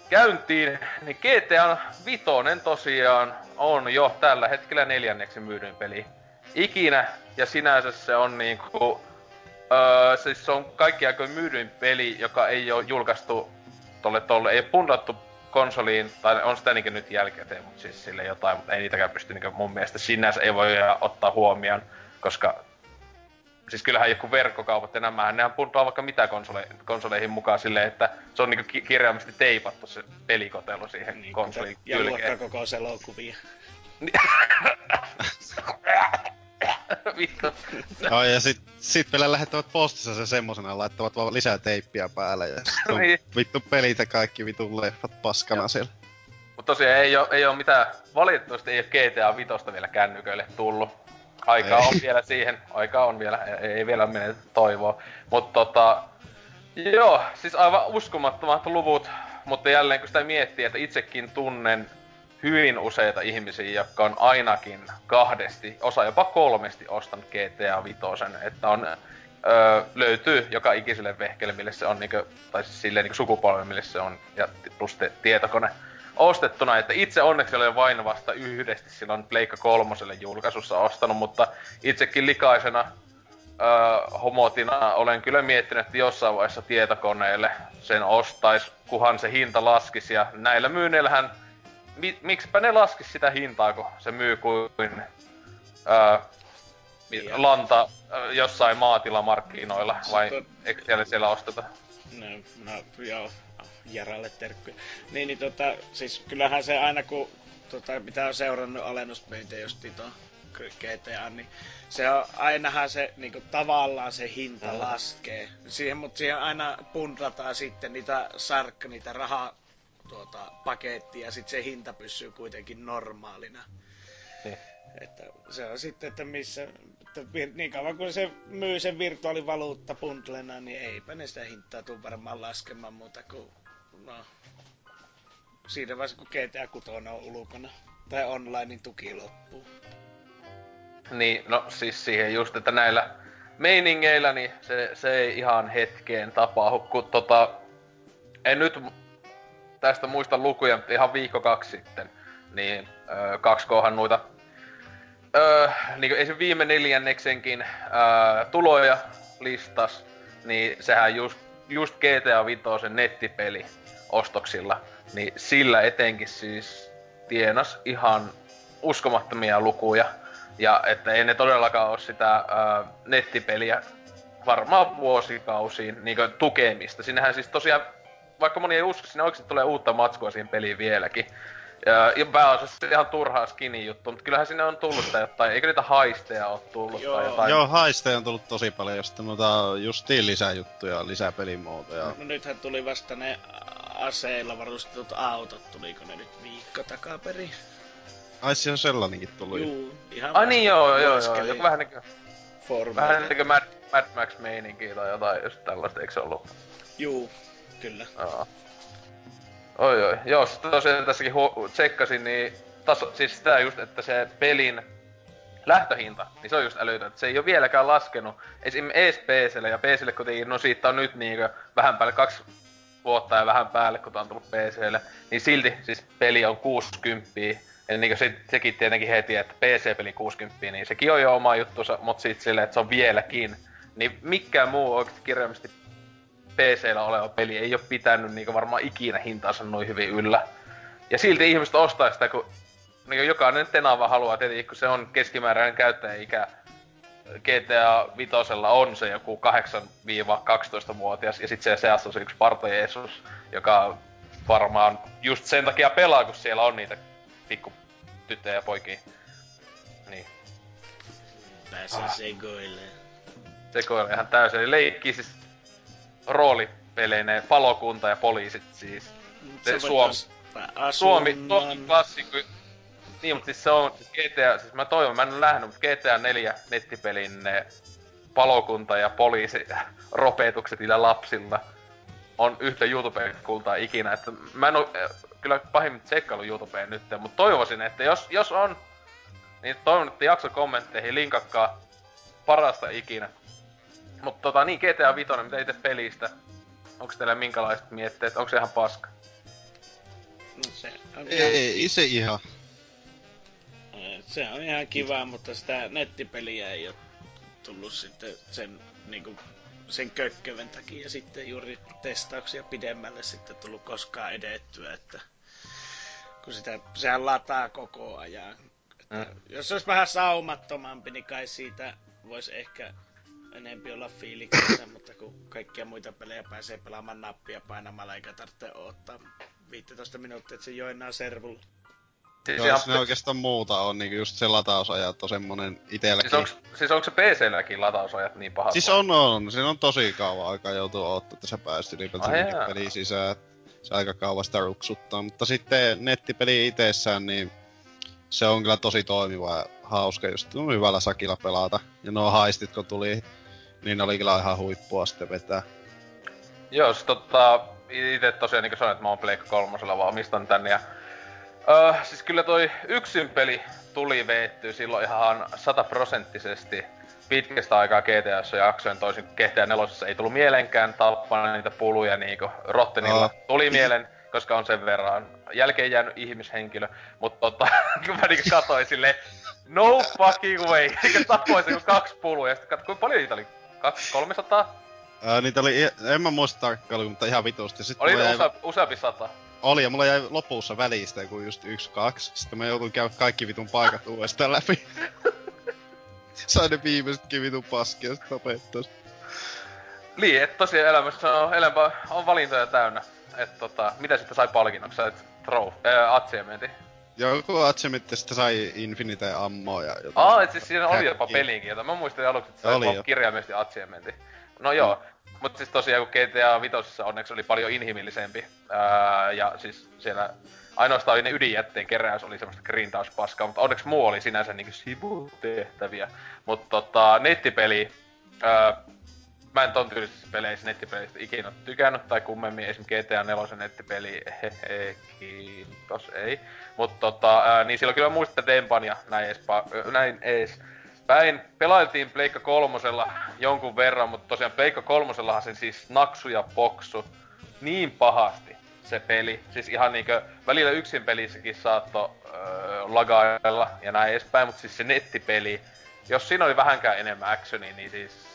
käyntiin, niin GTA Vitoinen tosiaan on jo tällä hetkellä neljänneksi myydyin peli ikinä, ja sinänsä se on niinku, öö, siis se on kaikki aikoin myydyin peli, joka ei ole julkaistu tolle tolle, ei pundattu konsoliin, tai on sitä niinkö nyt jälkikäteen, mutta siis sille jotain, mutta ei niitäkään pysty niinkö mun mielestä sinänsä ei voi ottaa huomioon, koska siis kyllähän joku verkkokaupat ja nämähän, nehän puntaa vaikka mitä konsole, konsoleihin mukaan silleen, että se on niinku ki- kirjaimellisesti teipattu se pelikotelu siihen niin, konsolin ja kylkeen. luokkakokous elokuvia. Vittu. Joo, ja sit, sit vielä lähettävät postissa se semmosena, laittavat vaan lisää teippiä päälle ja sit on Niin. vittu pelit ja kaikki vitun leffat paskana Joo. siellä. Mutta tosiaan ei oo, ei oo mitään, valitettavasti ei oo GTA Vitosta vielä kännyköille tullut. Aikaa Ei. on vielä siihen, aikaa on vielä, ei, ei vielä mene toivoa. Mutta tota, joo, siis aivan uskomattomat luvut, mutta jälleen kun sitä miettii, että itsekin tunnen hyvin useita ihmisiä, jotka on ainakin kahdesti, osa jopa kolmesti ostanut GTA Vitosen, että on öö, löytyy joka ikiselle vehkelle, mille se on niinku, tai siis silleen niinku sukupolven, mille se on, ja plus te, tietokone ostettuna, että itse onneksi olen vain vasta yhdesti silloin Pleikka kolmoselle julkaisussa ostanut, mutta itsekin likaisena öö, homotina olen kyllä miettinyt, että jossain vaiheessa tietokoneelle sen ostais, kuhan se hinta laskisi, ja näillä myynneillähän, mi, miksipä ne laskis sitä hintaa, kun se myy kuin öö, Niin. lanta jossain maatilamarkkinoilla, vai eikö siellä siellä osteta? No, no joo, Jaralle terkkuja. Niin, niin tota, siis kyllähän se aina kun tota, mitä on seurannut alennusmyyntejä just Tito GTA, niin se on ainahan se niinku tavallaan se hinta Mm. laskee. Siihen, mutta siihen aina punrataan sitten niitä sarkka, niitä raha tuota, pakettia, ja sitten se hinta pysyy kuitenkin normaalina. Niin. Että se on sitten, että missä, että niin kauan kun se myy sen virtuaalivaluutta bundlena, niin eipä ne sitä hintaa tuu varmaan laskemaan muuta kuin, no, siinä vaiheessa kun GTA 6 on ulkona. Tai onlinein tuki loppuu. Niin, no siis siihen just, että näillä meiningeillä, niin se, se ei ihan hetkeen tapahdu, kun tota... En nyt tästä muista lukuja, mutta ihan viikko kaksi sitten, niin öö, kaksi kohan noita öö, niin esim. viime neljänneksenkin öö, tuloja listas, niin sehän just, just GTA 5 nettipeli ostoksilla, niin sillä etenkin siis tienas ihan uskomattomia lukuja. Ja että ei ne todellakaan ole sitä ää, nettipeliä varmaan vuosikausiin niin tukemista. Sinnehän siis tosiaan, vaikka moni ei usko, sinne oikeasti tulee uutta matskua siihen peliin vieläkin. Ja, ja pääosassa ihan turhaa skinin juttu, mutta kyllähän sinne on tullut sitä jotain, eikö niitä haisteja ole tullut Joo. tai jotain? Joo, haisteja on tullut tosi paljon ja sitten noita justiin lisäjuttuja, lisää pelimuotoja. No nythän tuli vasta ne aseilla varustetut autot, tuliko ne nyt viikko takaperin? Ai se on sellainenkin tullut. Juu, ihan Ai niin joo, joo, joo, joku vähän niinku, foorumeilla. vähän niinku Mad, Mad Max meininkiä tai jotain just tällaista, eikö se ollut? Juu, kyllä. Joo. Oi oi. Joo, tosiaan tässäkin huo- tsekkasin, niin taso, siis sitä just, että se pelin lähtöhinta, niin se on just älytön, että se ei ole vieläkään laskenut. Esim. ees PClle ja PClle kuitenkin, no siitä on nyt niinkö vähän päälle kaksi vuotta ja vähän päälle, kun tää on tullut PClle, niin silti siis peli on 60. Ja niin se, sekin tietenkin heti, että PC-peli 60, niin sekin on jo oma juttunsa, mutta sitten silleen, että se on vieläkin. Niin mikään muu oikeasti kirjaimisesti PCllä oleva peli ei ole pitänyt niinku varmaan ikinä hintaansa noin hyvin yllä. Ja silti ihmiset ostaa sitä, kun niinku jokainen tenava haluaa tietenkin, kun se on keskimääräinen käyttäjäikä GTA Vitosella on se joku 8-12-vuotias, ja sitten se seassa on se yksi Parto Jeesus, joka varmaan just sen takia pelaa, kun siellä on niitä pikku tyttöjä ja poikia. Niin. Pääsin ah. sekoilemaan. Sekoilee ihan täysin. Eli leikkii siis roolipeleineen palokunta ja poliisit siis. Se Suomi, Suomi, Suomi klassikko. Niin, mutta siis se on siis GTA, siis mä toivon, mä en ole nähnyt, mutta GTA 4 nettipelin ne palokunta ja poliisi ropetukset niillä lapsilla on yhtä YouTube-kultaa ikinä, että mä en oo kyllä pahimmin tsekkailu YouTubeen nyt, mutta toivoisin, että jos, jos on, niin toivon, että jakso kommentteihin linkakkaa parasta ikinä. Mutta tota, niin GTA 5, mitä itse pelistä? Onko teillä minkälaiset mietteet? Onko se ihan paska? No se on Ei, ei se ihan. Se on ihan kiva, mutta sitä nettipeliä ei ole tullut sitten sen niinku sen kökköven takia sitten juuri testauksia pidemmälle sitten tullut koskaan edettyä, että kun sitä, sehän lataa koko ajan. Että mm. Jos olisi vähän saumattomampi, niin kai siitä voisi ehkä enempi olla fiiliksessä, mutta kun kaikkia muita pelejä pääsee pelaamaan nappia painamalla eikä tarvitse odottaa 15 minuuttia, että se joinaa servulla. Siis Joo, siinä oikeastaan muuta on, niin just se latausajat on semmonen itelläkin. Siis onks, siis onko se PC-lläkin latausajat niin pahat? Siis on, on. Siinä on tosi kauan aikaa joutuu odottaa, että sä päästy ylipäätään ah, peliin sisään. Se aika kauan sitä ruksuttaa. Mutta sitten nettipeli itsessään, niin se on kyllä tosi toimiva ja hauska just no, hyvällä sakilla pelata. Ja nuo haistit kun tuli, niin oli kyllä ihan huippua sitten vetää. Joo, siis tota, itse tosiaan niin sanoin, että mä oon Pleikka kolmosella vaan omistan tän ja Öö, siis kyllä toi yksin peli tuli veetty silloin ihan sataprosenttisesti pitkästä aikaa GTAssa jaksojen toisin GTA 4 ei tullut mielenkään tappaa niitä puluja niinku Rottenilla. Oh. Tuli mielen, koska on sen verran jälkeen jäänyt ihmishenkilö, mutta tota, kun mä niinku katoin sille no fucking way, eikä tappoi se kaksi pulua ja sitten kuinka paljon niitä oli? Kaksi, 300? Ää, niitä oli, en mä muista tarkkaan, mutta ihan vitusti. Sitten oli jäi... usea, useampi sata. Oli, ja mulla jäi lopussa välistä kun just yksi, kaksi. Sitten mä joutuin käydä kaikki vitun paikat uudestaan läpi. Sain ne viimeisetkin vitun paskia sit tapettais. Niin, et tosiaan elämässä on, elämä on valintoja täynnä. Et tota, mitä sitten sai palkinnoksi? Sait trof, ää, atsiementin. Joku achievementti sitten sai Infinite ammoa ja jotain. Aa, et siis siinä oli jopa peliinkin, jota mä muistin aluksi, että sai kirjaimellisesti achievementin. No joo, mm. Mutta siis tosiaan kun GTA 5 onneksi oli paljon inhimillisempi. Ja siis siellä ainoastaan oli ne ydinjätteen keräys oli semmoista grindauspaskaa, mutta onneksi muu oli sinänsä niinku sivutehtäviä. Mutta tota, nettipeli, mä en ton tyylisissä peleissä nettipeleistä ikinä tykännyt, tai kummemmin esim. GTA 4 nettipeli, hehe, kiitos, ei. Mutta tota, ää, niin silloin kyllä muistatte Dempan ja näin ees, näin ees päin. Pelailtiin Pleikka kolmosella jonkun verran, mutta tosiaan Pleikka kolmosellahan sen siis naksu ja poksu niin pahasti se peli. Siis ihan niinkö välillä yksin pelissäkin saatto öö, lagailla ja näin edespäin, mutta siis se nettipeli, jos siinä oli vähänkään enemmän actionia, niin siis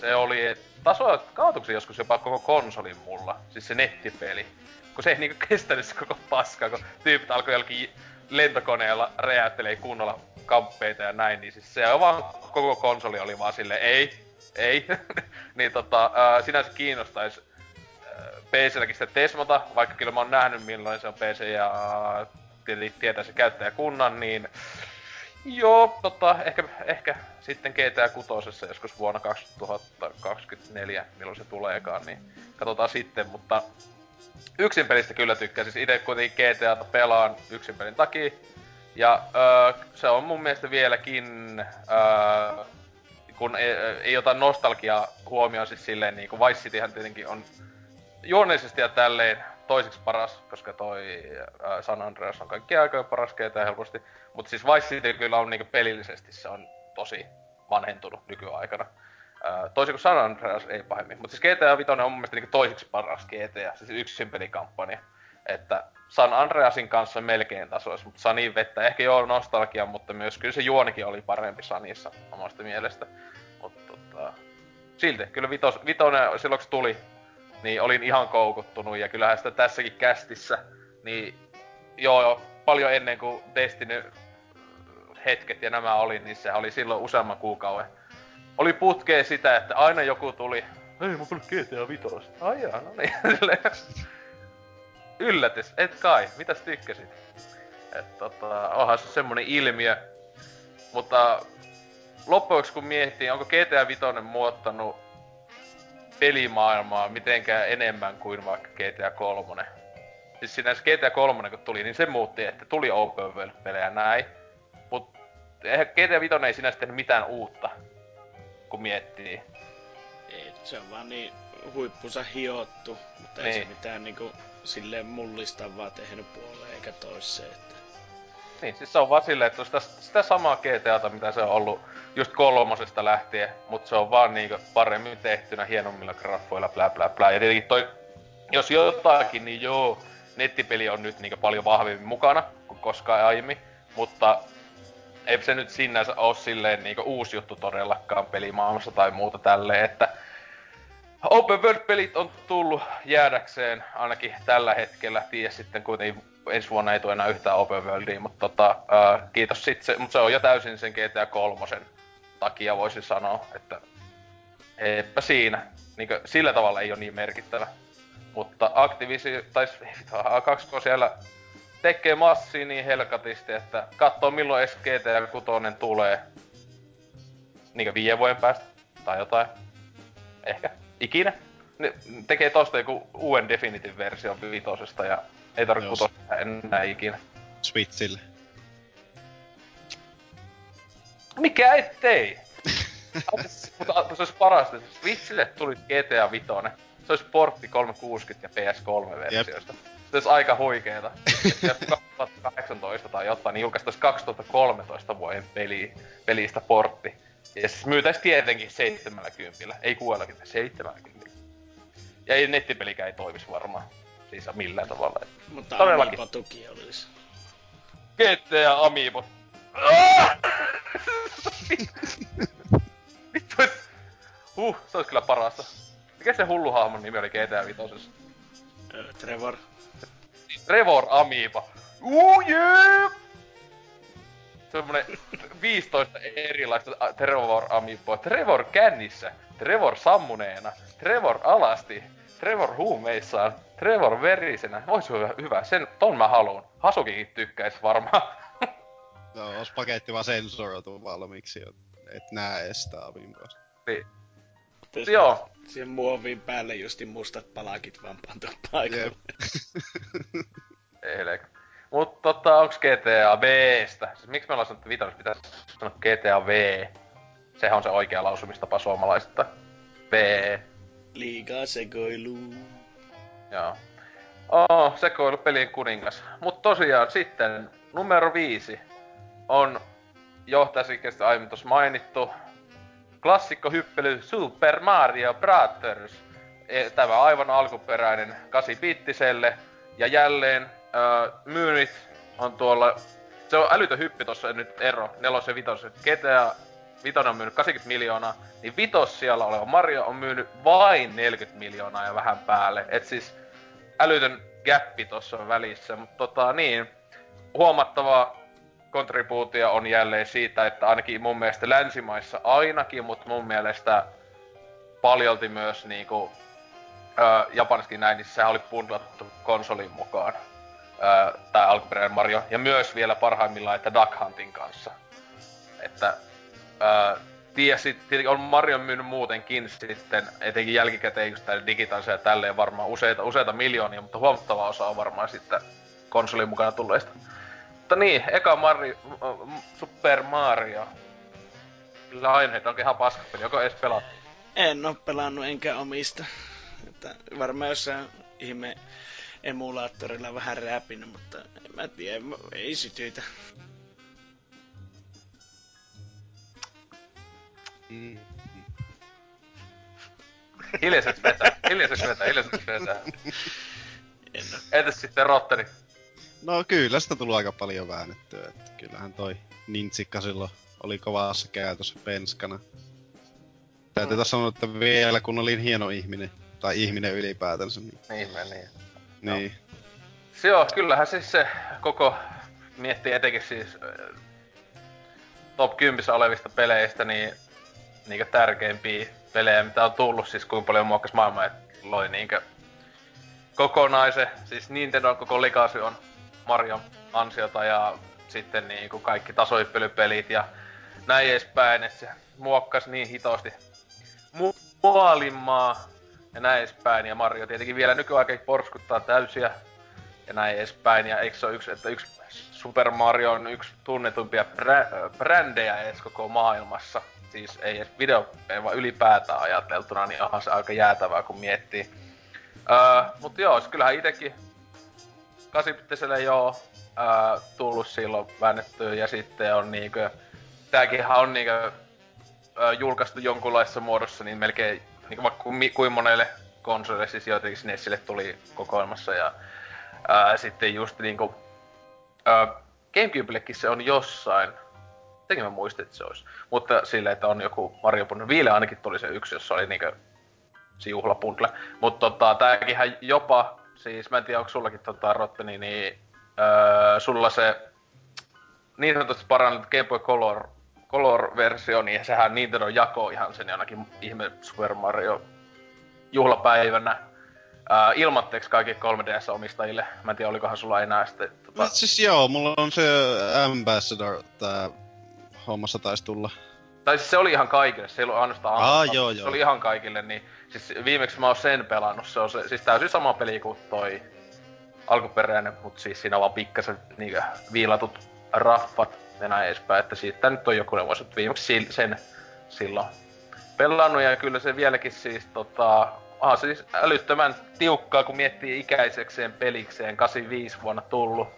se oli tasoa kaatuksen joskus jopa koko konsolin mulla. Siis se nettipeli. Kun se ei niinku kestänyt se koko paska, kun tyypit alkoi jollekin lentokoneella räjäyttelee kunnolla kamppeita ja näin, niin siis se on vaan, koko konsoli oli vaan sille ei, ei. niin tota, sinänsä kiinnostais PClläkin sitä Tesmota, vaikka kyllä mä oon nähnyt millainen se on PC ja tietää se käyttäjäkunnan, niin Joo, tota, ehkä, ehkä sitten GTA 6 joskus vuonna 2024, milloin se tuleekaan, niin katsotaan sitten, mutta yksin pelistä kyllä tykkään. Siis itse kuitenkin GTA pelaan yksin pelin takia. Ja öö, se on mun mielestä vieläkin, öö, kun ei, ei ota nostalgia huomioon siis silleen, niin kuin Vice Cityhän tietenkin on juonellisesti ja tälleen toiseksi paras, koska toi San Andreas on kaikki aikojen paras GTA helposti. Mutta siis Vice City kyllä on niinku pelillisesti se on tosi vanhentunut nykyaikana. Toisin kuin San Andreas ei pahemmin. Mutta siis GTA 5 on mun mielestä niinku toiseksi paras GTA, siis yksin pelikampanja. Että San Andreasin kanssa melkein tasoissa, mutta Sanin vettä ehkä joo nostalgia, mutta myös kyllä se juonikin oli parempi Sanissa omasta mielestä. Mutta tota, silti, kyllä vitos, vitonen silloin kun tuli, niin olin ihan koukuttunut ja kyllähän sitä tässäkin kästissä, niin joo, joo paljon ennen kuin Destiny hetket ja nämä oli, niin se oli silloin useamman kuukauden. Oli putkee sitä, että aina joku tuli, ei mä tullut GTA 5. Ai jaa, no niin. yllätys, et kai, mitäs tykkäsit? Et tota, onhan se semmonen ilmiö. Mutta loppujen kun miettii, onko GTA 5 muottanut pelimaailmaa mitenkään enemmän kuin vaikka GTA 3. Siis siinä GTA 3 kun tuli, niin se muutti, että tuli open world-pelejä näin. Mut eihän GTA 5 ei sinänsä tehnyt mitään uutta, kun miettii. Ei, se on vaan niin huippunsa hiottu, mutta ei se Niin. mitään niinku silleen mullistavaa tehnyt puoleen eikä toiseen. Että... Niin, siis se on vaan silleen, että sitä, sitä samaa GTAta, mitä se on ollut just kolmosesta lähtien, mutta se on vaan niinku paremmin tehtynä, hienommilla graffoilla, blä blä blä. Ja tietenkin toi, jos jotakin, niin joo, nettipeli on nyt niinku paljon vahvemmin mukana kuin koskaan aiemmin, mutta ei se nyt sinänsä oo silleen niinku uusi juttu todellakaan pelimaailmassa tai muuta tälleen, että Open World-pelit on tullut jäädäkseen ainakin tällä hetkellä. Tiedä sitten kuitenkin ensi vuonna ei tule enää yhtään Open Worldia, mutta tota, ää, kiitos sit se, mutta se on jo täysin sen GTA 3 takia voisin sanoa, että eipä siinä. Niinkö, sillä tavalla ei ole niin merkittävä. Mutta Activision, tai ei vittu, A2 siellä tekee massia niin helkatisti, että katsoo milloin edes GTA 6 tulee. Niinkö viiden vuoden päästä tai jotain. Ehkä. Ikinä. Ne tekee tosta joku uuden Definitive version vitosesta ja ei tarvitse kutosta enää ikinä. Switchille. Mikä ettei? Mutta se olisi parasta, että Switchille tuli GTA 5. Se olisi portti 360 ja PS3 versioista. Se olisi aika huikeeta. Jos 2018 tai jotain, niin julkaistaisi 2013 vuoden peli, pelistä portti. Ja siis myytäisi tietenkin 70. Ei 60, 70. Ja ei nettipelikään ei toimisi varmaan. Siis millään tavalla. Mutta Todellakin. Amiibo-tuki olisi. GTA Amiibo. Huh, se olisi kyllä parasta. Mikä se hullu hahmon nimi oli GTA Vitosessa? Trevor. Trevor Amiibo. Uu, jee! Semmonen 15 erilaista Trevor Amiiboa. Trevor kännissä, Trevor sammuneena, Trevor alasti, Trevor huumeissaan, Trevor verisenä. Ois hyvä, hyvä. Sen, ton mä haluun. Hasukikin tykkäis varmaan. No, olisi paketti vaan sensoroitu valmiiksi, et näe sitä avinkoa. niin. Pitäisi Joo. Siihen muoviin päälle justi mustat palakit vaan pantu paikalle. Jep. Eilen. Mut tota, onks GTA Vstä? Siis miksi me ollaan sanottu vitones pitäis sanoa GTA V? Sehän on se oikea lausumistapa suomalaisista. V. Liikaa sekoilu. Joo. Oh, sekoilu pelien kuningas. Mut tosiaan sitten numero viisi on johtajasikästä aiemmin tossa mainittu klassikko hyppely Super Mario Brothers. E, Tämä aivan alkuperäinen 8-bittiselle. Ja jälleen äh, myynnit on tuolla... Se on älytön hyppi tossa nyt ero, nelos ja vitos. GTA Vitonen on myynyt 80 miljoonaa, niin vitos siellä oleva Mario on myynyt vain 40 miljoonaa ja vähän päälle. Et siis älytön gappi tossa välissä, mutta tota niin, huomattava kontribuutio on jälleen siitä, että ainakin mun mielestä länsimaissa ainakin, mutta mun mielestä paljolti myös niinku öö, Japanissakin näin, niin sehän oli bundlattu konsolin mukaan. Tää alkuperäinen Mario. Ja myös vielä parhaimmillaan, että Duck Huntin kanssa. Että sit, tietenkin on Mario myynyt muutenkin sitten, etenkin jälkikäteen just tää digitaalisia ja tälleen varmaan useita, useita miljoonia, mutta huomattava osa on varmaan sitten konsolin mukana tulleista. Mutta niin, eka Mario, m- m- Super Mario. Lionhead onkin ihan paskapeli, joko edes pelattu? En oo pelannut enkä omista. Että varmaan jossain ihme emulaattorilla vähän räpinyt, mutta en mä tiedä, en mä- ei sytytä. Mm. Hiljaiseksi vetää, hiljaiseksi vetää, hiljaiseksi vetää. Entäs sitten Rotteri? No kyllä sitä tuli aika paljon väännettyä, että kyllähän toi Nintsikka silloin oli kovassa käytössä penskana. Täytyy tässä sanoa, että vielä kun olin hieno ihminen, tai ihminen ylipäätänsä, niin, Niin, me niin. niin Se Joo, kyllähän siis se koko miettii etenkin siis top 10 olevista peleistä, niin niinkö tärkeimpiä pelejä, mitä on tullut, siis kuinka paljon muokkas maailmaa, että loi niinkö kokonaisen, siis Nintendo koko legacy on Marion ansiota ja sitten niinku kaikki tasohyppelypelit ja näin edespäin, että se muokkasi niin hitosti mu- ja näin edespäin. Ja Mario tietenkin vielä nykyaikakin porskuttaa täysiä ja näin edespäin. Ja eikö se ole yksi, että yksi Super Mario on yksi tunnetumpia brä- brändejä edes koko maailmassa. Siis ei edes video, ei vaan ylipäätään ajateltuna, niin onhan se aika jäätävää kun miettii. Öö, mut joo, kyllähän itekin 8 joo öö, tullut silloin väännettyä ja sitten on niinkö... Tääkinhän on niinkö öö, julkaistu jonkunlaisessa muodossa, niin melkein niinku vaikka kuin monelle konsolille, siis jotenkin SNESille tuli kokoelmassa ja ää, sitten just niinku ää, Gamecubellekin se on jossain. Jotenkin mä muistin, että se olisi. Mutta silleen, että on joku Mario Bundle. Viile ainakin tuli se yksi, jossa oli niinkö se juhlapundle. Mutta tota, tääkinhän jopa, siis mä en tiedä, onko sullakin tota, Rotteni, niin öö, sulla se niin sanotusti parannut Game Boy Color, Color-versio, niin sehän Nintendo jakoo ihan sen jonakin ihme Super Mario juhlapäivänä uh, ilmatteeksi kaikille 3DS-omistajille. Mä en tiedä, olikohan sulla enää sitten... Tota... Siis joo, mulla on se Ambassador, tää hommassa taisi tulla. Tai siis se oli ihan kaikille, se ei ollut ainoastaan Aa, joo, joo. Se oli ihan kaikille, niin siis viimeksi mä oon sen pelannut, se on se, siis täysin sama peli kuin toi alkuperäinen, mutta siis siinä on vaan pikkasen niinkö viilatut raffat ja näin edespäin, että siitä nyt on jokunen vuosi, että viimeksi sen silloin pelannut ja kyllä se vieläkin siis tota, se siis älyttömän tiukkaa, kun miettii ikäisekseen pelikseen, 85 vuonna tullut.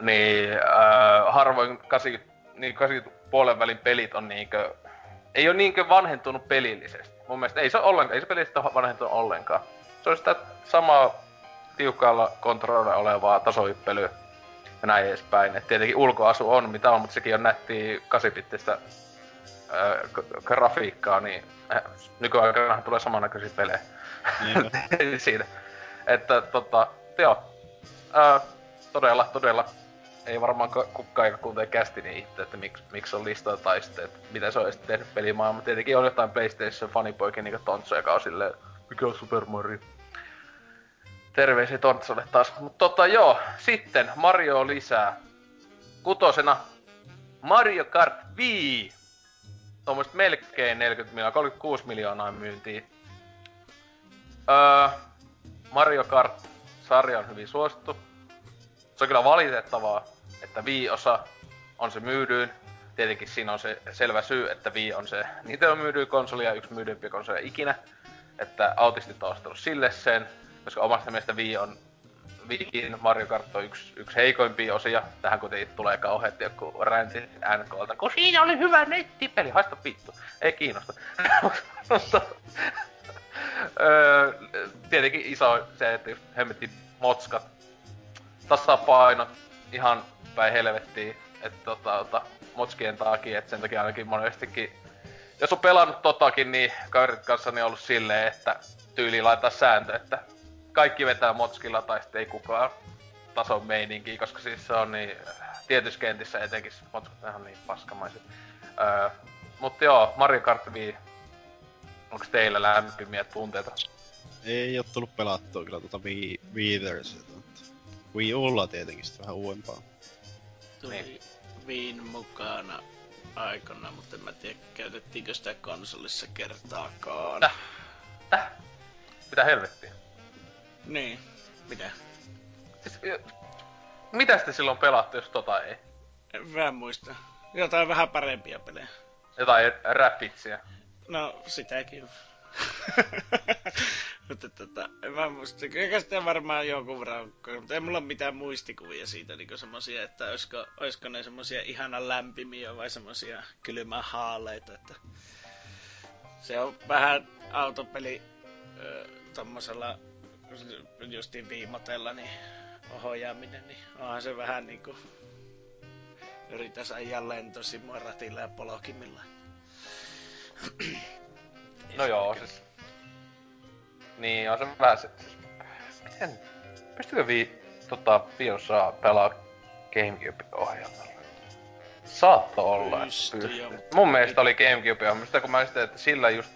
Niin äh, harvoin 80, niin 80 puolen välin pelit on niinkö, ei ole niinkö vanhentunut pelillisesti. Mun mielestä ei se ollenkaan, ei se ole vanhentunut ollenkaan. Se on sitä samaa tiukkaalla kontrollilla olevaa tasohyppelyä ja näin edespäin. Et tietenkin ulkoasu on mitä on, mutta sekin on nättiä 8 grafiikkaa, niin äh, nykyaikana tulee samannäköisiä pelejä. Siinä. Että tota, joo. Ää, todella, todella. Ei varmaan kukaan, joka kuuntelee kästi, niin itse, että miksi, miksi on listaa tai sitten, että mitä se on sitten tehnyt pelimaailma. Tietenkin on jotain PlayStation fanipoikin niinku Tontso, joka on silleen, mikä on Super Mario. Terveisiä Tontsolle taas. Mutta tota joo, sitten Mario lisää. Kutosena Mario Kart Wii. Tuommoista melkein 40 miljoonaa, 36 miljoonaa myyntiin Öö, Mario Kart-sarja on hyvin suosittu. Se on kyllä valitettavaa, että Wii-osa on se myydyin. Tietenkin siinä on se selvä syy, että Wii on se on myydyin konsoli ja yksi myydympiä konsoleja ikinä. Että autistit on ostanut sille sen, koska omasta mielestä Wii on Wiiin Mario Kart on yksi, yksi heikoimpia osia. Tähän kuitenkin tulee kauheasti joku ränti NKlta. Kun siinä oli hyvä nettipeli, haista vittu. Ei kiinnosta. öö, tietenkin iso se, että hemmetti motskat, tasapainot, ihan päin helvettiin, että tota, tota, motskien takia, että sen takia ainakin monestikin, jos on pelannut totakin, niin kaverit kanssa niin on ollut silleen, että tyyli laittaa sääntö, että kaikki vetää motskilla tai sitten ei kukaan tason meininkiä, koska siis se on niin, tietyissä kentissä etenkin motskat on niin paskamaiset. Öö, mutta joo, Mario Kart Wii Onko teillä lämpimiä tunteita? Ei oo tullut pelattua kyllä tuota Wii, Wiithersilta. Wii Ulla tietenkin sitten vähän uudempaa. Tuli. Wiin mukana aikana, mutta en mä tiedä käytettiinkö sitä konsolissa kertaakaan. Täh? Täh? Mitä helvettiä? Niin, mitä? Siis, mitä sitten silloin pelattu, jos tota ei? En mä muista. Jotain vähän parempia pelejä. Jotain räpitsiä. No, sitäkin. mutta tota, en mä muista. Kyllä sitä varmaan jonkun verran, mutta ei mulla ole mitään muistikuvia siitä, niin semmosia, että olisiko, olisiko ne semmosia ihana lämpimiä vai semmosia kylmää haaleita, että se on vähän autopeli tommosella justiin viimotella, niin ohjaaminen, niin onhan se vähän niinku yritäs ajaa lentosimua ratilla ja polkimilla. No joo, siis... Niin, on se vähän se... Siis, miten... Pystykö vi... Tota, Biosaa pelaa Gamecube-ohjelmalla? Saatto olla, pysty. Mun mielestä oli Gamecube-ohjelma, kun mä sitten, että sillä just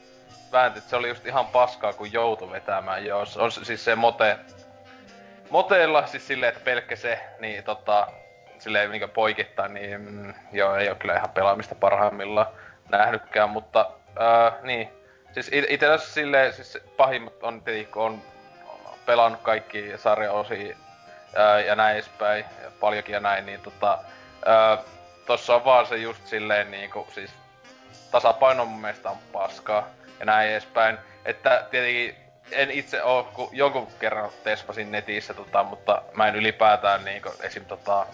väänti, että se oli just ihan paskaa, kun joutui vetämään, joo. On siis se mote... Moteilla siis silleen, että pelkkä se, niin tota... silleen niinku poikittain, niin mm, joo, ei ole kyllä ihan pelaamista parhaimmillaan nähnytkään, mutta äh, niin. Siis it- asiassa silleen, siis pahimmat on tietenkin, kun on pelannut kaikki sarjaosia ja näin edespäin, ja paljonkin ja näin, niin tota, ää, tossa on vaan se just silleen niinku, siis tasapaino mun mielestä on paskaa ja näin edespäin. Että tietenkin en itse oo, kun jonkun kerran tespasin netissä, tota, mutta mä en ylipäätään niinku esim. Tota,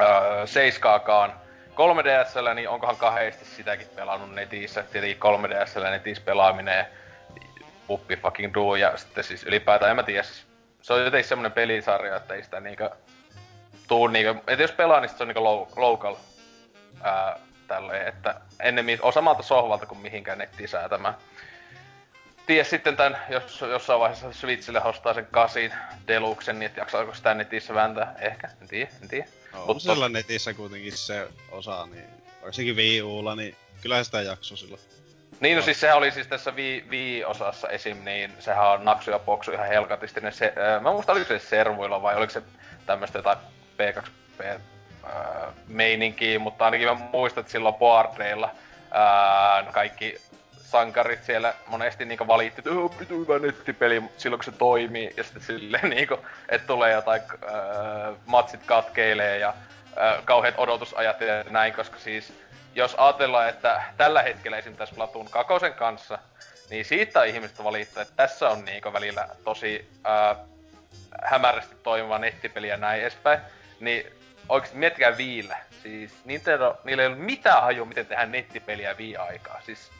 öö, seiskaakaan 3DSllä, niin onkohan kahdesti sitäkin pelannut netissä. Tietenkin 3DSllä netissä pelaaminen puppi fucking do, ja sitten siis ylipäätään, en mä tiedä, siis se on jotenkin semmonen pelisarja, että ei sitä niinkö tuu niinkö, että jos pelaa, niin se on niinkö local, ää, tälleen, että ennemmin on samalta sohvalta kuin mihinkään nettiin säätämään. Tiedä sitten tän, jos jossain vaiheessa Switchille ostaa sen kasin deluxen, niin että jaksaako sitä netissä vääntää? Ehkä, en tiedä, en tiedä. No, Mutta siellä netissä kuitenkin se osa, niin varsinkin Wii Ulla, niin kyllä sitä jakso silloin. Niin, no siis sehän oli siis tässä Wii-osassa esim, niin sehän on naksu ja poksu ihan helkatisti. Ne se, äh, mä muistan, oliko se servuilla vai oliko se tämmöstä jotain P2P äh, meininkiä, mutta ainakin mä muistan, että silloin boardeilla kaikki sankarit siellä monesti niinku valitti, että oh, pitu hyvä nettipeli silloin kun se toimii. Ja sitten silleen niinku, että tulee jotain äh, matsit katkeilee ja äh, kauheat odotusajat ja näin, koska siis jos ajatellaan, että tällä hetkellä esim. tässä Platoon 2 kanssa, niin siitä ihmiset valittaa, että tässä on niinku välillä tosi ää, hämärästi toimiva nettipeli ja näin edespäin. Niin oikeesti miettikää viillä. Siis Nintendo, niillä ei ole mitään hajua, miten tehdään nettipeliä vii-aikaa. Siis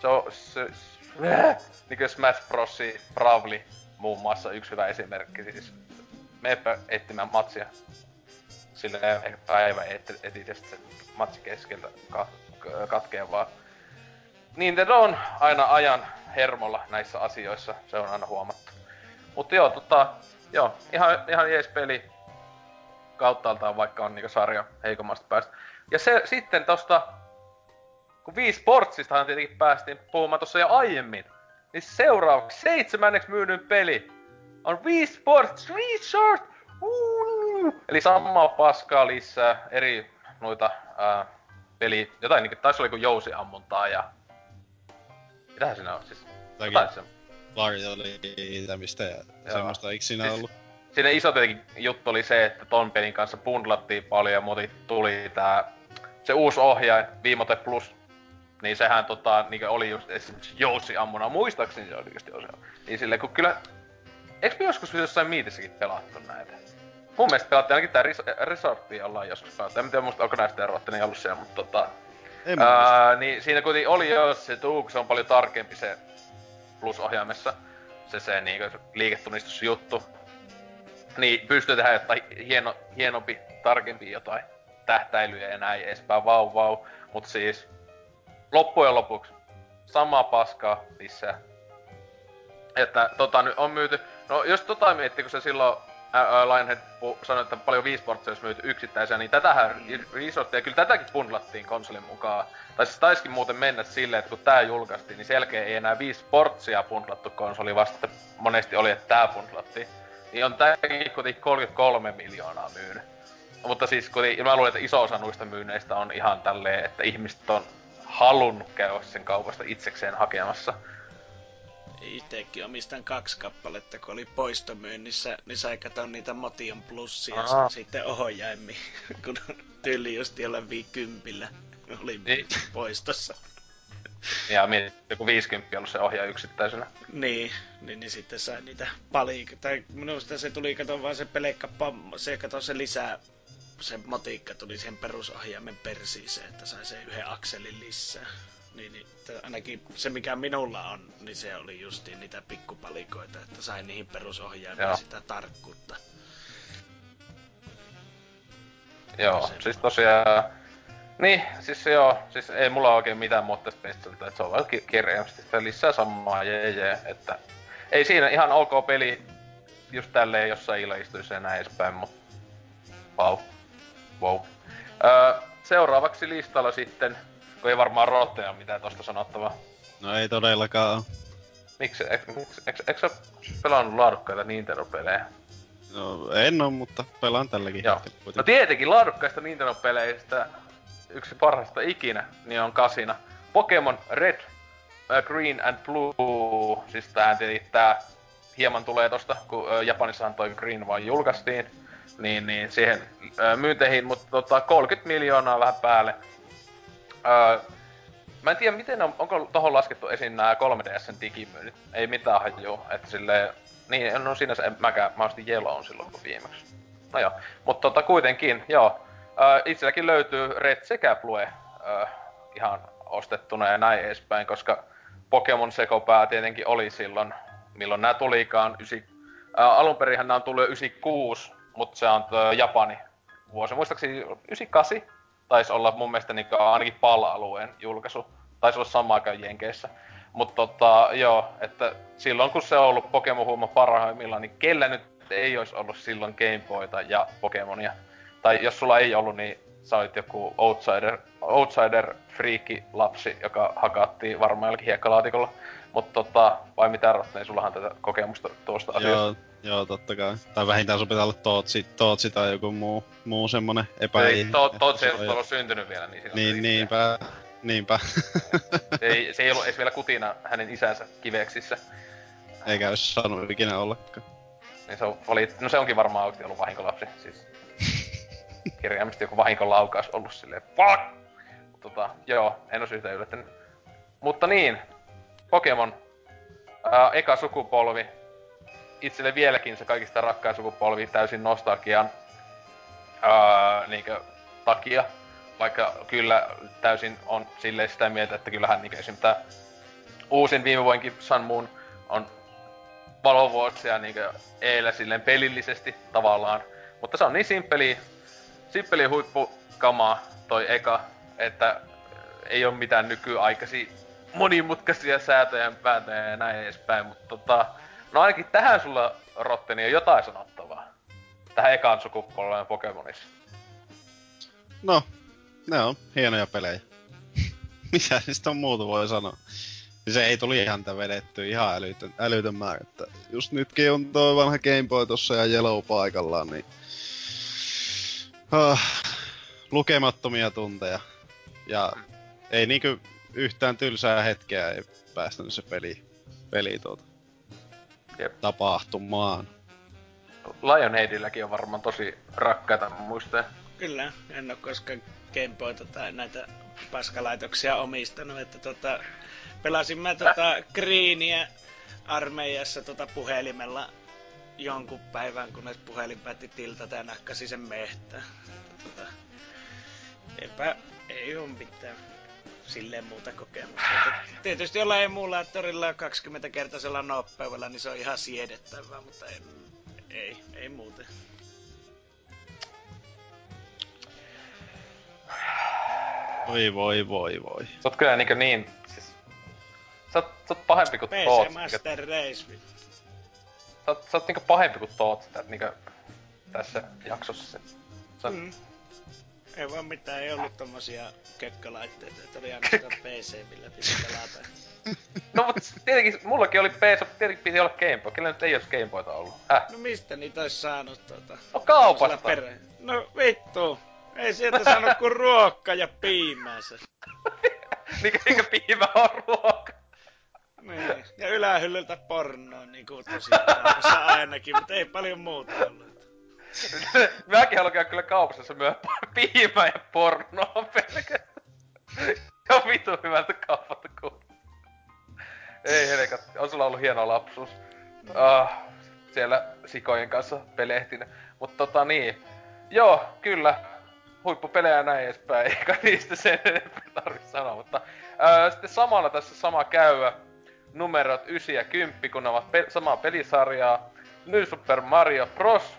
se on, se, se, äh, niin kuin Smash Bros. Bravely muun muassa yksi hyvä esimerkki. Siis meepä etsimään matsia sille ehkä päivä etit ja sitten se matsi keskeltä katkee vaan. Nintendo on aina ajan hermolla näissä asioissa, se on aina huomattu. Mutta joo, tota, joo, ihan, ihan jees peli kauttaaltaan, vaikka on niinku sarja heikommasta päästä. Ja se sitten tosta, kun Wii Sportsistahan tietenkin päästiin puhumaan tossa jo aiemmin, niin seuraavaksi seitsemänneksi myydyn peli on Wii Sports Resort! Uh! Eli samaa paskaa lisää, eri noita ää, peli, jotain niinku, taisi olla joku jousiammuntaa ja... Mitähän siinä on siis? Jotain se... Varjoliitämistä ja Joo. semmoista, eikö siinä siis, ollut? Siinä iso tietenkin juttu oli se, että ton pelin kanssa bundlattiin paljon ja moti tuli tää se uusi ohjaaja, Viimote Plus, niin sehän tota, niin oli just esimerkiksi jousiammuna, muistaakseni se oli just jousi Niin silleen, kun kyllä... Eikö me joskus jossain miitissäkin pelattu näitä? mun mielestä pelattiin ainakin tää res- Resortti ollaan joskus pelattu. En tiedä muista, onko näistä eroatte niin ollut siellä, mutta tota... En ää, niin siinä kuitenkin oli jo se tuu, kun se on paljon tarkempi se plus-ohjaimessa. Se se niinku liiketunnistusjuttu. Niin pystyy tehdä jotain hieno, hienompi, tarkempi jotain tähtäilyjä ja näin edespäin. Vau, vau. Mut siis loppujen lopuksi samaa paskaa lisää. Että tota nyt on myyty... No jos tota miettii, kun se silloin Lionhead sanoi, että paljon Wii olisi myyty yksittäisiä, niin tätähän Resortia, kyllä tätäkin bundlattiin konsolin mukaan. Tai siis taisikin muuten mennä silleen, että kun tää julkaistiin, niin selkeä ei enää Wii Sportsia bundlattu konsoli, vasta että monesti oli, että tää bundlattiin. Niin on tääkin kuitenkin 33 miljoonaa myynyt. Mutta siis kuitenkin, mä luulen, että iso osa noista myynneistä on ihan tälleen, että ihmiset on halunnut käydä sen kaupasta itsekseen hakemassa itsekin omistan kaksi kappaletta, kun oli poistomyynnissä, niin sai katsoa niitä Motion Plusia Aha. sitten ohjaimmi, kun tyyli just jollain viikympillä oli niin. poistossa. Ja mietit, joku 50 ollut se ohjaa yksittäisenä. Niin, niin, niin sitten sai niitä paljon. Tai minusta se tuli, kato vaan se pelekka pommo, se kato se lisää, se motiikka tuli siihen perusohjaimen persiiseen, että sai sen yhden akselin lisää niin, niin ainakin se mikä minulla on, niin se oli justiin niitä pikkupalikoita, että sain niihin perusohjaimiin sitä tarkkuutta. Joo, se siis tosiaan... Niin, siis joo, siis ei mulla oikein mitään muuta tästä että se on vaan ki- kirjaimisesti lisää samaa jee, jee, että... Ei siinä ihan ok peli just tälleen jossain istuisi ja näin edespäin, mut... Wow. Wow. Öö, seuraavaksi listalla sitten kun ei varmaan Rooteja mitään tosta sanottavaa. No ei todellakaan Miksi? Eikö, sä pelannut laadukkaita Nintendo-pelejä? No, en oo, mutta pelaan tälläkin Joo. hetkellä No tietenkin laadukkaista Nintendo-peleistä yksi parhaista ikinä, niin on kasina. Pokemon Red, äh, Green and Blue. Siis tähän tää hieman tulee tosta, kun äh, Japanissahan toi Green vaan julkaistiin. Niin, niin siihen äh, myynteihin, mutta tota, 30 miljoonaa vähän päälle. Äh, mä en tiedä, miten on, onko tohon laskettu esiin nämä 3DSn digimyynnit. Ei mitään hajuu, että silleen... Niin, no sinänsä en mäkään, mä ostin Yellown silloin kun viimeksi. No joo, mutta tota kuitenkin, joo. Äh, itselläkin löytyy Red sekä Blue äh, ihan ostettuna ja näin edespäin, koska Pokemon sekopää tietenkin oli silloin, milloin nämä tulikaan. Ysi, äh, alun perinhän nämä on tullut jo 96, mutta se on tö, Japani vuosi. Muistaakseni 98 taisi olla mun mielestä niin ainakin PAL-alueen julkaisu. Taisi olla sama aikaan Jenkeissä. Mutta tota, joo, että silloin kun se on ollut Pokemon huuma parhaimmillaan, niin kellä nyt ei olisi ollut silloin Game Boyta ja Pokemonia. Tai jos sulla ei ollut, niin sä olit joku outsider, outsider freakki lapsi, joka hakattiin varmaan jollakin hiekkalaatikolla. Mutta tota, vai mitä Rotten, sullahan tätä kokemusta tuosta asiasta. Joo, joo, totta kai. Tai vähintään sun pitää olla Tootsi, Tootsi tai joku muu, muu semmonen epä... Ei, to, Tootsi ei ollut syntynyt vielä, niin Niin, niinpä, niinpä. Se ei, se ei ollut edes vielä kutina hänen isänsä kiveksissä. Eikä olisi saanut ikinä ollakaan. Niin se on, oli, no se onkin varmaan oikeesti ollut vahinkolapsi, siis kirjaimisesti joku vahinkolaukaus ollut silleen, fuck! Tota, joo, en oo syytä yllättänyt. Mutta niin, Pokemon, ää, eka sukupolvi, itselle vieläkin se kaikista rakkain sukupolvi täysin nostalgian ää, niinkö, takia. Vaikka kyllä täysin on silleen sitä mieltä, että kyllähän niinkö esim. tää uusin viime vuonkin Sun Moon on valovuosia niinkö eellä silleen pelillisesti tavallaan. Mutta se on niin simppeli, simppeli huippukamaa toi eka, että ei ole mitään nykyaikaisia monimutkaisia säätöjä ja päätöjä ja näin edespäin, mutta tota, no ainakin tähän sulla Rotteni on jotain sanottavaa. Tähän ekaan sukupolven Pokemonissa. No, ne on hienoja pelejä. Mitä niistä on muuta voi sanoa? Se ei tuli ihan vedetty ihan älytön, älytön määrä. Että just nytkin on tuo vanha Game Boy tossa ja Yellow paikallaan, niin... Ah, lukemattomia tunteja. Ja ei niinku yhtään tylsää hetkeä ei päästänyt se peli, peli tuota, Jep. tapahtumaan. Lionheadilläkin on varmaan tosi rakkaita muistoja. Kyllä, en ole koskaan Gameboyta tai näitä paskalaitoksia omistanut, että tota, pelasin mä tota Greeniä armeijassa tota puhelimella jonkun päivän, kunnes puhelin päätti tiltata ja nakkasi sen mehtään. Tota, eipä, ei oo mitään silleen muuta kokemusta. Että Tietysti jollain emulaattorilla 20-kertaisella nopeudella, niin se on ihan siedettävää, mutta ei, ei, ei muuten. Voi voi voi voi. Sä oot kyllä niinkö niin, siis... Sä oot, sä oot pahempi kuin PC Toot. Master Race. Sä oot, sä oot niinku pahempi kuin Toot sitä, niinkö tässä jaksossa. Se on, Mm. Ei vaan mitään, ei ollut tommosia kökkölaitteita, että oli ainoastaan PC, millä piti pelata. No mut tietenkin, mullakin oli PS, tietenkin piti olla Game Boy. Kellä nyt ei olisi Game Boyta ollut? Häh? No mistä niitä olisi saanut tota? No kaupasta. perhe- No vittu, ei sieltä saanut kuin ruokka ja piimänsä. Niinkö, niinkö piimä on ruoka? Niin. Ja ylähyllyltä pornoa niinku tosiaan kaupassa ainakin, mutta ei paljon muuta ollut. Mäkin haluan käydä kyllä kaupassa, jossa myö piimää ja pornoa pelkästään. Ja vitu hyvältä kaupalta kuuluu. Ei helkat, on sulla ollut hieno lapsuus. Ah, siellä sikojen kanssa pelehtin. Mutta tota niin, joo, kyllä. Huippupelejä ja näin edespäin, eikä niistä sen enempää tarvitse sanoa, mutta ää, sitten samalla tässä sama käyvä numerot 9 ja 10, kun ne ovat pe- samaa pelisarjaa. New Super Mario Bros.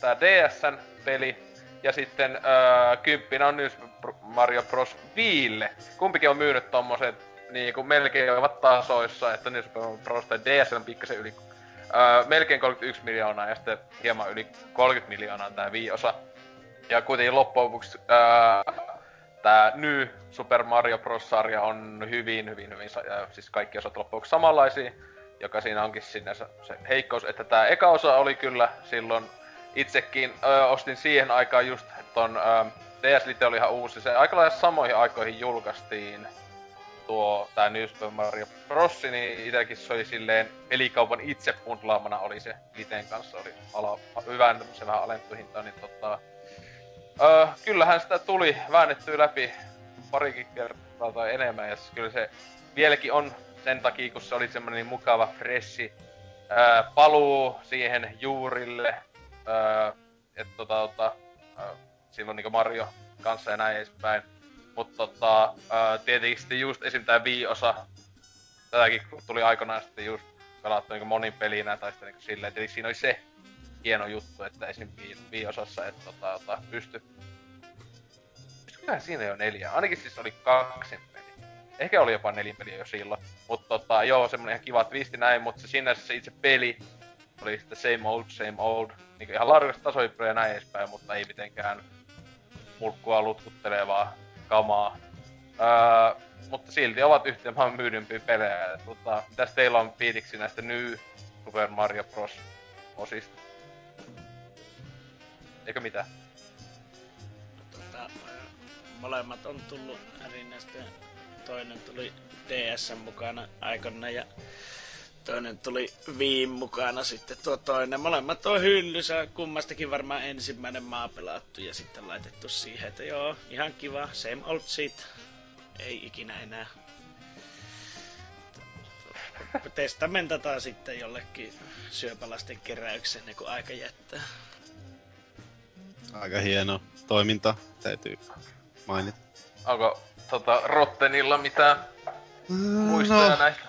Tää DSn peli. Ja sitten öö, kymppinä on Super Mario Bros. Viille. Kumpikin on myynyt tommoset niinku melkein ovat tasoissa, että New Super Mario Bros. tai DS on pikkasen yli öö, melkein 31 miljoonaa ja sitten hieman yli 30 miljoonaa on tää Wii-osa. Ja kuitenkin loppujen lopuksi öö, tää New Super Mario Bros. sarja on hyvin, hyvin, hyvin, ja siis kaikki osat loppujen lopuksi samanlaisia, joka siinä onkin sinänsä se heikkous, että tää eka osa oli kyllä silloin itsekin ö, ostin siihen aikaan just ton ö, DS Lite oli ihan uusi. Se aika lailla samoihin aikoihin julkaistiin tuo tää New Super Mario Bros. Niin itelläkin se oli silleen pelikaupan itse bundlaamana oli se Liteen kanssa. Oli ala, hyvän se vähän alentu hinta, niin tota... Öö, kyllähän sitä tuli väännettyä läpi parikin kertaa tai enemmän, ja siis kyllä se vieläkin on sen takia, kun se oli semmonen niin mukava, freshi öö, paluu siihen juurille, öö, että tota, tota, öö, silloin niinku Mario kanssa ja näin edespäin. Mutta tota, öö, tietenkin sitten just esim. tää Wii-osa, tätäkin tuli aikanaan sitten just pelattu niinku monin pelinä tai sitten niinku silleen, että siinä oli se hieno juttu, että esim. Wii-osassa, että tota, tota, pysty Kyllä siinä jo neljä. Ainakin siis oli kaksi. Ehkä oli jopa neljä peliä jo silloin. Mutta tota, joo, semmonen ihan kiva twisti näin, mutta se sinänsä se itse peli oli sitten same old, same old. Niin ihan laadukasta tasoippia ja näin edespäin, mutta ei mitenkään mulkkua lutkuttelevaa kamaa. Öö, mutta silti ovat yhteen maan myydympiä pelejä. Tota, mitäs teillä on fiiliksi näistä New Super Mario Bros. osista? Eikö mitään? Tota, molemmat on tullut erinäistä. Toinen tuli DS mukana aikana ja toinen tuli Viin mukana sitten tuo toinen. Molemmat on hyllysä, kummastakin varmaan ensimmäinen maa pelattu ja sitten laitettu siihen, että joo, ihan kiva, same old shit. Ei ikinä enää. Testamentataan sitten jollekin syöpälasten keräyksen, kun aika jättää. Aika hieno toiminta, täytyy mainita. Onko tota, Rottenilla mitään muistoja no, näistä?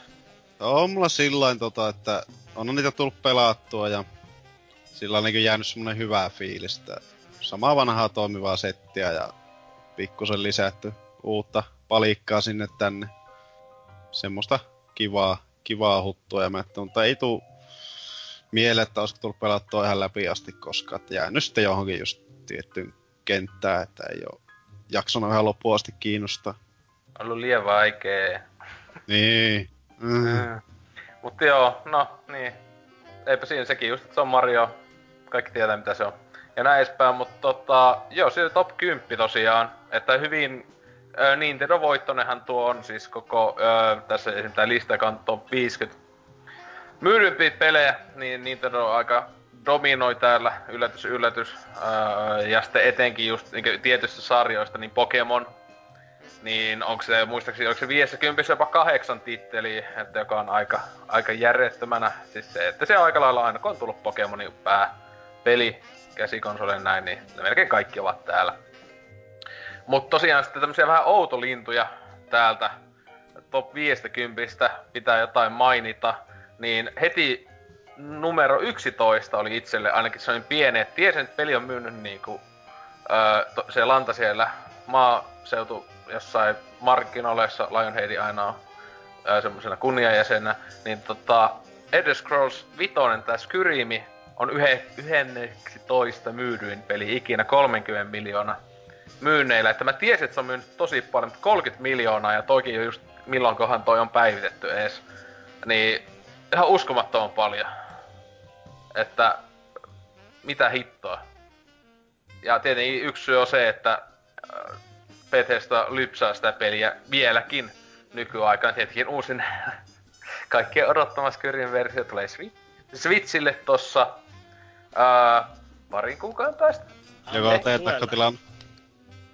On mulla sillain tota, että on niitä tullut pelattua ja sillä on niin jäänyt semmonen hyvää fiilistä. Samaa vanhaa toimivaa settiä ja pikkusen lisätty uutta palikkaa sinne tänne. Semmoista kivaa, kivaa huttua ja mä että, mutta ei tuu mieleen, että olisiko tullut pelattua ihan läpi asti koskaan. Että jäänyt sitten johonkin just tiettyyn kenttään, että ei oo jaksanut ihan loppuun asti kiinnostaa. Ollut liian vaikee. Niin. Mm. Mm. Mutta joo, no niin. Eipä siinä sekin just, että se on Mario. Kaikki tietää mitä se on. Ja näin edespäin, mutta tota, joo, se top 10 tosiaan. Että hyvin ö, Nintendo voittonenhan tuo on siis koko, ö, tässä esimerkiksi tää lista, joka on top 50 myydympiä pelejä, niin Nintendo aika dominoi täällä, yllätys, yllätys. Öö, ja sitten etenkin just niin tietystä sarjoista, niin Pokemon, niin onko se, muistaakseni, onko se 50 jopa kahdeksan titteli, että joka on aika, aika järjettömänä. Siis se, että se on aika lailla aina, kun on tullut Pokemonin pää peli, käsikonsoli näin, niin ne melkein kaikki ovat täällä. Mutta tosiaan sitten tämmöisiä vähän outolintuja täältä top 50 pitää jotain mainita, niin heti numero 11 oli itselle ainakin sellainen pieni, että tiesin, että peli on myynyt niinku, öö, to, se lanta siellä maaseutu jossain markkinoillessa Lionheadi aina on semmoisena kunniajäsenä, niin tota, Elder Scrolls 5, tää Skyrimi, on yhe, yhenneksi toista myydyin peli ikinä 30 miljoonaa myynneillä. Että mä tiesin, että se on myynyt tosi paljon, 30 miljoonaa ja toikin jo just milloinkohan toi on päivitetty ees. Niin ihan uskomattoman paljon. Että mitä hittoa. Ja tietenkin yksi syy on se, että Bethesda lypsää sitä peliä vieläkin nykyaikaan. Tietenkin uusin kaikkien odottama Skyrim versio tulee Switchille tossa ää, parin kuukauden päästä. Joka on ennakkotilan.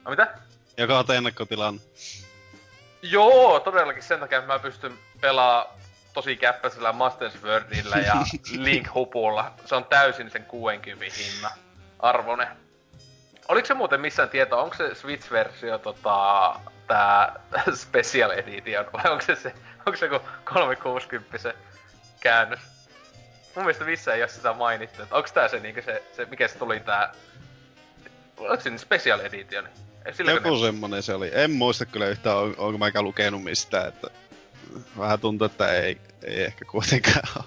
No mitä? Joka on ennakkotilan. Joo, todellakin sen takia, että mä pystyn pelaamaan tosi käppäisellä Masters Wordillä ja Link-hupulla. Se on täysin sen 60 hinna arvone. Oliko se muuten missään tietoa, onko se Switch-versio tota, tää Special Edition, vai onko se, se, onko se 360 se käännös? Mun mielestä missään ei ole sitä mainittu, että onko tää se, niinku se, se, mikä se tuli tää... Onko se Special Edition? Joku ne... semmonen se oli. En muista kyllä yhtään, on, onko mä lukenut mistään, että vähän tuntuu, että ei, ei ehkä kuitenkaan ole.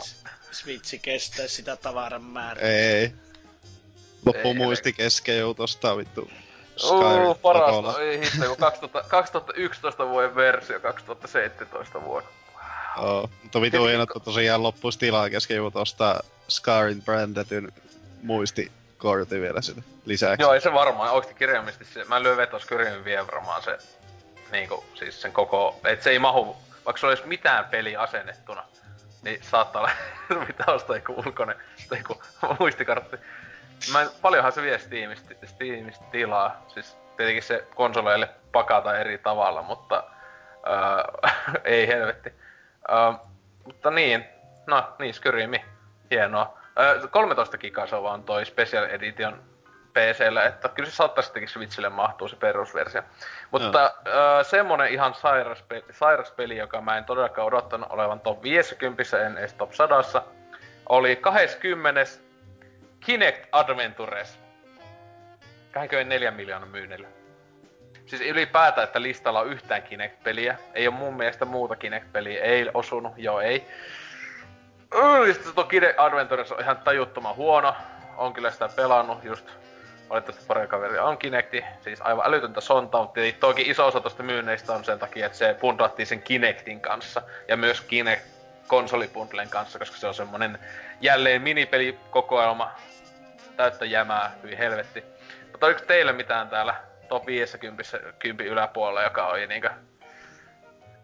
Switchi kestää sitä tavaran määrää. Ei. Loppu muisti kesken joutosta vittu. Oo, parasta. Ei hitto, kun 2000, 2011 vuoden versio, 2017 vuonna. Oo, mutta vitu hieno, että tosiaan loppuisi tilaa kesken joku tosta Scarin brändätyn muistikortin vielä sinne lisäksi. Joo, ei se varmaan. Oikeesti kirjaimisesti se, mä lyön vetos Kyrimin vie varmaan se, niinku, siis sen koko, et se ei mahu, vaikka se olisi mitään peli asennettuna, niin saattaa olla mitä ostaa joku ulkoinen, tai joku muistikartti. Mä paljonhan se vie Steamista, Steamista tilaa, siis tietenkin se konsoleille pakata eri tavalla, mutta öö, ei helvetti. Öö, mutta niin, no niin, Skyrimi, hienoa. Öö, 13 gigaa se on vaan toi Special Edition PCllä, että kyllä se saattaa sittenkin Switchille mahtuu se perusversio. Mutta öö, semmonen ihan sairas peli, sairas peli, joka mä en todellakaan odottanut olevan top 50, en edes top 100, oli 20. Kinect Adventures. 24 miljoonaa myynnillä. Siis ylipäätään, että listalla on yhtään Kinect-peliä. Ei ole mun mielestä muuta Kinect-peliä. Ei osunut, joo ei. Sitten tuo Kinect Adventures on ihan tajuttoman huono. On kyllä sitä pelannut just valitettavasti pari kaveria on Kinecti, siis aivan älytöntä sonta, mutta toki iso osa tosta myynneistä on sen takia, että se pundattiin sen Kinectin kanssa ja myös Kinect konsolipundlen kanssa, koska se on semmonen jälleen minipelikokoelma täyttä jämää, hyvin helvetti. Mutta oliko teille mitään täällä top 50 kympi yläpuolella, joka oli niinkö,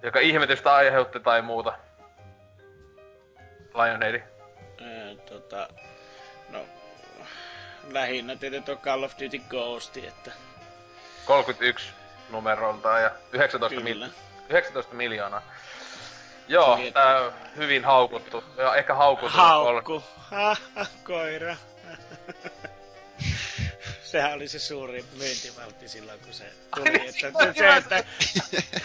joka ihmetystä aiheutti tai muuta? Lionheadi. Öö, tota, no, lähinnä tietenkin tuo Call of Duty Ghost, että... 31 numerolta ja 19, mil- 19 miljoonaa. Joo, Kyllä. tää hyvin haukuttu. Ja ehkä haukuttu. Haukku. Ha, koira. Sehän oli se suuri myyntivaltti silloin, kun se tuli. Ai, että, että, se, että...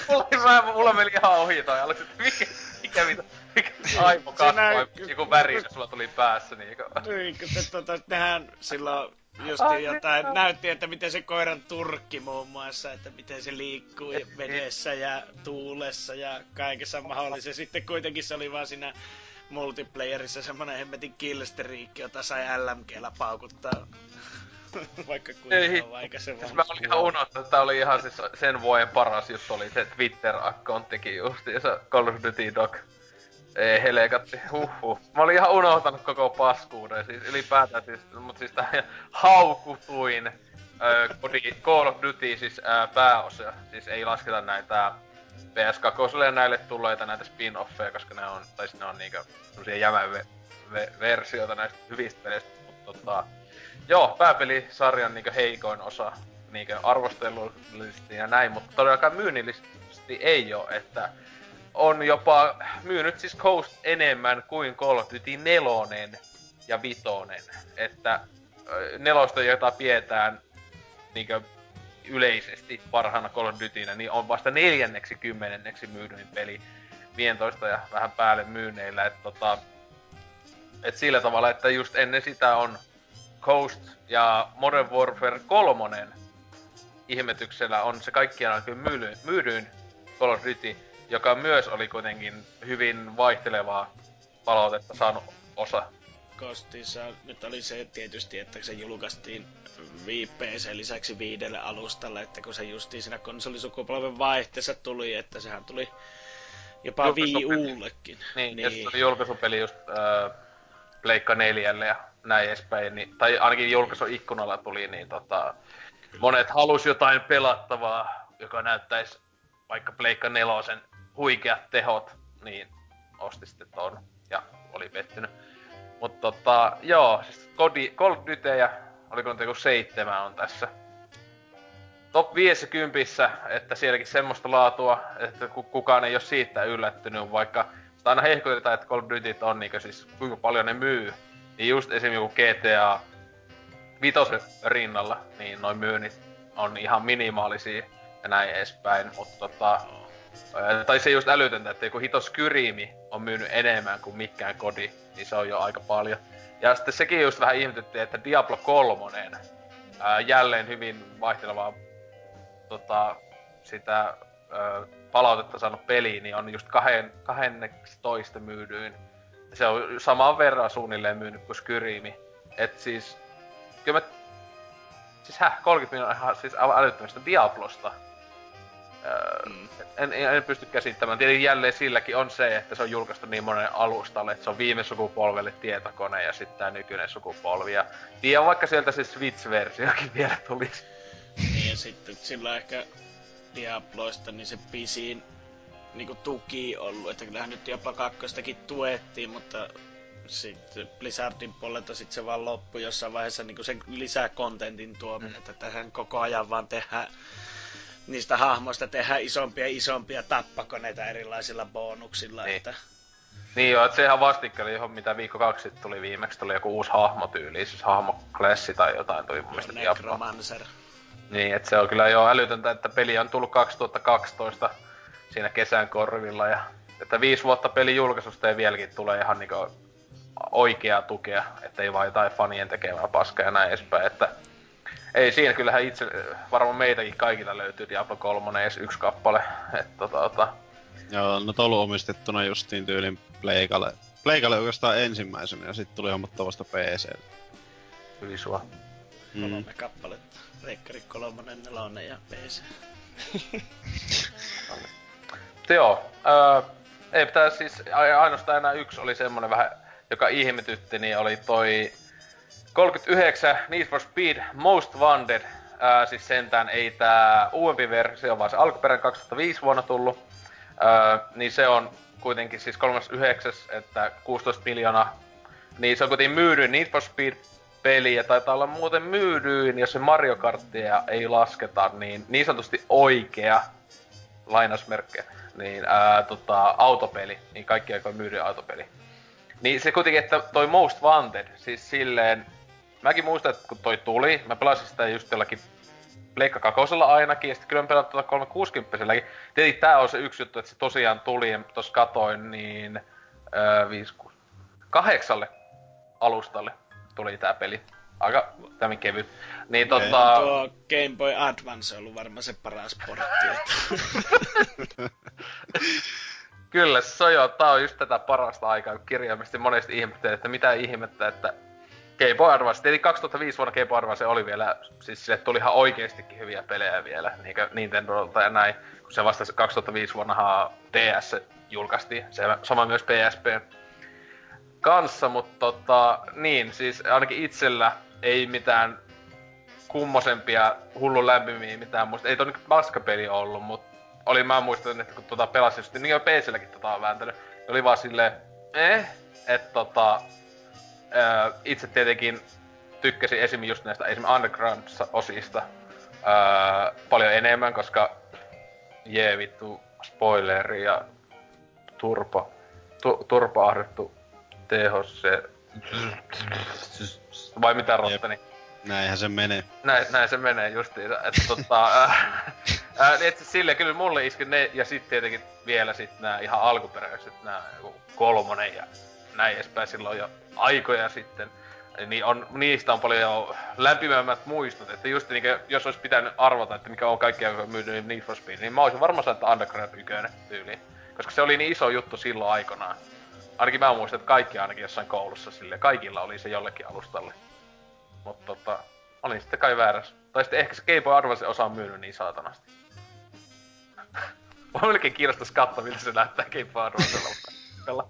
mulla, mulla meni ihan ohi toi että mikä, mikä, mikä, mikä aivo kasvoi, joku väri, sulla tuli päässä. Niin, niin kun se, tota, nehän silloin justi jotain, näytti, että miten se koiran turkki muun muassa, että miten se liikkuu ja vedessä ja tuulessa ja kaikessa mahdollisessa. Sitten kuitenkin se oli vaan siinä multiplayerissa semmonen hemmetin killsteriikki, jota sai LMGllä paukuttaa Vaikka kuinka vaikka se siis mä olin ihan unohtanut, että oli ihan siis sen vuoden paras juttu oli se Twitter-akkonttikin justiinsa Call of Duty Dog. Ei helekatti, huhhuh. Mä olin ihan unohtanut koko paskuuden, siis ylipäätään siis, mut siis tää haukutuin Call of Duty siis äh, pääosa, siis ei lasketa näitä PS2 ja näille tulleita näitä spin-offeja, koska ne on, tai ne on niinkö semmosia jämäversioita näistä hyvistä peleistä, mutta tota, joo, pääpelisarjan niinkö heikoin osa niinkö arvostelullisesti ja näin, mutta todellakaan myynnillisesti ei oo, että on jopa myynyt siis Coast enemmän kuin Call of Duty 4 ja 5. Että nelosta, jota pidetään niinkö yleisesti parhaana Call of Dutynä, niin on vasta neljänneksi kymmenenneksi myydyin peli 15 ja vähän päälle myynneillä. Että tota, et sillä tavalla, että just ennen sitä on Coast ja Modern Warfare 3 ihmetyksellä on se kaikkiaan kyllä myydyin Call of Duty, joka myös oli kuitenkin hyvin vaihtelevaa palautetta saanut osa. Kostissa nyt oli se tietysti, että se julkaistiin PC lisäksi viidelle alustalle, että kun se justiin siinä konsolisukupolven vaihteessa tuli, että sehän tuli jopa Wii Ullekin. Niin, niin. se oli julkaisupeli just äh, Pleikka 4 ja näin edespäin, niin, tai ainakin julkaisuikkunalla tuli, niin tota, monet halus jotain pelattavaa, joka näyttäisi vaikka Pleikka 4 huikeat tehot, niin osti sitten ton ja oli pettynyt. Mutta tota, joo, siis Cody, Cold Dutyjä, oliko nyt joku seitsemän on tässä top 50, että sielläkin semmoista laatua, että kukaan ei ole siitä yllättynyt, vaikka sitä aina hehkutetaan, että Call of on niinku siis kuinka paljon ne myy niin just esim. joku GTA vitosen rinnalla, niin noin myynnit on ihan minimaalisia ja näin edespäin, mutta tota, tai se just älytöntä, että joku hitos Kyrimi on myynyt enemmän kuin mikään kodi, niin se on jo aika paljon. Ja sitten sekin just vähän ihmetytti, että Diablo 3, ää, jälleen hyvin vaihtelevaa tota, sitä ää, palautetta saanut peli, niin on just kahden, 12 myydyin se on saman verran suunnilleen myynyt kuin Skyrimi. Et siis, kyllä mä, siis häh, 30 miljoonaa ihan siis älyttömästä Diablosta. Mm. en, en, pysty käsittämään. Tietenkin jälleen silläkin on se, että se on julkaistu niin monen alustalle, että se on viime sukupolvelle tietokone ja sitten tämä nykyinen sukupolvi. Ja tiedän vaikka sieltä se Switch-versiokin vielä tulisi. Niin ja sitten sillä ehkä Diabloista niin se pisin niinku tuki ollut, että kyllähän nyt jopa kakkostakin tuettiin, mutta sitten Blizzardin puolelta sit se vaan loppui jossain vaiheessa niinku sen lisää kontentin tuominen, mm. että tähän koko ajan vaan tehdään niistä hahmoista tehdään isompia isompia tappakoneita erilaisilla bonuksilla. Niin. Että... Niin joo, että se ihan vastikkeli, johon mitä viikko kaksi sitten tuli viimeksi, tuli joku uusi hahmotyyli, siis hahmoklessi tai jotain tuli mun mielestä Necromancer. Niin, että se on kyllä jo älytöntä, että peli on tullut 2012 siinä kesän korvilla ja että viisi vuotta pelin julkaisusta ei vieläkin tule ihan niinku oikeaa tukea, ettei vaan jotain fanien tekemää paskaa ja näin edespäin, että ei siinä kyllähän itse, varmaan meitäkin kaikilla löytyy Diablo 3 edes yksi kappale, että tota, tota. Joo, no ollut omistettuna justiin tyylin Pleikalle. Pleikalle oikeastaan ensimmäisenä ja sitten tuli hommattavasta PC. Hyvin sua. Mm. Kolme kappaletta. Reikkari kolmonen, nelonen ja PC. Joo, äh, ei pitää siis ainoastaan enää yksi oli semmonen vähän, joka ihmetytti, niin oli toi 39 Need for Speed Most Wanted. Ää, siis sentään ei tää uudempi versio, vaan se alkuperäinen 2005 vuonna tullut. Ää, niin se on kuitenkin siis 39, että 16 miljoonaa. Niin se on kuitenkin myydyin Need for Speed peli ja taitaa olla muuten myydyin, jos se Mario Karttia ei lasketa, niin niin sanotusti oikea lainausmerkkejä, niin ää, tota, autopeli, niin kaikki aikoin myydyin autopeli. Niin se kuitenkin, että toi Most Wanted, siis silleen, mäkin muistan, että kun toi tuli, mä pelasin sitä just jollakin Pleikka kakosella ainakin, ja sitten kyllä mä pelaan tuota 360 Tietenkin tää on se yksi juttu, että se tosiaan tuli, ja tossa katoin, niin öö, 5, 6, kahdeksalle alustalle tuli tää peli. Aika tämmöinen kevyt. Niin okay. tota... Tuo Game Boy Advance on ollut varmaan se paras portti. Kyllä, se on jo, tää on just tätä parasta aikaa, kun kirjaimisesti monesti ihmettelee, että mitä ihmettä, että Game Boy Advance, tietenkin 2005 vuonna Game Boy Advance oli vielä, siis sille tuli ihan oikeestikin hyviä pelejä vielä, niinkö Nintendolta ja näin, kun se vasta 2005 vuonna DS julkaistiin, se sama myös PSP kanssa, mutta tota, niin, siis ainakin itsellä ei mitään kummosempia hullun lämpimiä mitään muista. Ei toi niinku paskapeli ollut, mutta oli mä muistan, että kun tota pelasin niin jo PClläkin tota on vääntänyt. Oli vaan silleen, eh, että tota, ää, itse tietenkin tykkäsin esim. just näistä esim. Underground-osista ää, paljon enemmän, koska jee vittu spoileri ja turpo, tu, turpo ahdettu tehos se vai mitä rottani? Näinhän se menee. Näin, näin se menee justiinsa, että tota, äh, äh, niin et sille kyllä mulle iski ne, ja sitten tietenkin vielä sit nää ihan alkuperäiset, nää kolmonen ja näin edespäin silloin jo aikoja sitten. Niin on, niistä on paljon jo lämpimämmät muistot, että just niin jos olisi pitänyt arvata, että mikä on kaikkia myynyt Need for Speed, niin mä olisin varmaan sanonut, että Underground 1 tyyli. Koska se oli niin iso juttu silloin aikanaan. Ainakin mä muistan, että kaikki ainakin jossain koulussa sille, kaikilla oli se jollekin alustalle. Mutta tota, olin sitten kai väärässä. Tai sitten ehkä se Game Boy Advance osa on myynyt niin saatanasti. Mua melkein kiinnostais katsoa, miltä se näyttää Game Boy Advancella.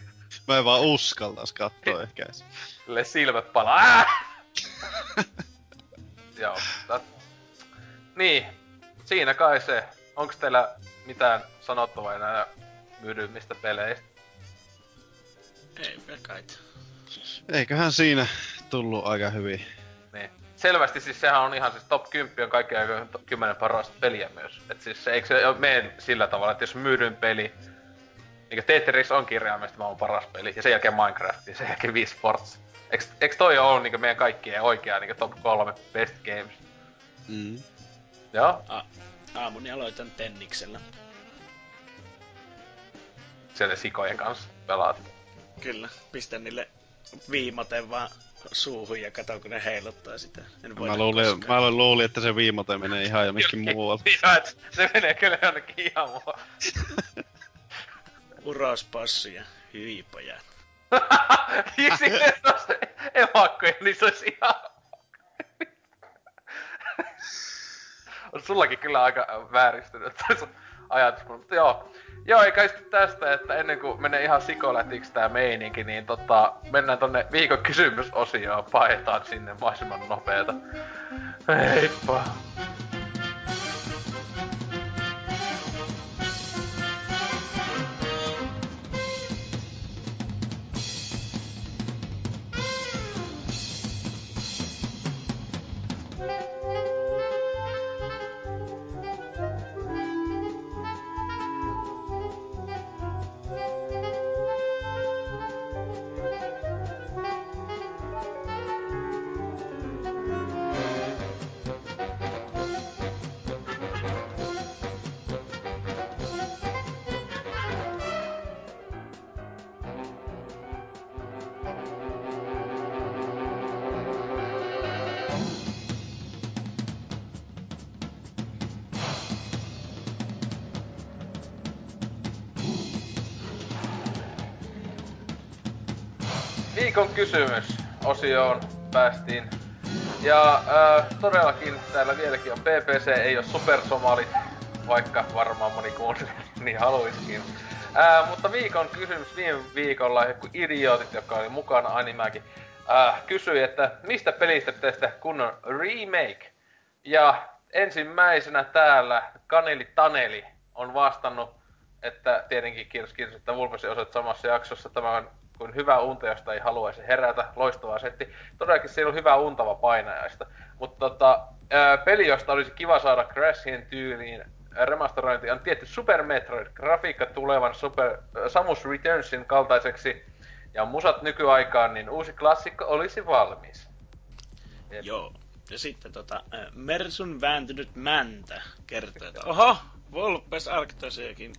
Mä en vaan uskaltais katsoa ehkä edes. Sille silmät palaa. Joo, mutta... Niin, siinä kai se. Onks teillä mitään sanottavaa enää myydyimmistä peleistä? Ei kai. Eiköhän siinä tullut aika hyvin. Niin. Selvästi siis sehän on ihan siis top 10 on kaikki aika 10 parasta peliä myös. Et siis se, eikö se mene sillä tavalla, että jos myydyn peli, niin Tetris on kirjaimesti maailman paras peli, ja sen jälkeen Minecraft, ja sen jälkeen Wii Sports. Eikö, eikö toi ole niin meidän kaikkien oikea niin top 3 best games? Mm. Joo. A- aamuni aloitan Tenniksellä. Siellä sikojen kanssa pelaat. Kyllä, pistän niille viimoten vaan suuhun ja kato kun ne heiluttaa sitä. En mä, luulin, mä luulin, että se viimote menee ihan jonnekin muualle. se menee kyllä jonnekin ihan muualle. Hyviä pojat. ja sitten se evakkoja, se on sullakin kyllä aika vääristynyt ajatus, mutta joo. Joo, eikä sitten tästä, että ennen kuin menee ihan sikolätiksi tää meininki, niin tota, mennään tonne viikon kysymysosioon, paetaan sinne mahdollisimman nopeeta. Heippa! Kysymys osioon päästiin. Ja äh, todellakin täällä vieläkin on PPC, ei ole supersomalit, vaikka varmaan moni kuuntelee, niin haluiskin. Äh, mutta viikon kysymys viime viikolla joku idiootit, joka oli mukana animäkin, äh, kysyi, että mistä pelistä teistä kunnon remake? Ja ensimmäisenä täällä Kaneli Taneli on vastannut, että tietenkin kiitos, kiitos että Vulpesi osoit samassa jaksossa tämän kuin hyvä unta, josta ei haluaisi herätä. Loistava setti. Todellakin siellä on hyvä untava painajaista. Mutta tota, peli, josta olisi kiva saada Crashin tyyliin remasterointi on tietty Super Metroid, grafiikka tulevan Super, Samus Returnsin kaltaiseksi ja musat nykyaikaan, niin uusi klassikko olisi valmis. Et... Joo. Ja sitten tota, Mersun vääntynyt mäntä kertoo, että oho, Volpes Arctosiakin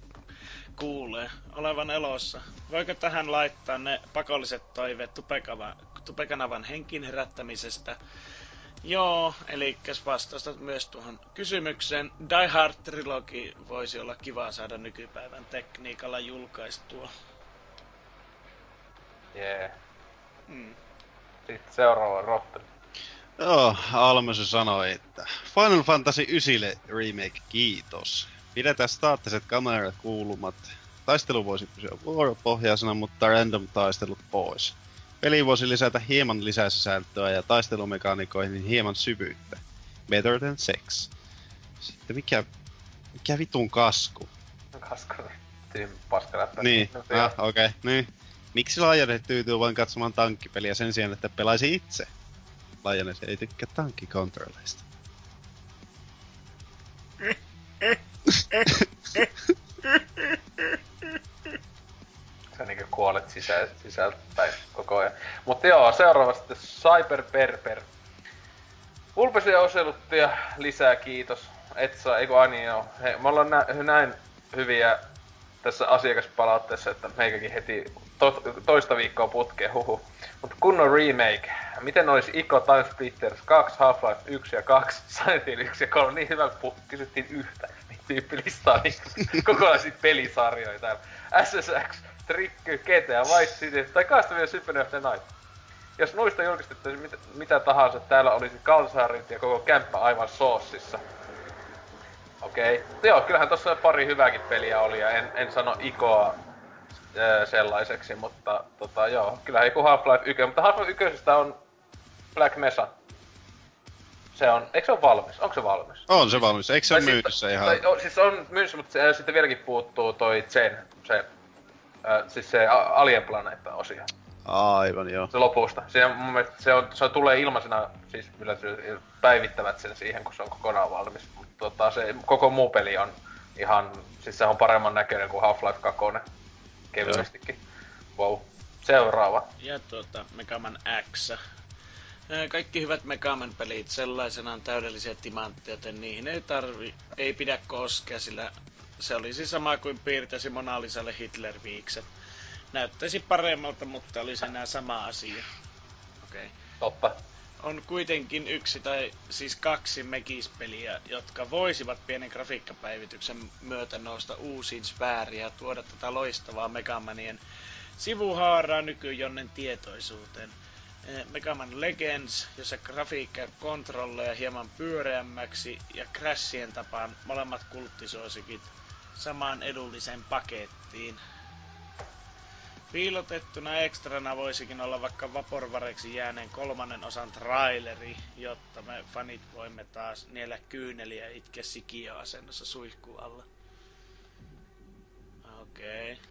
kuulee olevan elossa. Voiko tähän laittaa ne pakolliset toiveet tupekava, tupekanavan henkin herättämisestä? Joo, eli vastausta myös tuohon kysymykseen. Die Hard Trilogy voisi olla kiva saada nykypäivän tekniikalla julkaistua. Jee. Yeah. Mm. Sitten seuraava rotteri. Joo, Almösy sanoi, että Final Fantasy 9 remake, kiitos. Pidetään staattiset kamerat kuulumat. Taistelu voisi pysyä vuoropohjaisena, mutta random taistelut pois. Peli voisi lisätä hieman lisäsisältöä ja taistelumekaanikoihin hieman syvyyttä. Better than sex. Sitten mikä, mikä vitun kasku? Kasku, tyym paskaläppä. Niin, ah, okei, okay, niin. Miksi Laajanet tyytyy vain katsomaan tankkipeliä sen sijaan, että pelaisi itse? Laajanet ei tykkää tankkikontrolleista. Sä niinku kuolet sisä, sisältäpäin koko ajan. Mutta joo, seuraavasti Cyber Berber. Ulpesia oseluttia lisää, kiitos. Etsa, eikö Ani joo. He, me ollaan nä- näin hyviä tässä asiakaspalautteessa, että meikäkin heti to- toista viikkoa putkeen, huhu. Mutta kunnon remake. Miten olisi Ico Time Splitters 2, Half-Life 1 ja 2, Silent Hill 1 ja 3? Niin hyvä, kun kysyttiin yhtä tyyppilistaa niin kokonaisia pelisarjoja täällä. SSX, Tricky, GTA, Vice City tai Castlevania Symphony of the Night. Jos noista julkistettaisiin mit, mitä tahansa, täällä olisi kalsaarit ja koko kämppä aivan soossissa. Okei. Okay. Joo, kyllähän tossa pari hyvääkin peliä oli ja en, en sano Ikoa sellaiseksi, mutta tota joo, kyllähän joku Half-Life 1, mutta Half-Life 1 on Black Mesa se on, eikö se ole valmis? Onko se valmis? On se valmis, eikö se ole myynnissä ihan? Tai, o, siis on myynnissä, mutta se, sitten vieläkin puuttuu toi Zen, se, äh, siis se Alien Planeta osio. Aivan joo. Se lopusta. Se, mun mielestä se, on, se tulee ilmaisena, siis yleensä päivittävät sen siihen, kun se on kokonaan valmis. Mutta tota, se koko muu peli on ihan, siis se on paremman näköinen kuin Half-Life 2. Kevyestikin. Wow. Seuraava. Ja tuota, Megaman X kaikki hyvät Megaman pelit sellaisenaan täydellisiä timantteja, joten niihin ei tarvi, ei pidä koskea, sillä se olisi sama kuin piirtäisi Mona Lisalle Hitler-viikset. Näyttäisi paremmalta, mutta olisi enää sama asia. Okei. Okay. Totta. On kuitenkin yksi tai siis kaksi Megis-peliä, jotka voisivat pienen grafiikkapäivityksen myötä nousta uusiin sfääriin ja tuoda tätä loistavaa Megamanien sivuhaaraa nykyjonnen tietoisuuteen. Eh, Mega Man Legends, jossa grafiikka ja kontrolleja hieman pyöreämmäksi ja Crashien tapaan molemmat kulttisoisikit samaan edulliseen pakettiin. Piilotettuna ekstrana voisikin olla vaikka Vaporvareksi jääneen kolmannen osan traileri, jotta me fanit voimme taas niellä kyyneliä itke sikioasennossa suihku alla. Okei. Okay.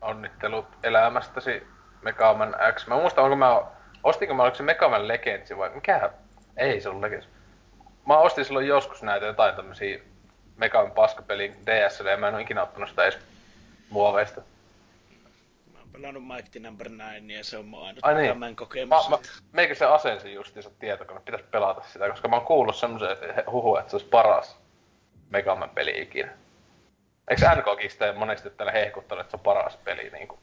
Onnittelut elämästäsi Megaman X. Mä muistan, onko mä... Ostinko mä, oliko se Megaman Legends vai mikä? Ei se ollut Legends. Mä ostin silloin joskus näitä jotain tämmösiä Megaman paskapelin DSL ja mä en oo ikinä ottanut sitä edes muoveista pelannut Mighty Number 9 ja se on mun ainut Ai niin. tämän kokemus. Mä, mä, meikä se asensi justiinsa tietokone, pitäis pelata sitä, koska mä oon kuullut semmoisen huhu, että se olisi paras Megaman peli ikinä. Eikö NKkin sitä monesti tällä hehkuttanut, että se on paras peli niinku?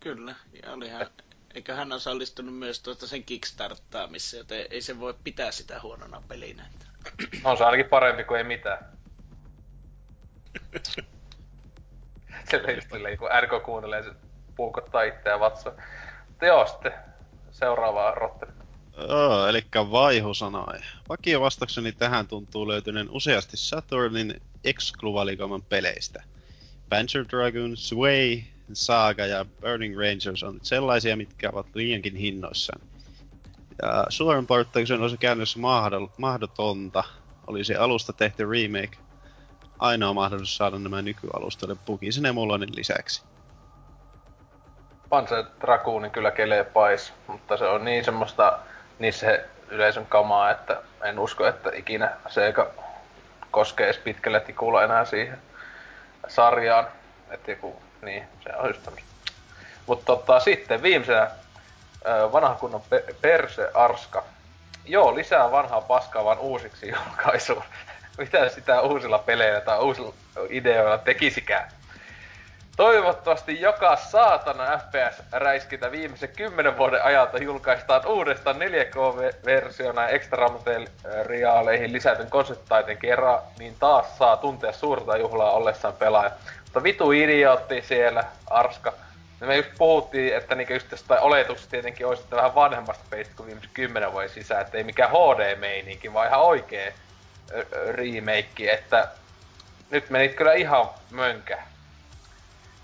Kyllä, ja olihan, Et... eikö hän osallistunut myös tuosta sen Kickstarttaamiseen, joten ei se voi pitää sitä huonona pelinä. on se ainakin parempi kuin ei mitään. Silleen just silleen, kun RK kuuntelee puukottaa itseään vatsaan. Mutta sitten seuraavaa rotteri. Joo, eli Vaihu sanoi. Vakio vastaukseni tähän tuntuu löytyneen useasti Saturnin x peleistä. Panzer Dragoon, Sway, Saga ja Burning Rangers on sellaisia, mitkä ovat liiankin hinnoissaan. Ja suoran porttauksen olisi käännössä mahdotonta. Olisi alusta tehty remake. Ainoa mahdollisuus saada nämä nykyalustoille Bugisen emuloinnin lisäksi. Panzer Dragoon kyllä pais, mutta se on niin semmoista niissä yleisön kamaa, että en usko, että ikinä Sega koskee edes pitkälle tikulla enää siihen sarjaan. Että joku, niin, se on just. Mutta tota, sitten viimeisenä vanha kunnon pe- Perse Arska. Joo, lisää vanhaa paskaa vaan uusiksi julkaisuun. Mitä sitä uusilla peleillä tai uusilla ideoilla tekisikään? Toivottavasti joka saatana FPS-räiskintä viimeisen kymmenen vuoden ajalta julkaistaan uudestaan 4K-versiona ja extra materiaaleihin lisätyn konseptitaiteen kerran, niin taas saa tuntea suurta juhlaa ollessaan pelaaja. Mutta vitu idiootti siellä, Arska. Me just puhuttiin, että niinku just tästä oletuksesta tietenkin olisi vähän vanhemmasta peistä kuin viimeisen kymmenen vuoden sisään, että ei mikään HD-meininki, vaan ihan oikee remake, että nyt menit kyllä ihan mönkä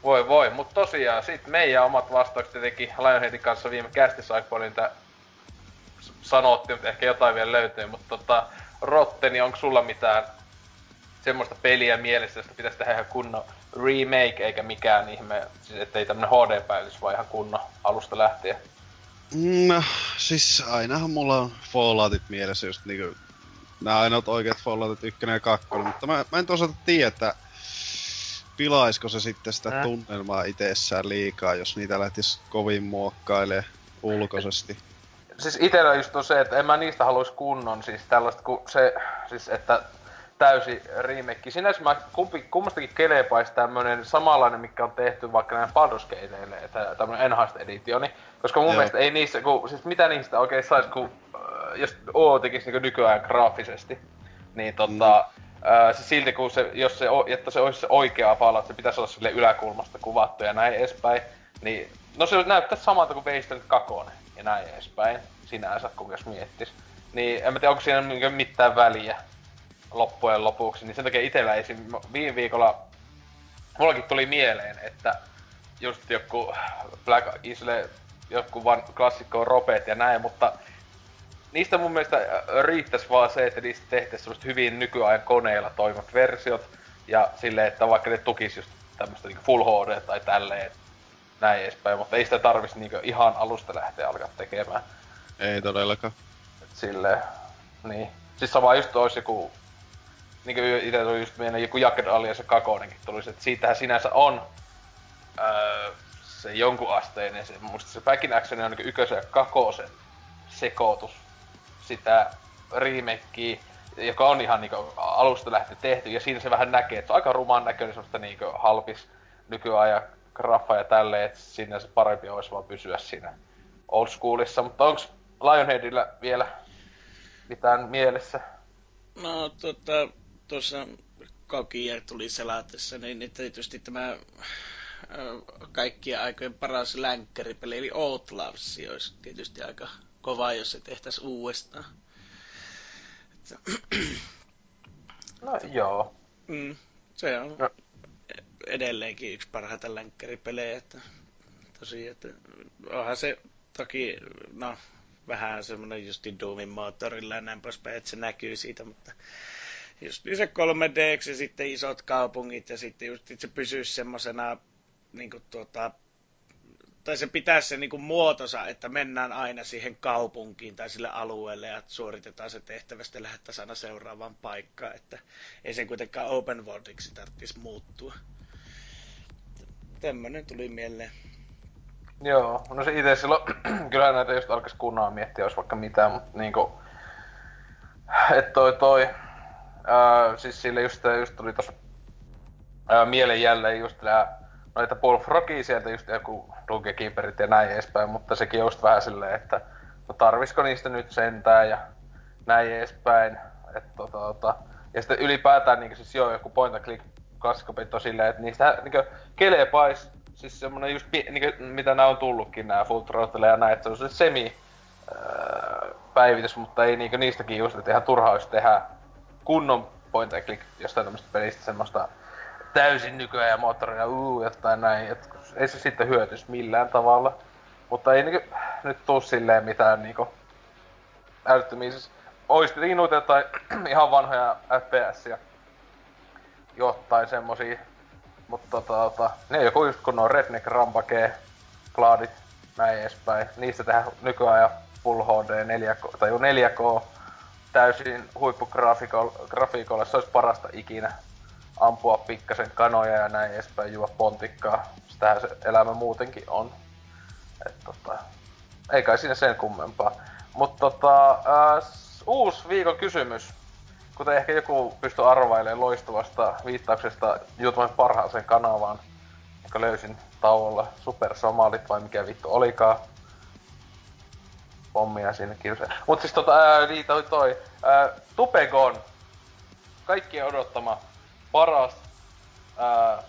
voi voi, mutta tosiaan sit meidän omat vastaukset tietenkin Lionheadin kanssa viime kästissä aika niitä sanottiin, mutta ehkä jotain vielä löytyy, mutta tota, Rotteni, onko sulla mitään semmoista peliä mielessä, josta pitäisi tehdä ihan kunnon remake, eikä mikään ihme, siis ettei tämmönen HD-päivitys vaan ihan kunnon alusta lähtien? No, siis ainahan mulla on Falloutit mielessä just niinku nämä ainoat oikeat Falloutit 1 ja 2, mutta mä, mä en toisaalta tiedä, että pilaisiko se sitten sitä äh. tunnelmaa itsessään liikaa, jos niitä lähtisi kovin muokkailee ulkoisesti? Siis itellä just on se, että en mä niistä haluaisi kunnon, siis tällaista kuin se, siis että täysi remake. Sinänsä mä kumpi, kummastakin kelepaisi tämmönen samanlainen, mikä on tehty vaikka näin Baldur's Gateille, että tämmönen Enhanced Editioni. Koska mun Joo. mielestä ei niissä, kun, siis mitä niistä oikein sais, kun äh, jos OO tekisi niin nykyään graafisesti, niin tota, mm Öö, se silti kun se, jos se, että se olisi se oikea Fallout, että se pitäisi olla sille yläkulmasta kuvattu ja näin edespäin, niin no se näyttää samalta kuin Wasteland 2 ja näin edespäin, sinänsä, kun jos miettis. Niin en mä tiedä, onko siinä niinku mitään väliä loppujen lopuksi, niin sen takia itellä esim. viime viikolla mullakin tuli mieleen, että just joku Black Isle, joku van klassikko Robert ja näin, mutta niistä mun mielestä äh, riittäisi vaan se, että niistä tehtäisiin semmoista hyvin nykyajan koneilla toimivat versiot. Ja silleen, että vaikka ne tukis just tämmöistä niinku Full HD tai tälleen, näin edespäin. Mutta ei sitä tarvitsisi niinku ihan alusta lähteä alkaa tekemään. Ei todellakaan. Et silleen, niin. Siis sama just olisi joku niinku itse tuli just mieleen joku Jagged Alliance kakonenkin tulisi, että siitähän sinänsä on öö, se jonkun asteinen, se, musta se Back in Action on niin ykkösen ja kakosen sekoitus sitä remakea, joka on ihan niinku alusta lähtien tehty, ja siinä se vähän näkee, että se on aika ruman näköinen semmoista niinku halpis nykyajan graffa ja tälleen, että sinne se parempi olisi vaan pysyä siinä old schoolissa, mutta onks Lionheadillä vielä mitään mielessä? No tota, tuossa Kokia tuli selatessa, niin, niin tietysti tämä kaikkien aikojen paras länkkäripeli, eli Outlaws, olisi tietysti aika kova, jos se tehtäisiin uudestaan. No joo. Mm, se on no. edelleenkin yksi parhaita länkkäripelejä, että tosiaan, että onhan se toki, no vähän semmoinen justi Doomin moottorilla ja näin poispäin, että se näkyy siitä, mutta just se 3D ja sitten isot kaupungit ja sitten just se pysyisi semmoisena niin tuota, tai se pitää se niin kuin muotosa, että mennään aina siihen kaupunkiin tai sille alueelle ja suoritetaan se tehtävä, sitten lähdettäisiin aina seuraavaan paikkaan, että ei sen kuitenkaan open worldiksi tarvitsisi muuttua. Tämmöinen tuli mieleen. Joo, no se itse silloin, kyllä näitä just alkaisi kunnolla miettiä, jos vaikka mitään, mutta niinku, että toi toi, ää, siis sille just, just tuli tossa ää, mieleen jälleen just nää, noita Paul Froggia sieltä just joku Dungeon Keeperit ja näin edespäin, mutta sekin just vähän silleen, että no tarvisko niistä nyt sentään ja näin edespäin. Että tota, tota. Ja sitten ylipäätään niin siis joo, joku point and click klassikopit silleen, että niistä niin kelepais siis semmonen just, niin mitä nämä on tullutkin, nämä Full Throttle ja näin, että se on se semi öö, päivitys, mutta ei niinku niistäkin just, että ihan turhaa olisi tehdä kunnon point and click jostain tämmöistä pelistä semmoista täysin nykyään ja moottoria uu, jotain näin, et ei se sitten hyötys millään tavalla. Mutta ei niinku, nyt tuu silleen mitään niinku älyttömiä, siis ois tietenkin noita jotain ihan vanhoja FPS-ja jotain semmosia mutta tota, tota, ne joku just kun on Redneck Rampage, Gladit, näin edespäin. Niistä tehdään nykyään Full HD 4K, tai 4K täysin huippugrafiikolla. Se olisi parasta ikinä ampua pikkasen kanoja ja näin edespäin, juo pontikkaa. Sitähän se elämä muutenkin on. Et tota, ei kai siinä sen kummempaa. Mutta tota, äh, uusi viikon kysymys kuten ehkä joku pystyy arvailemaan loistavasta viittauksesta YouTuben parhaaseen kanavaan, joka löysin tauolla Super Somalit vai mikä vittu olikaan. Pommia sinne kiuseen. Mut siis tota, ää, niin toi toi. Ää, Tupegon. Kaikkien odottama paras ää,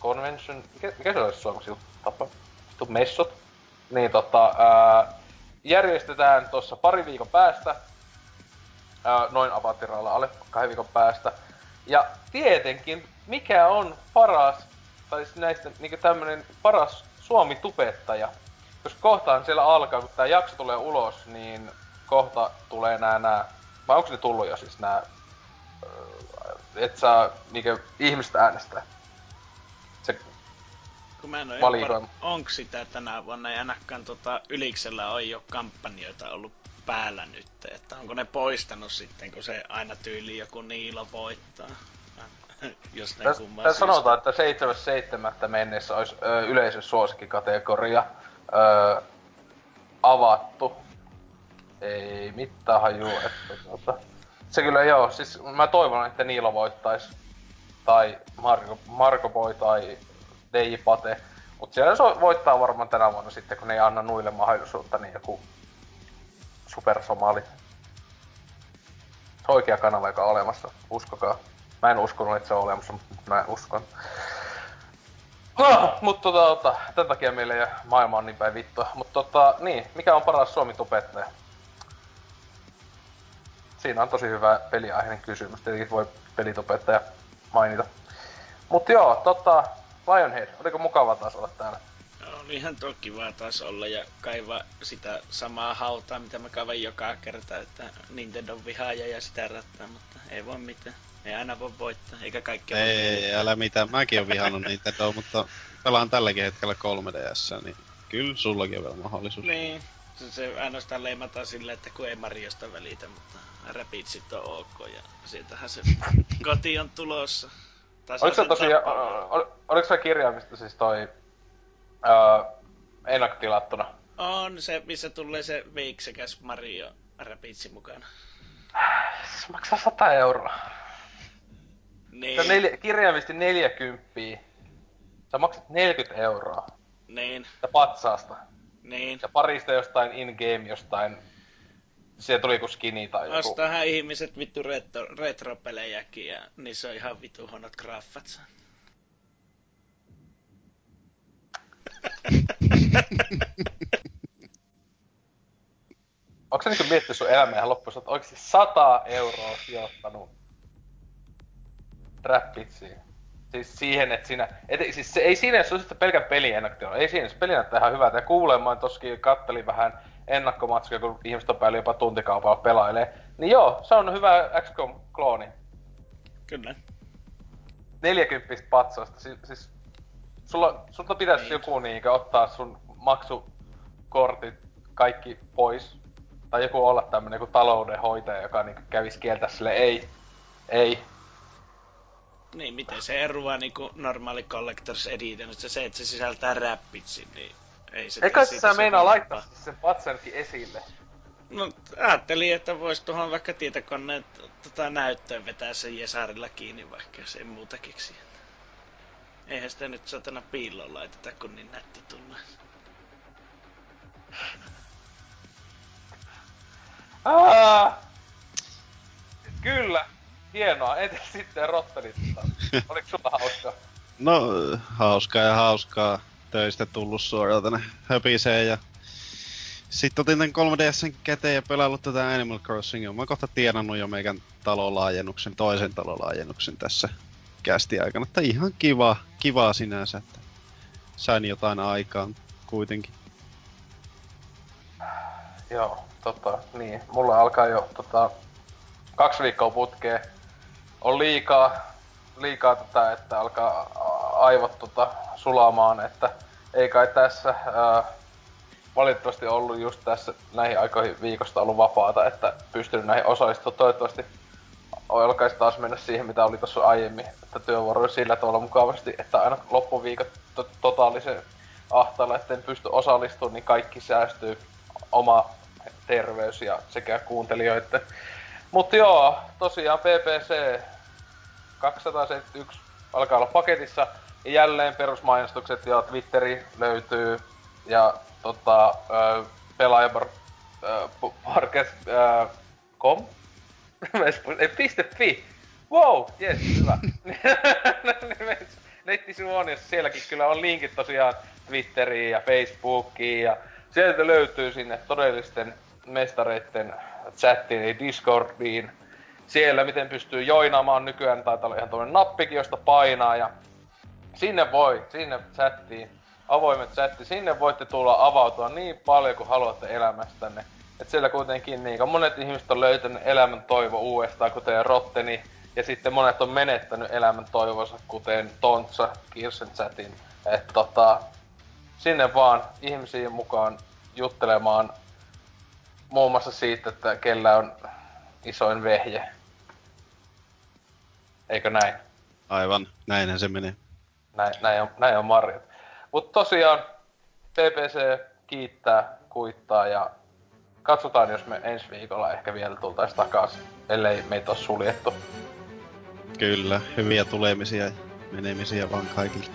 convention. Mikä, mikä se olisi suomeksi tapa? Vittu messot. Niin tota, ää, järjestetään tuossa pari viikon päästä ää, noin apatiralla alle kahden viikon päästä. Ja tietenkin, mikä on paras, tai siis näistä niin tämmönen paras Suomi-tubettaja. Koska kohtaan siellä alkaa, kun tää jakso tulee ulos, niin kohta tulee nää nää, vai onko ne tullut jo siis nää, et saa niinku ihmistä äänestää. Se kun mä en ole onko sitä tänä vuonna, ja ainakaan tota, Yliksellä on jo kampanjoita ollut päällä nyt, että onko ne poistanut sitten, kun se aina tyyli joku Niilo voittaa. Jos ne Tässä sanotaan, että 7.7. mennessä olisi ö, yleisön suosikkikategoria ö, avattu. Ei mitään hajua, että tuota, se kyllä joo, siis mä toivon, että Niilo voittaisi. Tai Marko, Marko Boy tai DJ Pate. Mut siellä se voittaa varmaan tänä vuonna sitten, kun ne ei anna nuille mahdollisuutta, niin joku supersomalit. Se oikea kanava, joka on olemassa. Uskokaa. Mä en uskonut, että se on olemassa, mutta mä uskon. Huh, mutta tota, tota, tämän takia meille ja maailma on niin päin vittua. Mutta tota, niin, mikä on paras suomi tubettaja? Siinä on tosi hyvä peliaiheinen kysymys. Tietenkin voi pelitubettaja mainita. Mutta joo, tota, Lionhead, oliko mukava taas olla täällä? oli ihan toki kiva taas olla ja kaivaa sitä samaa hautaa, mitä mä kaivan joka kerta, että Nintendo vihaaja ja sitä rattaa, mutta ei voi mitään. Ei aina voi voittaa, eikä kaikki Ei, ei älä mitään. Mäkin oon vihannut Nintendo, mutta pelaan tälläkin hetkellä 3DS, niin kyllä sullakin on vielä mahdollisuus. Niin, se, se ainoastaan leimataan silleen, että kun ei Mariosta välitä, mutta Rapidsit on ok ja sieltähän se koti on tulossa. Oliko se tosiaan, ol, oliko se kirjaimista siis toi öö, ennakkotilattuna. On se, missä tulee se veiksekäs Mario Rapidsi mukana. Se maksaa 100 euroa. Niin. Se on neljä, kirjaimisesti 40. Sä maksat 40 euroa. Niin. Ja patsaasta. Niin. Ja parista jostain in-game jostain siellä tuli joku skini tai joku. Vastahan ihmiset vittu retro, retropelejäkin ja niissä on ihan vittu huonot graffat. sä niinku miettinyt sun elämää ihan loppuun, että oikeesti 100 euroa sijoittanut räppitsiin? Siis siihen, että siinä, et, siis se, ei siinä, jos se olisi pelkän peliennakkoon, ei siinä, se peli näyttää ihan hyvältä. Ja kuulemaan toskin kattelin vähän ennakkomatskoja, kun ihmiset on päällä jopa tuntikaupalla pelailee. Niin joo, se on hyvä XCOM-klooni. Kyllä. 40 patsasta, siis, siis sulla, sulta pitäisi niin. joku niinkö ottaa sun maksukortit kaikki pois. Tai joku olla tämmönen joku taloudenhoitaja, joka niinku kävis kieltä sille ei, ei. Niin, miten se eroaa niinku normaali Collector's Edition, se, että se sisältää räppitsin, niin ei se Eikä sä meinaa laittaa sen patsankin esille? No ajattelin, että vois tuohon vaikka tietokoneen tota, näyttöön vetää sen Jesarilla kiinni, vaikka jos ei muuta keksi. Eihän sitä nyt satana piiloon laiteta, kun niin nätti tulee. Ah! Kyllä, hienoa. Entä sitten Rottenit? Oliko sulla hauskaa? No, hauskaa ja hauskaa. Töistä tullut suoraan tänne höpiseen ja sitten otin tän 3DSn käteen ja pelaillut tätä Animal Crossingia. Mä kohta tienannut jo meikän talolaajennuksen, toisen talolaajennuksen tässä kästi aikana. Että ihan kiva, kivaa sinänsä, että sain jotain aikaan kuitenkin. Joo, tota, niin. Mulla alkaa jo tota, kaksi viikkoa putkeen. On liikaa, liikaa tätä, että alkaa aivot tota, sulamaan, että ei kai tässä ää, valitettavasti ollut just tässä näihin aikoihin viikosta ollut vapaata, että pystynyt näihin osallistumaan. Toivottavasti alkaisi taas mennä siihen, mitä oli tuossa aiemmin, että työvuoro sillä tavalla mukavasti, että aina loppuviikot to- totaalisen ahtaalla, etten pysty osallistumaan, niin kaikki säästyy oma terveys ja sekä kuuntelijoiden. Mutta joo, tosiaan PPC 271 alkaa olla paketissa. Ja jälleen perusmainostukset ja Twitteri löytyy. Ja tota, pelaajabar... com? Ei, piste fi. Wow, jes, hyvä. Nettisivu jos sielläkin kyllä on linkit tosiaan Twitteriin ja Facebookiin ja sieltä löytyy sinne todellisten mestareitten chattiin, eli Discordiin. Siellä miten pystyy joinaamaan nykyään, tai olla ihan tuollainen nappikin, josta painaa ja sinne voi, sinne chattiin, avoimet chatti, sinne voitte tulla avautua niin paljon kuin haluatte elämästänne. Et siellä kuitenkin niin monet ihmiset on löytänyt elämän toivo uudestaan, kuten Rotteni, ja sitten monet on menettänyt elämän toivonsa, kuten Tontsa Kirsen chatin. Et tota, sinne vaan ihmisiin mukaan juttelemaan muun muassa siitä, että kellä on isoin vehje. Eikö näin? Aivan, näinhän se menee. Näin, näin, on, näin on marjat. Mutta tosiaan, PPC kiittää, kuittaa ja katsotaan, jos me ensi viikolla ehkä vielä tultais takas, ellei meitä ole suljettu. Kyllä, hyviä tulemisia ja menemisiä vaan kaikille.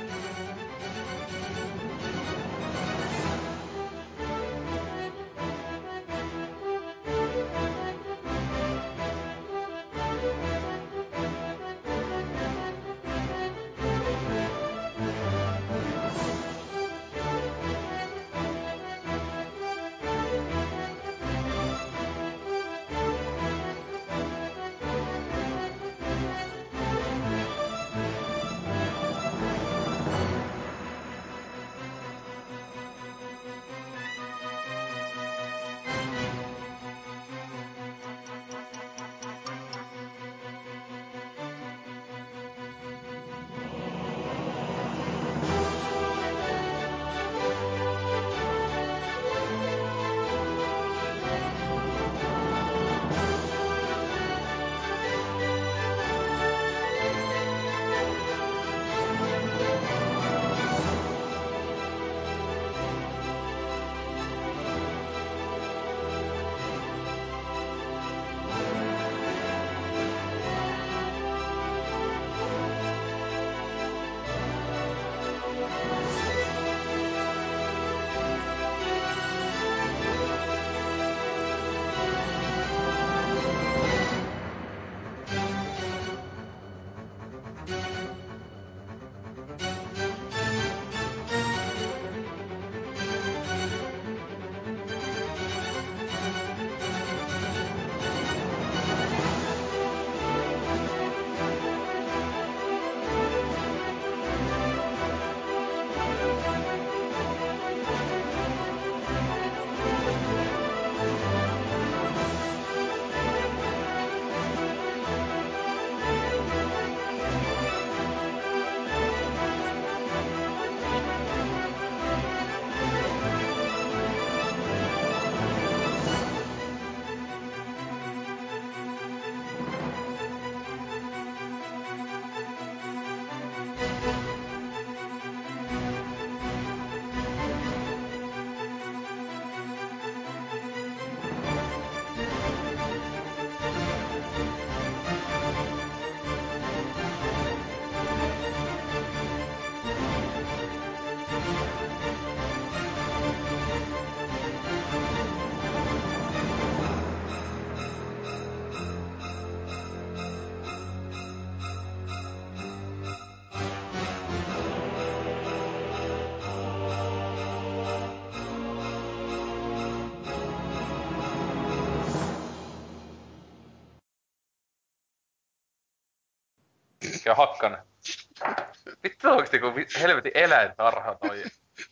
Kun helvetin eläintarha toi,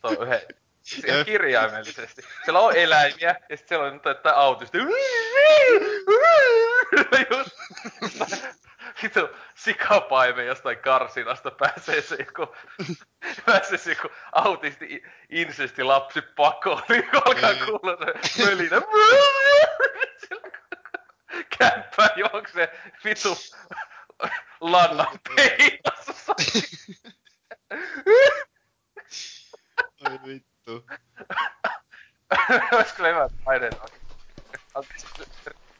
toi yhden Ihan kirjaimellisesti. Siellä on eläimiä, ja sitten siellä on että autisti. Vittu sikapaime jostain karsinasta pääsee se joku, pääsee se joku autisti insesti lapsi pakoon, niin alkaa kuulla se mölinä. Kämppää juoksee vittu lannan peilassa. Oi vittu. Olisiko hyvät paineet?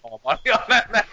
Maamani olen nähnyt. Paskanen